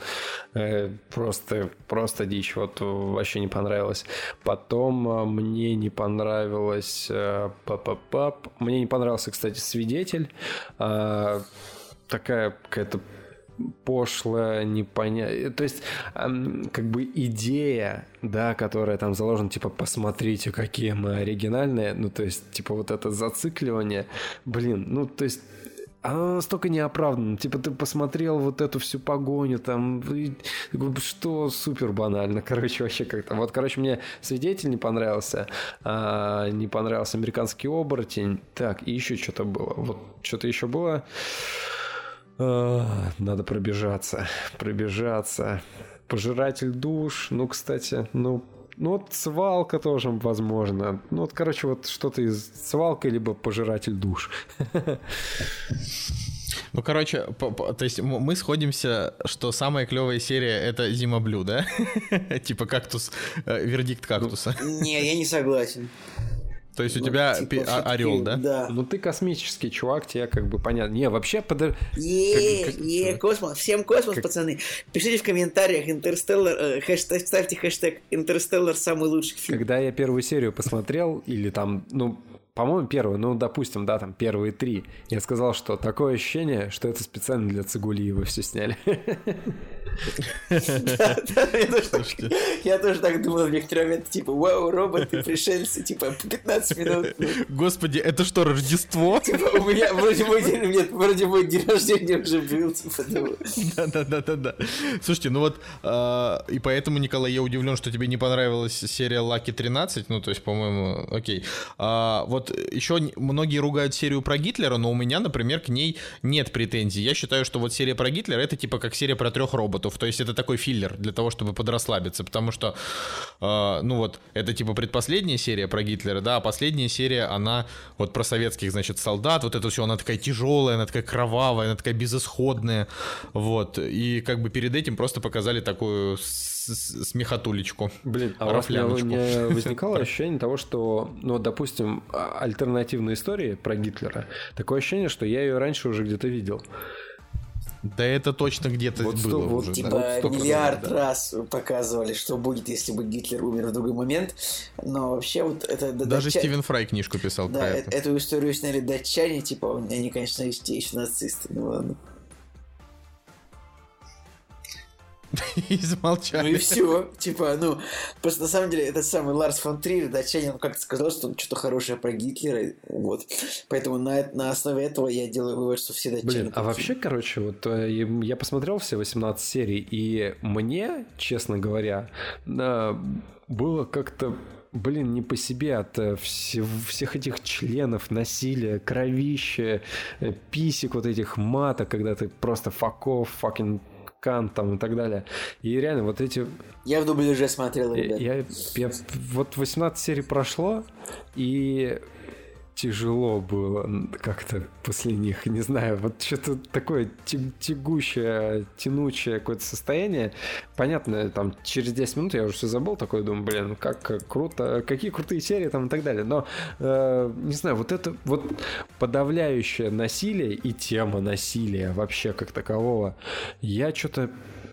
Э, просто, просто дичь. Вот вообще не понравилось. Потом э, мне не понравилось... Э, пап Мне не понравился, кстати, свидетель. Э, такая какая-то пошлая, непонятная. То есть, как бы идея, да, которая там заложена, типа, посмотрите, какие мы оригинальные, ну, то есть, типа, вот это зацикливание, блин, ну, то есть, она настолько неоправданна. Типа, ты посмотрел вот эту всю погоню, там, что супер банально. Короче, вообще как-то. Вот, короче, мне свидетель не понравился, а, не понравился американский оборотень. Так, и еще что-то было. Вот, что-то еще было. Надо пробежаться, пробежаться. Пожиратель душ, ну, кстати, ну, ну вот свалка тоже возможно. Ну вот, короче, вот что-то из свалка, либо пожиратель душ. Ну, короче, то есть мы сходимся, что самая клевая серия это Зима Блю, да? Типа кактус, э, вердикт кактуса. Не, я не согласен. То есть у ну, тебя типа, а, орел, да? Да. Ну ты космический чувак, тебе как бы понятно. Не, вообще подор... Е, е, космос, всем космос, как... пацаны. Пишите в комментариях Интерстеллар, э, хэштег, ставьте хэштег Интерстеллар самый лучший фильм. Когда я первую серию посмотрел, или там, ну, по-моему, первый, ну, допустим, да, там первые три. Я сказал, что такое ощущение, что это специально для Цигулиева все сняли. Я тоже так думал в некоторые моменты, типа, вау, роботы, пришельцы, типа, 15 минут. Господи, это что, Рождество? Типа, у меня вроде мой день, нет, вроде мой день рождения уже был, типа, Да-да-да-да-да. Слушайте, ну вот, а, и поэтому, Николай, я удивлен, что тебе не понравилась серия Лаки 13, ну, то есть, по-моему, окей. А, вот вот еще многие ругают серию про Гитлера, но у меня, например, к ней нет претензий. Я считаю, что вот серия про Гитлера это типа как серия про трех роботов. То есть это такой филлер для того, чтобы подрасслабиться. Потому что, э, ну вот, это типа предпоследняя серия про Гитлера, да, а последняя серия, она вот про советских, значит, солдат. Вот это все, она такая тяжелая, она такая кровавая, она такая безысходная. Вот. И как бы перед этим просто показали такую смехотулечку. Блин, а у вас не возникало ощущение того, что, ну, допустим, а, альтернативные истории про Гитлера, такое ощущение, что я ее раньше уже где-то видел. Да это точно где-то вот было вот, уже. Типа да. миллиард да. раз показывали, что будет, если бы Гитлер умер в другой момент. Но вообще вот это... Даже датча... Стивен Фрай книжку писал да, про это. Эту историю сняли датчане, типа, они, конечно, еще нацисты, ну ладно. и замолчали. Ну и все. Типа, ну, просто на самом деле этот самый Ларс фон Триер, датчанин, он как-то сказал, что он что-то хорошее про Гитлера. Вот. Поэтому на, на основе этого я делаю вывод, что все датчане... Блин, а вообще, короче, вот э, я посмотрел все 18 серий, и мне, честно говоря, было как-то блин, не по себе от э, всех, этих членов, насилия, кровища, э, писек вот этих мата, когда ты просто факов, факин кан там и так далее. И реально вот эти... Я в дубляже смотрел, ребят. Я, я, я, вот 18 серий прошло, и тяжело было как-то после них, не знаю, вот что-то такое тягущее, тянучее какое-то состояние. Понятно, там через 10 минут я уже все забыл, такой думаю, блин, как, круто, какие крутые серии там и так далее. Но, э, не знаю, вот это вот подавляющее насилие и тема насилия вообще как такового, я что-то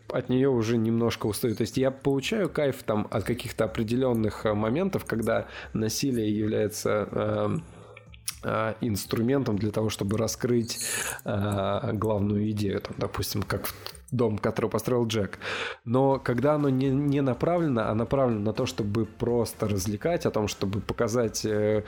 от нее уже немножко устаю. То есть я получаю кайф там от каких-то определенных э, моментов, когда насилие является Э, инструментом для того, чтобы раскрыть э, главную идею, там, допустим, как дом, который построил Джек. Но когда оно не, не направлено, а направлено на то, чтобы просто развлекать, о том, чтобы показать э,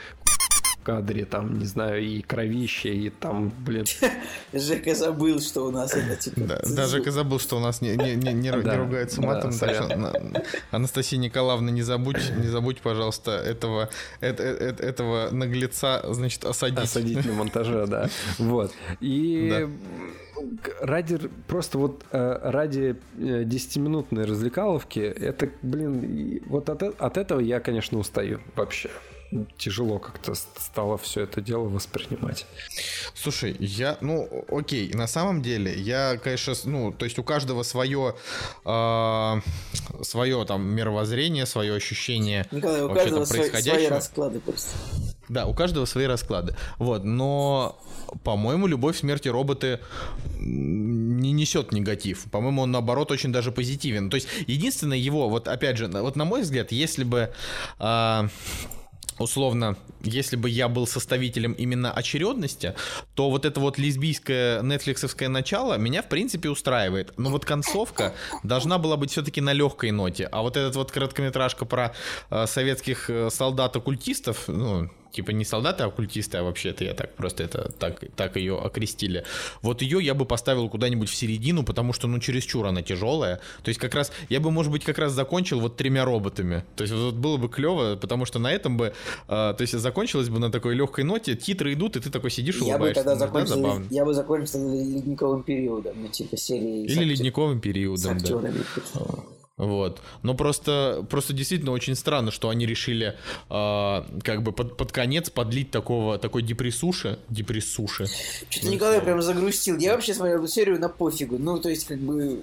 кадре, там, не знаю, и кровище, и там, блин. Жека забыл, что у нас это типа... Да, да Жека забыл, что у нас не, не, не, не, да, не матом. Да, так что, Анастасия Николаевна, не забудь, не забудь, пожалуйста, этого, это, это, этого наглеца, значит, осадить. Осадить на монтаже, да. Вот. И... Ради просто вот э, ради 10-минутной э, развлекаловки это, блин, вот от, от этого я, конечно, устаю вообще тяжело как-то стало все это дело воспринимать. Слушай, я, ну, окей, на самом деле, я, конечно, ну, то есть у каждого свое, э, свое там мировоззрение, свое ощущение Николай, у каждого происходящего. свои расклады просто. Да, у каждого свои расклады. Вот, но, по-моему, любовь, смерти роботы не несет негатив. По-моему, он наоборот очень даже позитивен. То есть, единственное его, вот опять же, вот на мой взгляд, если бы э, условно, если бы я был составителем именно очередности, то вот это вот лесбийское нетфликсовское начало меня в принципе устраивает. Но вот концовка должна была быть все-таки на легкой ноте. А вот этот вот короткометражка про э, советских э, солдат-оккультистов, ну, типа не солдаты, а оккультисты, а вообще-то я так просто это так, так ее окрестили. Вот ее я бы поставил куда-нибудь в середину, потому что, ну, чересчур она тяжелая. То есть как раз, я бы, может быть, как раз закончил вот тремя роботами. То есть вот было бы клево, потому что на этом бы, э, то есть закончилось бы на такой легкой ноте, титры идут, и ты такой сидишь я улыбаешься. Бы тогда закончил, да, я бы закончил ледниковым периодом, ну, типа серии... Или ледниковым периодом, да. Вот. Но просто, просто действительно очень странно, что они решили э, как бы под, под конец подлить такого, такой депрессуши. Депрессуши. Что-то Николай прям загрустил. Я вообще смотрел эту серию на пофигу. Ну, то есть, как бы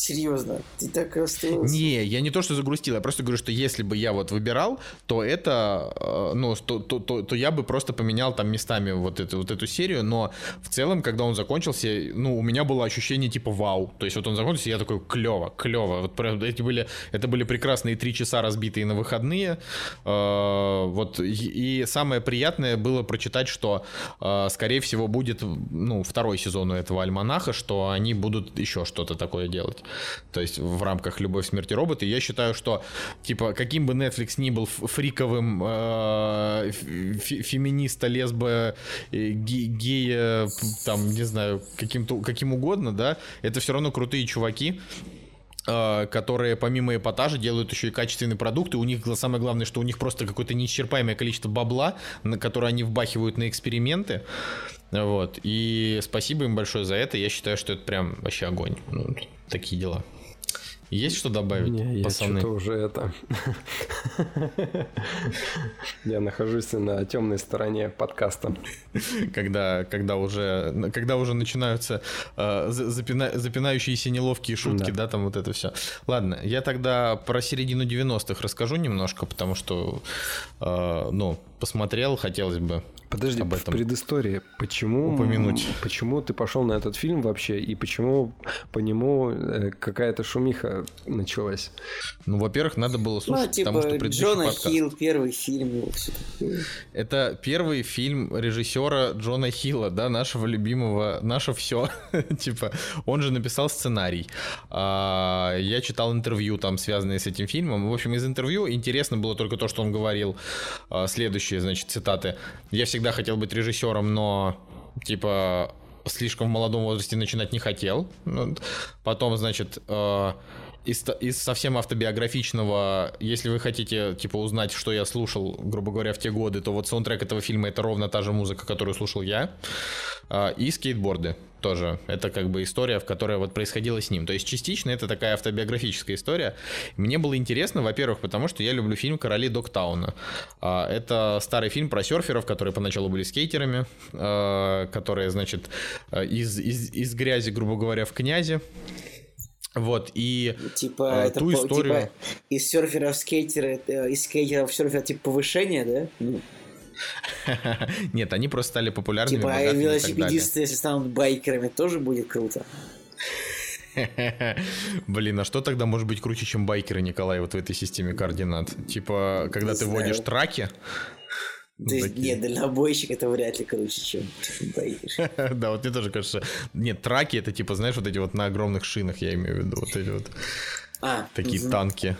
Серьезно, ты так расстроился? Не, я не то, что загрустил, я просто говорю, что если бы я вот выбирал, то это, э, ну, то, то, то, то я бы просто поменял там местами вот эту, вот эту серию, но в целом, когда он закончился, ну, у меня было ощущение типа вау. То есть вот он закончился, я такой, клево, клево. Вот эти были, это были прекрасные три часа разбитые на выходные. Э, вот, и самое приятное было прочитать, что, э, скорее всего, будет, ну, второй сезон у этого альманаха, что они будут еще что-то такое делать то есть в рамках «Любовь, смерти роботы». Я считаю, что, типа, каким бы Netflix ни был фриковым э, феминиста, лесбо, э, гея, там, не знаю, каким-то, каким угодно, да, это все равно крутые чуваки, которые помимо эпатажа делают еще и качественные продукты. У них самое главное, что у них просто какое-то неисчерпаемое количество бабла, на которое они вбахивают на эксперименты. Вот. И спасибо им большое за это. Я считаю, что это прям вообще огонь. Ну, такие дела. Есть что добавить, Не, пацаны? Я что-то уже это... Я нахожусь на темной стороне подкаста. Когда, когда, уже, когда уже начинаются э, запина, запинающиеся неловкие шутки, да. да, там вот это все. Ладно, я тогда про середину 90-х расскажу немножко, потому что, э, ну, посмотрел, хотелось бы. Подожди, об этом в предыстории, почему, упомянуть. почему ты пошел на этот фильм вообще, и почему по нему э, какая-то шумиха началась? Ну, во-первых, надо было ну, слушать, ну, типа, потому что предыдущий Джона подкаст... Хилл, первый фильм. Это первый фильм режиссера Джона Хилла, да, нашего любимого, наше все. типа, он же написал сценарий. А, я читал интервью там, связанные с этим фильмом. В общем, из интервью интересно было только то, что он говорил. А, следующие, значит, цитаты. Я всегда хотел быть режиссером, но типа слишком в молодом возрасте начинать не хотел. Ну, потом, значит, э, из, из совсем автобиографичного, если вы хотите, типа, узнать, что я слушал, грубо говоря, в те годы, то вот саундтрек этого фильма это ровно та же музыка, которую слушал я. Э, и скейтборды тоже. Это как бы история, в которой вот происходило с ним. То есть частично это такая автобиографическая история. Мне было интересно, во-первых, потому что я люблю фильм «Короли Догтауна». А, это старый фильм про серферов, которые поначалу были скейтерами, а, которые, значит, из, из, из грязи, грубо говоря, в князи. Вот, и типа, э, ту это, историю... Типа, из серферов скейтеры, из скейтеров серфера типа повышение, да? Ну. Нет, они просто стали популярными. Типа, а велосипедисты, если станут байкерами, тоже будет круто. Блин, а что тогда может быть круче, чем байкеры, Николай, вот в этой системе координат? Типа, когда ты вводишь траки, то есть, нет, дальнобойщик это вряд ли круче, чем. Да, вот мне тоже кажется. Нет, траки это типа, знаешь, вот эти вот на огромных шинах, я имею в виду, вот эти вот. А, такие танки.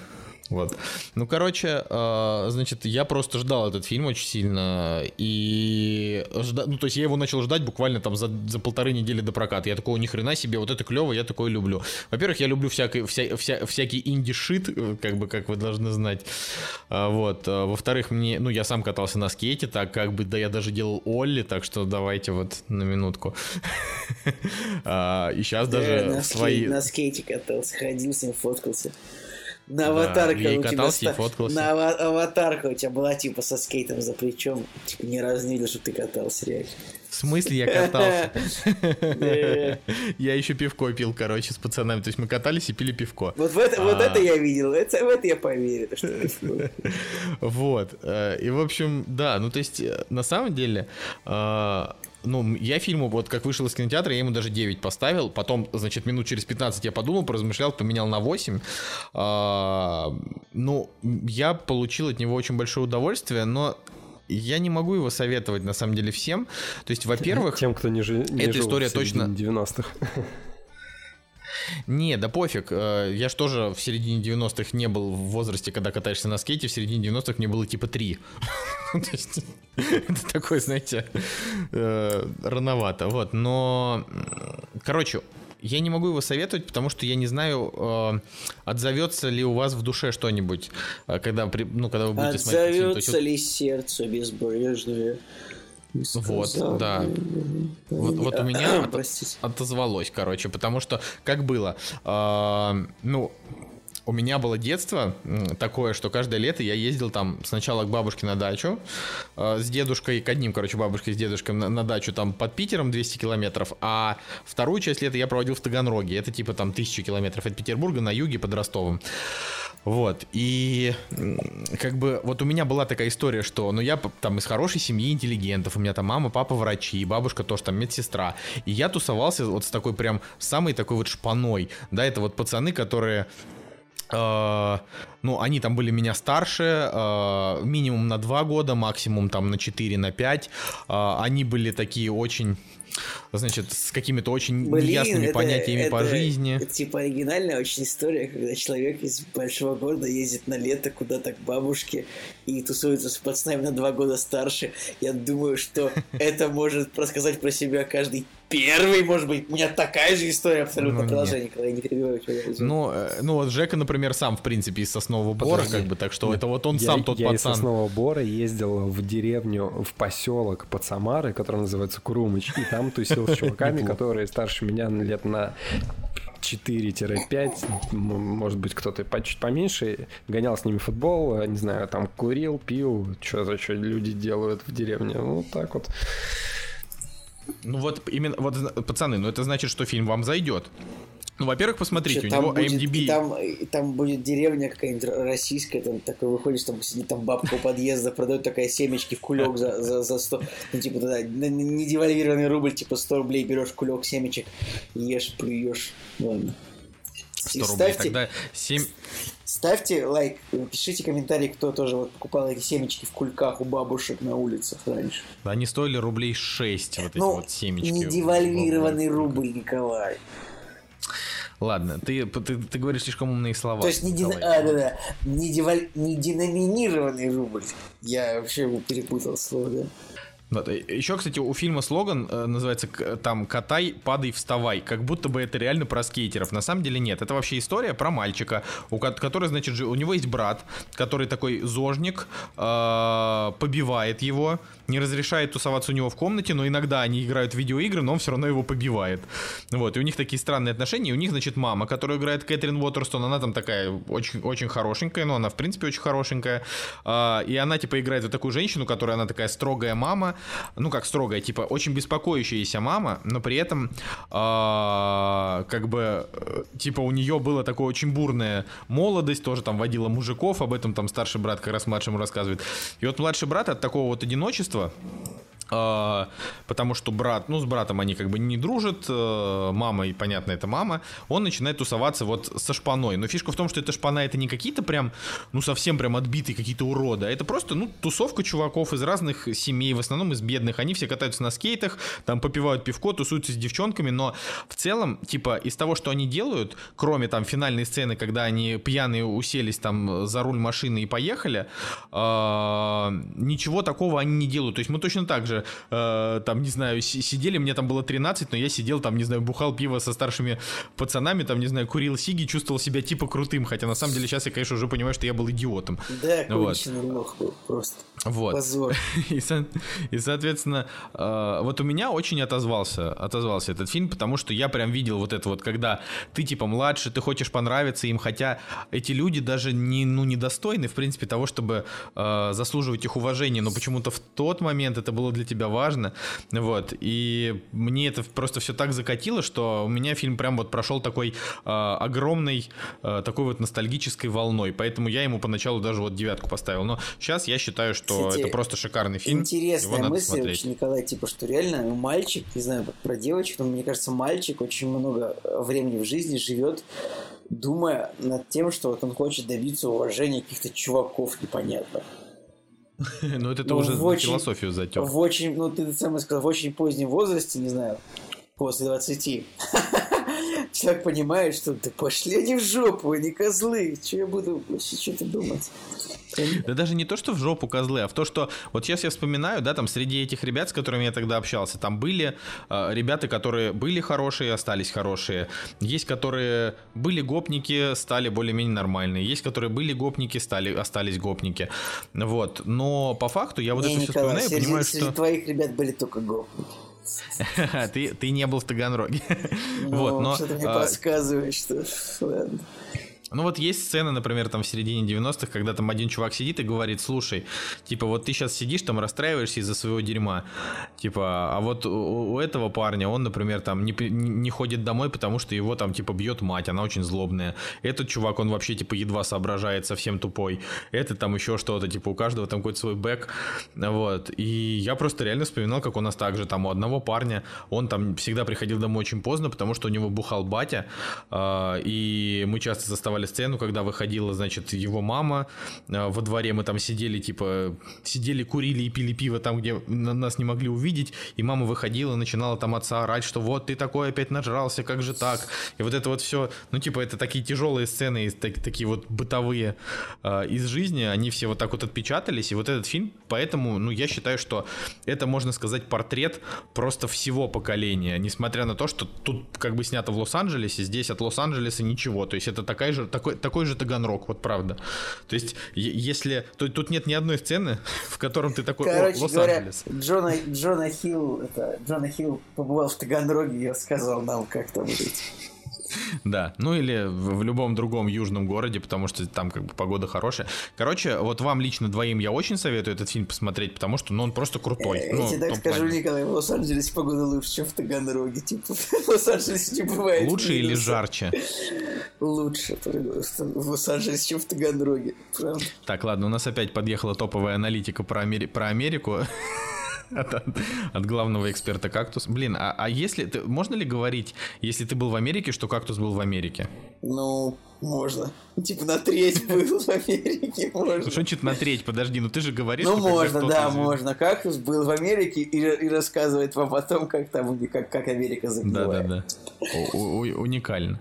Вот. Ну, короче, э, значит, я просто ждал этот фильм очень сильно. И жда... ну, то есть я его начал ждать буквально там за, за полторы недели до проката. Я такого ни хрена себе, вот это клево, я такое люблю. Во-первых, я люблю всякий, вся, вся, всякий инди-шит, э, как бы, как вы должны знать. А, вот. А, во-вторых, мне, ну, я сам катался на скейте, так как бы, да, я даже делал Олли, так что давайте вот на минутку. И сейчас даже свои... На скейте катался, ходил с ним, фоткался. На аватарке да, у тебя ста... на аватарка у тебя была типа со скейтом за плечом. Типа ни разу не видел, что ты катался реально. В смысле я катался? Я еще пивко пил, короче, с пацанами. То есть мы катались и пили пивко. Вот вот это я видел, в это я поверил. Вот. Э, и, в общем, да, ну то есть, э, на самом деле, э, ну, я фильму, вот как вышел из кинотеатра, я ему даже 9 поставил. Потом, значит, минут через 15 я подумал, поразмышлял, поменял на 8. А, ну, я получил от него очень большое удовольствие, но я не могу его советовать на самом деле всем. То есть, во-первых, тем, кто не, жи- не эта жил история точно 90-х. Не, да пофиг. Э, я ж тоже в середине 90-х не был в возрасте, когда катаешься на скейте. В середине 90-х мне было типа 3. Это такое, знаете, э, рановато. Вот, но... Короче, я не могу его советовать, потому что я не знаю, э, отзовется ли у вас в душе что-нибудь, когда, ну, когда вы будете смотреть. Отзовется ли сердце безбрежное? Вот, да. Вот, вот у меня от, отозвалось, короче, потому что как было, э, ну, у меня было детство такое, что каждое лето я ездил там сначала к бабушке на дачу э, с дедушкой, к одним, короче, бабушкой с дедушкой на, на дачу там под Питером 200 километров, а вторую часть лета я проводил в Таганроге, это типа там 1000 километров от Петербурга на юге под Ростовом. Вот, и как бы вот у меня была такая история, что, ну, я там из хорошей семьи интеллигентов, у меня там мама, папа врачи, бабушка тоже там медсестра, и я тусовался вот с такой прям самой такой вот шпаной, да, это вот пацаны, которые uh ну, они там были меня старше, uh, минимум на 2 года, максимум там на 4, на 5. Uh, они были такие очень значит, с какими-то очень Блин, неясными это, понятиями это, по жизни. Это типа оригинальная очень история, когда человек из большого города ездит на лето куда-то к бабушке и тусуется с пацанами на два года старше. Я думаю, что это может рассказать про себя каждый первый, может быть. У меня такая же история абсолютно ну, продолжение, когда я не перебиваю тебя. Ну, э, ну, вот Жека, например, сам, в принципе, из Соснового Бора, как бы, так что это вот он я, сам тот я пацан. Я из Соснового Бора ездил в деревню, в поселок под Самарой, который называется Курумыч, и там тусил с чуваками, которые старше меня лет на 4-5, может быть, кто-то чуть поменьше, гонял с ними футбол, не знаю, там курил, пил, что за что люди делают в деревне, ну так вот. Ну вот именно, вот, пацаны, ну это значит, что фильм вам зайдет. Ну, во-первых, посмотрите, Что, у него будет, IMDb... И там, и там будет деревня какая-нибудь российская, там такой выходишь, там сидит там бабка у подъезда, продает такая семечки в кулек за, за, за 100, ну, типа, да, не девальвированный рубль, типа 100 рублей берешь кулек семечек, ешь, плюешь, ладно. 100 рублей, ставьте, тогда 7... Ставьте лайк, пишите комментарий, кто тоже вот покупал эти семечки в кульках у бабушек на улицах раньше. Они стоили рублей 6, вот ну, эти вот семечки. не девальвированный рубль, Николай. Ладно, ты, ты, ты говоришь слишком умные слова. То есть не, дина... а, да, да. не, деваль... не деноминированный рубль. Я вообще перепутал слово, да. Еще, кстати, у фильма слоган э, называется там «Катай, падай, вставай», как будто бы это реально про скейтеров. На самом деле нет. Это вообще история про мальчика, у который, значит, у него есть брат, который такой зожник, э, побивает его, не разрешает тусоваться у него в комнате, но иногда они играют в видеоигры, но он все равно его побивает. Вот, и у них такие странные отношения. И у них, значит, мама, которая играет Кэтрин Уотерстон, она там такая очень, очень хорошенькая, но она, в принципе, очень хорошенькая. А, и она, типа, играет вот такую женщину, которая, она такая строгая мама, ну, как строгая, типа, очень беспокоящаяся мама, но при этом, а, как бы, типа, у нее была такая очень бурная молодость, тоже там водила мужиков, об этом там старший брат как раз младшему рассказывает. И вот младший брат от такого вот одиночества потому что брат, ну, с братом они как бы не дружат, э, мама, и понятно, это мама, он начинает тусоваться вот со шпаной. Но фишка в том, что эта шпана это не какие-то прям, ну, совсем прям отбитые какие-то уроды, а это просто, ну, тусовка чуваков из разных семей, в основном из бедных. Они все катаются на скейтах, там попивают пивко, тусуются с девчонками, но в целом, типа, из того, что они делают, кроме там финальной сцены, когда они пьяные уселись там за руль машины и поехали, а, ничего такого они не делают. То есть мы точно так же э, там, не знаю, сидели, мне там было 13, но я сидел там, не знаю, бухал пиво со старшими пацанами, там, не знаю, курил сиги, чувствовал себя типа крутым, хотя на самом деле сейчас я, конечно, уже понимаю, что я был идиотом. Да, конченый вот. лох был просто. Вот. Позор. И, и соответственно, э, вот у меня очень отозвался, отозвался этот фильм, потому что я прям видел вот это вот, когда ты типа младше, ты хочешь понравиться им, хотя эти люди даже не, ну, недостойны, в принципе, того, чтобы э, заслуживать их уважения, но почему-то в тот момент это было для тебя важно, вот, и мне это просто все так закатило, что у меня фильм прям вот прошел такой э, огромной, э, такой вот ностальгической волной, поэтому я ему поначалу даже вот девятку поставил, но сейчас я считаю, что Кстати, это просто шикарный фильм. Интересная мысль очень, Николай, типа, что реально ну, мальчик, не знаю, про девочек, но мне кажется, мальчик очень много времени в жизни живет, думая над тем, что вот он хочет добиться уважения каких-то чуваков непонятно. Ну, это ты уже философию затек. В очень, ну, ты сам сказал, в очень позднем возрасте, не знаю, после 20. Человек понимает, что ты пошли они в жопу, они козлы. Что я буду вообще что-то думать? Да даже не то, что в жопу козлы, а в то, что вот сейчас я вспоминаю, да, там среди этих ребят, с которыми я тогда общался, там были э, ребята, которые были хорошие, остались хорошие. Есть, которые были гопники, стали более-менее нормальные. Есть, которые были гопники, стали, остались гопники. Вот. Но по факту я вот не, это все вспоминаю и понимаю, среди что... твоих ребят были только гопники. ты, ты не был в Таганроге. Ну, вот, но... Что-то мне а... подсказывает, что... Ладно. Ну вот есть сцены, например, там в середине 90-х, когда там один чувак сидит и говорит, слушай, типа вот ты сейчас сидишь там расстраиваешься из-за своего дерьма, типа, а вот у, у этого парня, он, например, там не, не ходит домой, потому что его там типа бьет мать, она очень злобная. Этот чувак, он вообще типа едва соображает, совсем тупой. Этот там еще что-то, типа у каждого там какой-то свой бэк, вот. И я просто реально вспоминал, как у нас также там у одного парня, он там всегда приходил домой очень поздно, потому что у него бухал батя, э, и мы часто заставали рисовали сцену, когда выходила, значит, его мама э, во дворе, мы там сидели, типа, сидели, курили и пили пиво там, где нас не могли увидеть, и мама выходила, начинала там отца орать, что вот ты такой опять нажрался, как же так? И вот это вот все, ну, типа, это такие тяжелые сцены, так, такие вот бытовые э, из жизни, они все вот так вот отпечатались, и вот этот фильм, поэтому, ну, я считаю, что это, можно сказать, портрет просто всего поколения, несмотря на то, что тут как бы снято в Лос-Анджелесе, здесь от Лос-Анджелеса ничего, то есть это такая же, такой, такой же Таганрог, вот правда. То есть, если... То, тут нет ни одной сцены, в котором ты такой, Короче о, Лос-Анджелес. Джона, Джона Хилл, это, Джона Хилл побывал в Таганроге и рассказал нам, как там быть. Да, ну или в любом другом южном городе, потому что там как бы погода хорошая. Короче, вот вам лично двоим я очень советую этот фильм посмотреть, потому что ну, он просто крутой. Я ну, тебе так скажу. Николай, в Лос-Анджелесе погода лучше, чем в Таганроге. Типа, в Лос-Анджелесе не бывает Лучше или жарче? Лучше в Лос-Анджелесе, чем в Таганроге. Правда. Так, ладно, у нас опять подъехала топовая аналитика про, Амери... про Америку. От, от, главного эксперта кактус. Блин, а, а если ты можно ли говорить, если ты был в Америке, что кактус был в Америке? Ну, можно. Типа на треть был в Америке, можно. Что значит на треть? Подожди, ну ты же говоришь, Ну можно, да, можно. Кактус был в Америке и, и рассказывает вам о том, как там, как, как Америка забивает. Да, да, да. уникально.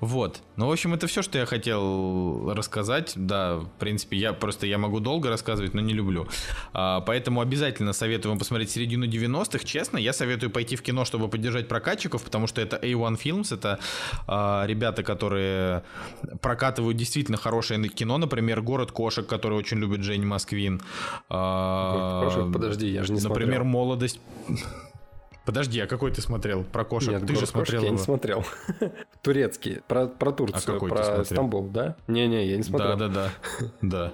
Вот. Ну, в общем, это все, что я хотел рассказать. Да, в принципе, я просто я могу долго рассказывать, но не люблю. А, поэтому обязательно советую вам посмотреть середину 90-х. Честно, я советую пойти в кино, чтобы поддержать прокатчиков, потому что это A1 Films, это а, ребята, которые прокатывают действительно хорошее кино, например, «Город кошек», который очень любит Жень Москвин. А, кошек? Подожди, я же не смотрел. Например, «Молодость». Подожди, а какой ты смотрел? Про кошек? Нет, ты же смотрел его. я не смотрел. Турецкий, про, про Турцию, а какой про Стамбул, да? Не-не, я не смотрел. Да-да-да, да.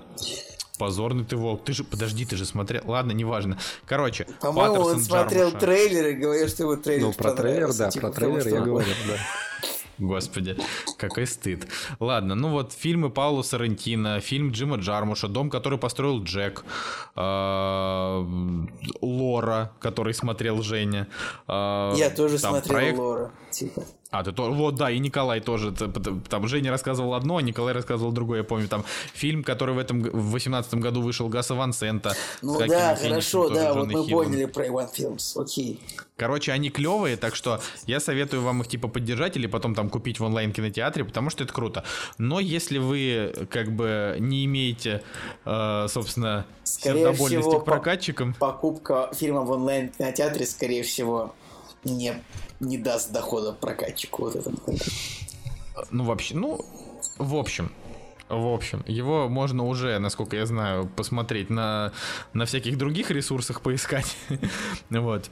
Позорный ты волк. Ты же, подожди, ты же смотрел. Ладно, неважно. Короче, По-моему, он смотрел трейлер и говорил, что его трейлер Ну, про трейлер, да, типа, про трейлер я говорил, да. Господи, какой стыд. Ладно, ну вот фильмы Паула Сарантино, фильм Джима Джармуша, «Дом, который построил Джек», э, «Лора», который смотрел Женя. Э, Я тоже смотрел. «Лора». Типа. А, ты тоже. Вот, да, и Николай тоже. Там Женя рассказывал одно, а Николай рассказывал другое. Я помню, там фильм, который в этом в 18 году вышел Гаса Ван Сента. Ну да, хорошо, да, вот мы Хилл. поняли про Иван Филмс. Окей. Короче, они клевые, так что я советую вам их типа поддержать или потом там купить в онлайн кинотеатре, потому что это круто. Но если вы как бы не имеете, э, собственно, скорее всего, к прокатчикам, покупка фильма в онлайн кинотеатре, скорее всего, не не даст дохода прокатчику вот этому. Ну, вообще, ну, в общем, в общем, его можно уже, насколько я знаю, посмотреть на, на всяких других ресурсах поискать. вот.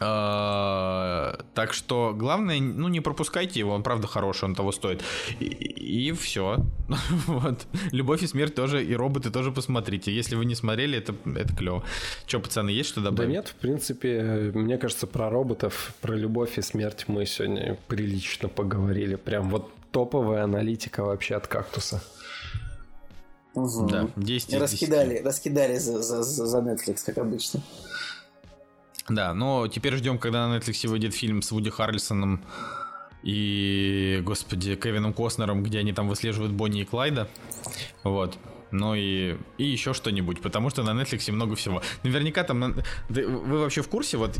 А, так что главное, ну не пропускайте его, он правда хороший, он того стоит. И, и все. вот. Любовь и смерть тоже, и роботы тоже посмотрите. Если вы не смотрели, это, это клево. Че, пацаны, есть что добавить? Да нет, в принципе, мне кажется, про роботов, про любовь и смерть мы сегодня прилично поговорили. Прям вот топовая аналитика вообще от кактуса. Угу. Да, 10 раскидали, раскидали за, за, за Netflix, как обычно. Да, но теперь ждем, когда на Netflix выйдет фильм с Вуди Харрельсоном и, господи, Кевином Костнером, где они там выслеживают Бонни и Клайда. Вот ну и, и еще что-нибудь, потому что на Netflix много всего. Наверняка там... Да, вы вообще в курсе, вот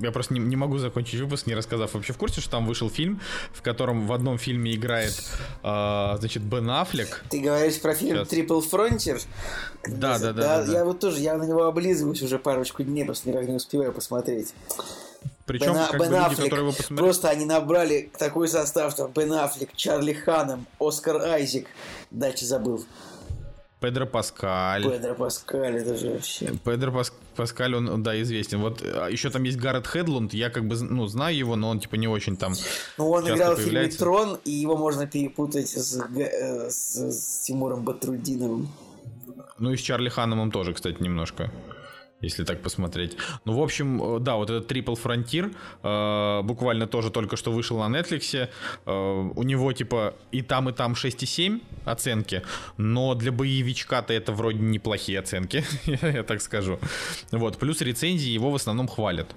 я просто не, не могу закончить выпуск, не рассказав. Вообще в курсе, что там вышел фильм, в котором в одном фильме играет, э, значит, Бен Аффлек. Ты говоришь про фильм Сейчас. Triple Frontier? Да, да, да, да, да. Я вот тоже, я на него облизываюсь уже парочку дней, просто никак не успеваю посмотреть. Причем, Бен, как Бен бы люди, Аффлек, которые его посмотрели... Просто они набрали такой состав, там, Бен Аффлек, Чарли Ханом, Оскар Айзек, дальше забыл. Педро Паскаль. Педро Паскаль, это же вообще... Педро Пас... Паскаль, он, да, известен. Вот а, еще там есть Гаррет Хедлунд, я как бы, ну, знаю его, но он, типа, не очень там Ну, он играл появляется. в фильме «Трон», и его можно перепутать с, э, с, с Тимуром Батрудиновым. Ну, и с Чарли Ханомом тоже, кстати, немножко если так посмотреть. Ну, в общем, э, да, вот этот Triple Frontier э, буквально тоже только что вышел на Netflix. Э, у него типа и там, и там 6,7 оценки, но для боевичка-то это вроде неплохие оценки, я так скажу. Вот, плюс рецензии его в основном хвалят.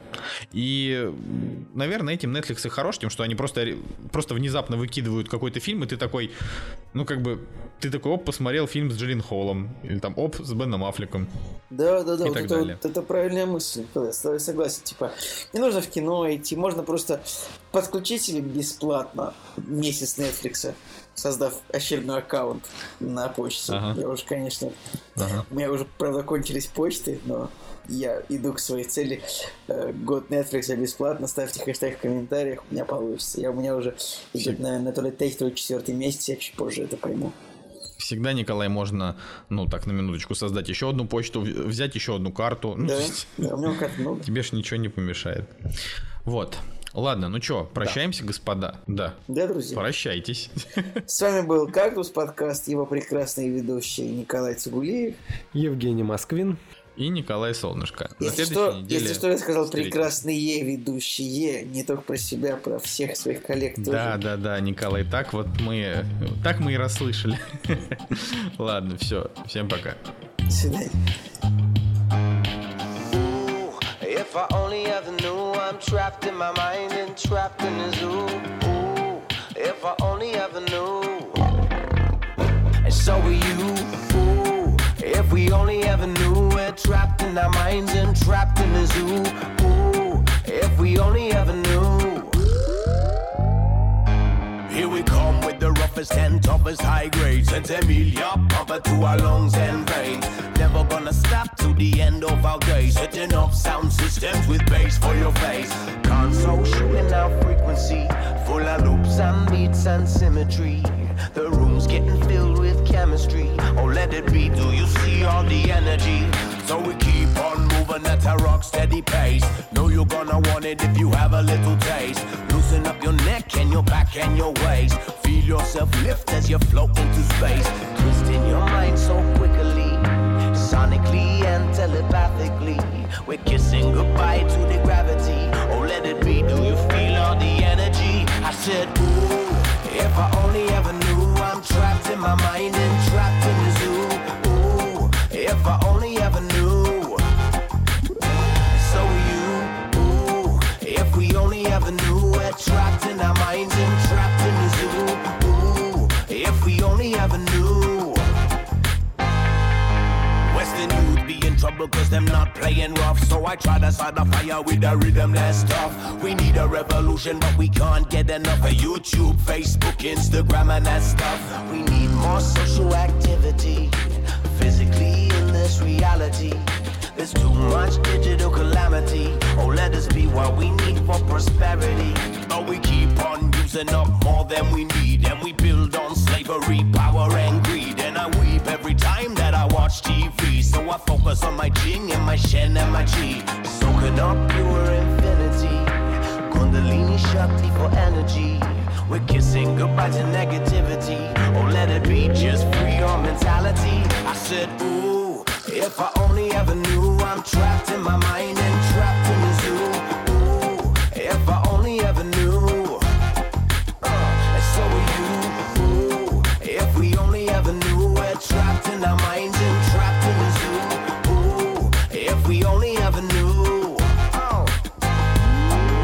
И, наверное, этим Netflix и хорош тем, что они просто, просто внезапно выкидывают какой-то фильм, и ты такой, ну, как бы, ты такой, оп, посмотрел фильм с Джиллин Холлом, или там, оп, с Беном Аффлеком. Да, да, да, и вот так это далее это правильная мысль, я согласен. Типа, не нужно в кино идти, можно просто подключить себе бесплатно месяц Netflix, создав очередной аккаунт на почте. Ага. Я уже, конечно, ага. у меня уже, правда, кончились почты, но я иду к своей цели. Э, год Netflix бесплатно. Ставьте хэштег в комментариях, у меня получится. Я у меня уже идет, наверное, то ли третий, то ли четвертый месяц, я чуть позже это пойму всегда, Николай, можно, ну, так, на минуточку создать еще одну почту, взять еще одну карту. Ну, да, да у меня карт много. Тебе ж ничего не помешает. Вот. Ладно, ну что, прощаемся, да. господа? Да. Да, друзья. Прощайтесь. С вами был «Кактус» подкаст, его прекрасные ведущие Николай Цигулиев. Евгений Москвин и Николай Солнышко. Если, что, неделе если что, я сказал прекрасные ведущие, не только про себя, а про всех своих коллег тоже. Да, да, да, Николай, так вот мы, так мы и расслышали. Ладно, все, всем пока. До свидания. If I only ever knew I'm trapped in my mind and trapped in a zoo. Ooh, if I only ever knew. And so are you. Ooh, if we only ever knew we're trapped in our minds and trapped in a zoo. Ooh, if we only ever knew. Here we come with the roughest and toughest high grades. Sent Emilia pumper to our lungs and veins. Never gonna stop to the end of our days. Setting up sound systems with bass for your face. Console shooting out frequency, full of loops and beats and symmetry. The room's getting filled with chemistry. Oh, let it be. Do you see all the energy? So we keep on moving at a rock steady pace. Know you're gonna want it if you have a little taste. Loosen up your neck and your back and your waist. Feel yourself lift as you float into space. Twisting your mind so quickly, sonically and telepathically. We're kissing goodbye to the gravity. Oh, let it be. Do you feel all the energy? I said, Ooh, if I only ever knew I'm trapped in my mind and trapped in the zoo. Ooh, if I only trouble cause them not playing rough. So I try to start a fire with the rhythm that's tough. We need a revolution, but we can't get enough of YouTube, Facebook, Instagram, and that stuff. We need more social activity, physically in this reality. There's too much digital calamity. Oh, let us be what we need for prosperity. But we keep on using up more than we need, and we build on slavery, power, and greed. And I weep every time that I watch TV. So I focus on my Jing and my Shen and my Chi. Soaking up pure infinity. Kundalini Shakti for energy. We're kissing goodbye to negativity. Oh, let it be just free your mentality. I said, ooh, if I only ever knew I'm trapped in my mind and trapped in the zoo. Ooh, if I only ever knew. Uh, and so are you. Ooh, if we only ever knew we're trapped in our minds and trapped in the zoo. Ooh, if we only ever knew. Oh.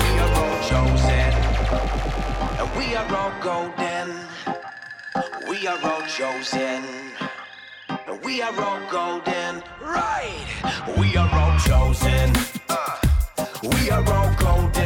We are all chosen, and we are all golden. We are all chosen. We are all golden, right? We are all chosen. Uh, we are all golden.